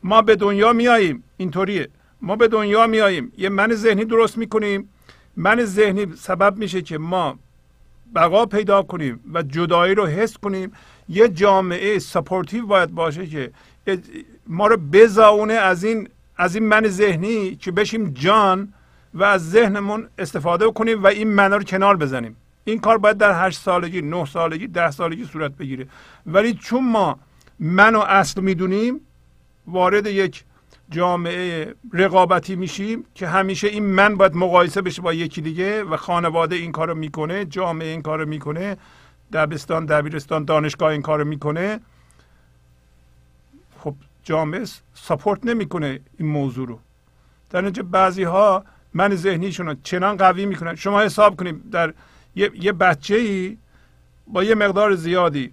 ما به دنیا میاییم اینطوریه. ما به دنیا میاییم. یه من ذهنی درست می‌کنیم. من ذهنی سبب میشه که ما بقا پیدا کنیم و جدایی رو حس کنیم. یه جامعه supportive ی باید باشه که ما رو بزاونه از این از این من ذهنی که بشیم جان و از ذهنمون استفاده کنیم و این من رو کنار بزنیم. این کار باید در هشت سالگی نه سالگی ده سالگی صورت بگیره. ولی چون ما من و اصل می‌دونیم وارد یک جامعه رقابتی میشیم که همیشه این من باید مقایسه بشه با یکی دیگه و خانواده این کارو می‌کنه جامعه این کارو می‌کنه دبستان دبیرستان دانشگاه این کارو می‌کنه. خب جامعه ساپورت نمی‌کنه این موضوع رو. در نتیجه بعضی ها من ذهنیشون رو چنان قوی می‌کنن. شما حساب کنید در یه, یه بچه ای با یه مقدار زیادی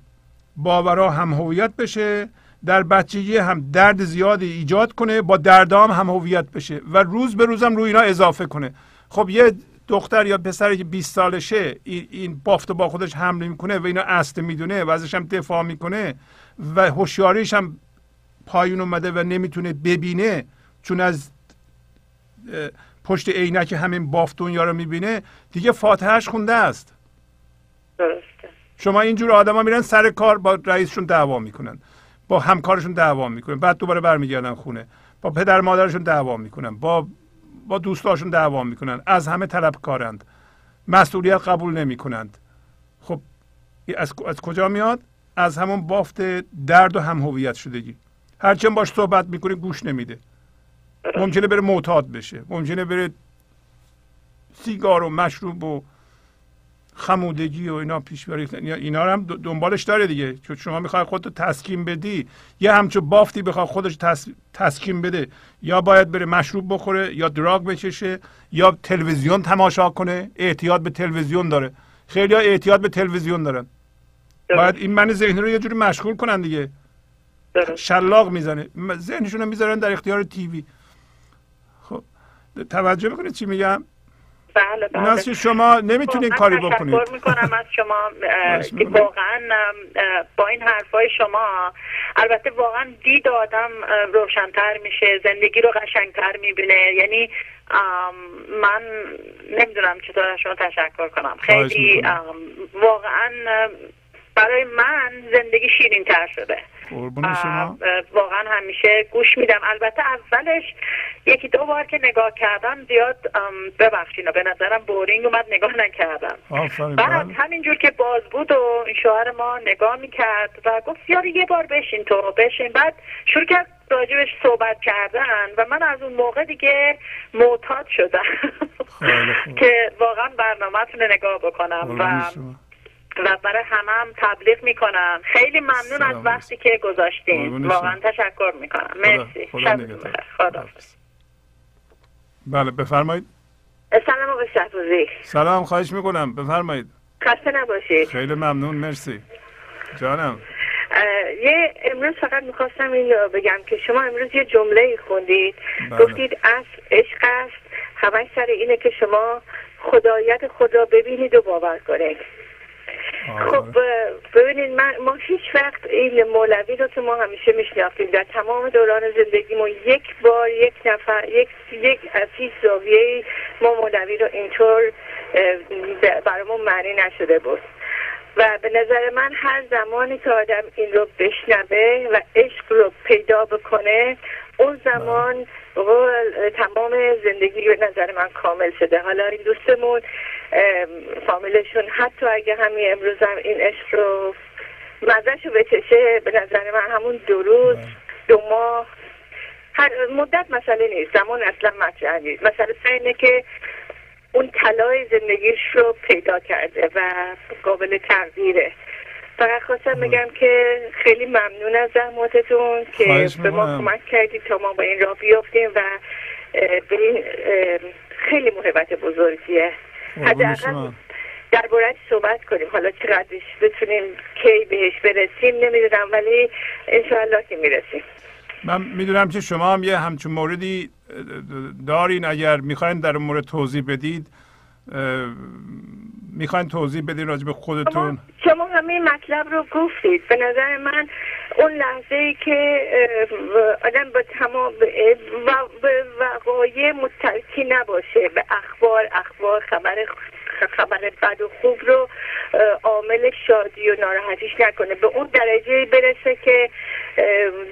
باورها هم هویت بشه در بچگی هم درد زیادی ایجاد کنه با دردام هم هویت بشه و روز به روزم روی اینا اضافه کنه. خب یه دختر یا پسری که 20 سالشه این, بافت با خودش حمله می‌کنه و اینو اصل می‌دونه و ازش هم دفاع می‌کنه و هوشیاریش هم پایین اومده و نمی‌تونه ببینه چون از پشت عینک همین بافت دنیا رو می‌بینه دیگه فاتحهش خونده است. درسته. شما اینجور آدما میرن سر کار با رئیسشون دعوا می‌کنن با همکارشون دعوا می‌کنن بعد دوباره برمیگردن خونه با پدر مادرشون دعوا می‌کنن با با دوستاشون دعوا می‌کنن از همه طلبکارند مسئولیت قبول نمی‌کنند. خب از, از کجا میاد؟ از همون بافت درد و هم هویت شدگی. هرچند باش صحبت می‌کنه گوش نمیده. ممکنه بره معتاد بشه. ممکنه بره سیگار و مشروب و خمودگی و اینا پیش بره. اینا رو هم دنبالش داره دیگه. چون شما می‌خوای خودتو تسکین بدی یه همچون بافتی بخواد خودش تس... تسکین بده. یا باید بره مشروب بخوره یا دراگ بکشه یا تلویزیون تماشا کنه. اعتیاد به تلویزیون داره. خیلی ها اعتیاد به تلویزیون دارن. باید این من ذهنی رو یه جوری مشغول کنن دیگه. شلاق می‌زنه. ذهنشون رو می‌ذارن در اختیار تیوی. توجه می‌کنید چی میگم؟ بله بله. که شما نمی‌تونید کاری واقعاً بکنید. تشکر می‌کنم از شما خواهش [LAUGHS] که. واقعا با این حرفای شما البته واقعا دید آدم روشنتر میشه زندگی رو قشنگتر می‌بینه. یعنی من نمی‌دونم چطور از شما تشکر کنم. خیلی واقعا برای من زندگی شیرین تر شده. قربون شما اه، واقعا همیشه گوش میدم البته اولش یکی دو بار که نگاه کردم زیاد ببخشید به نظرم بورینگ اومد نگاه نکردم بعد بله. همینجور که باز بود و این شوهر ما نگاه می‌کرد و گفت یارو یه بار بشین تو بشین بعد شروع کرد راجبش صحبت کردن و من از اون موقع دیگه معتاد شدم. [LAUGHS] که واقعا برنامهتون رو نگاه بکنم و. و برای همه هم تبلیغ می‌کنم. خیلی ممنون از وقتی که گذاشتین. واقعا. تشکر می‌کنم. مرسی. خدا بله بفرمایید. سلام آقای شهبازی. سلام خواهش می‌کنم. بفرمایید. خسته نباشید. خیلی ممنون. مرسی. جانم. یه امروز فقط می‌خواستم این رو بگم که شما امروز یه جمله خوندید. بله. گفتید اصل عشق است. همش سر اینه که شما خدایت خود را ببینید و باور کنید. خب ببینید من ما هیچ وقت این مولوی رو که ما همیشه میشناختیم در تمام دوران زندگیمون یک بار یک نفر یک یک از هیچ زاویه ما مولوی رو اینطور برامون معنی نشده بود. و به نظر من هر زمانی که آدم این رو بشنوه و عشق رو پیدا بکنه اون زمان قول تمام زندگی به نظر من کامل شده. حالا این دوستمون فامیلشون. حتی اگه همین امروز هم این عشق رو مزش رو بچشه به نظر من همون دو روز دو ماه هر مدت مسئله نیست. زمان اصلا مطرح نیست. مسئله سر اینه که اون طلای زندگیش رو پیدا کرده و قابل تغییره. فقط خواستم بگم که خیلی ممنون از زحماتتون که به ما. کمک کردید تا ما با این راه بیافتیم و به این خیلی محبت بزرگیه. حداقل شما. دربارهش صحبت کنیم. حالا چقدرش بتونیم کی بهش برسیم نمی‌دونم ولی انشاءالله که می‌رسیم. من می‌دونم که شما هم یه همچون موردی دارین. اگر می‌خواین در اون مورد توضیح بدید می‌خواین توضیح بدین راجع به خودتون؟ شما همه مطلب رو گفتید. به نظر من اون لحظه ای که آدم با تمام و- به وقایع متکی نباشه. به اخبار اخبار خبر خبر بد و خوب رو عامل شادی و ناراحتیش نکنه به اون درجه برسه که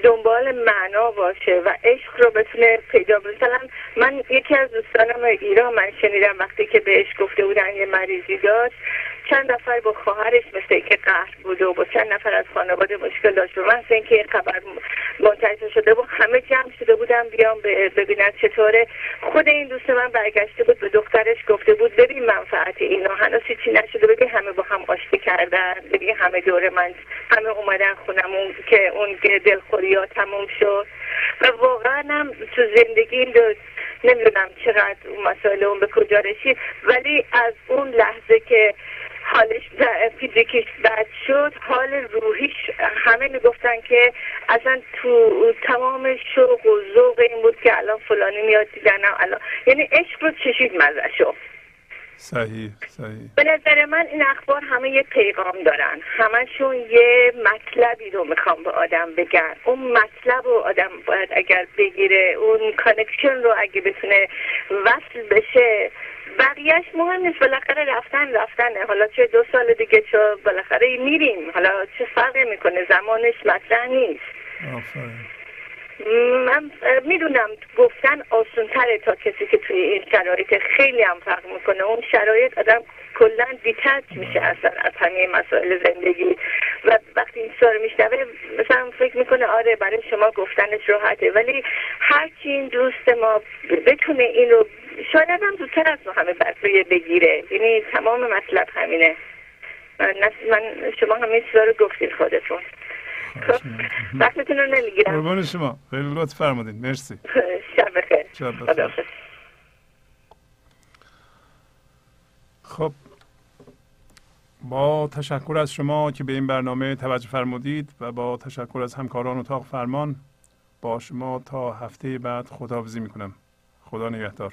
دنبال معنا باشه و عشق رو بتونه پیدا. مثلا من یکی از دوستانم ایران من شنیدم وقتی که بهش گفته بودن یه مریضی داشت چند نفر با خواهرش مثل که قهر بود و با چند نفر از خانواده مشکل داشت. و من اینکه این خبر منتشر شده بود همه جمع شده بودم بیام ب- ببینن چطوره. خود این دوست من برگشته بود به دخترش گفته بود ببین منفعت اینا هنوز چی نشده. ببین همه با هم آشتی کردن. ببین همه دور من همه اومدن خونمون که اون دلخوری ها تموم شد. و واقعا هم تو زندگی این دو نمی‌دونم چقدر اون مسائل اون به کجا رسید ولی از اون لحظه که حالش فیزیکیش بد شد حال روحیش همه می‌گفتن که اصلا تو تمام شوق و ذوق این بود که الان فلانی میاد دیدنم الان. یعنی عشق رو چشید مزشو صحیح صحیح. به نظر من این اخبار همه یه پیغام دارن. همشون یه مطلبی رو می‌خوان به آدم بگن. اون مطلب رو آدم باید اگر بگیره اون connection رو اگه بتونه وصل بشه بقیهش مهم نیست بالاخره رفتن رفتنه. حالا چه دو سال دیگه چه بالاخره میریم. حالا چه فرقی می‌کنه؟ زمانش مطرح نیست. آفرین. من می‌دونم گفتن آسون تره تا کسی که توی این شرایط خیلی هم فرق می‌کنه. اون شرایط آدم کلا دیتچ میشه اصلا از همه مسائل زندگی. و وقتی این سوال میشنوه مثلا فکر می‌کنه آره برای شما گفتنش راحته. ولی هرچی این دوست ما بتونه این رو شاید هم زودتر از همه بر بگیره. یعنی تمام مطلب همینه. من, من شما همه چیزا رو گفتید خودتون. خب وقتتون رو نمی‌گیرم. قربان شما. خیلی لطف فرمودین. مرسی. شب بخیر. شب بخیر. خب. با تشکر از شما که به این برنامه توجه فرمودید و با تشکر از همکاران اتاق فرمان با شما تا هفته بعد خداحافظی می‌کنم. خدا نگهدار.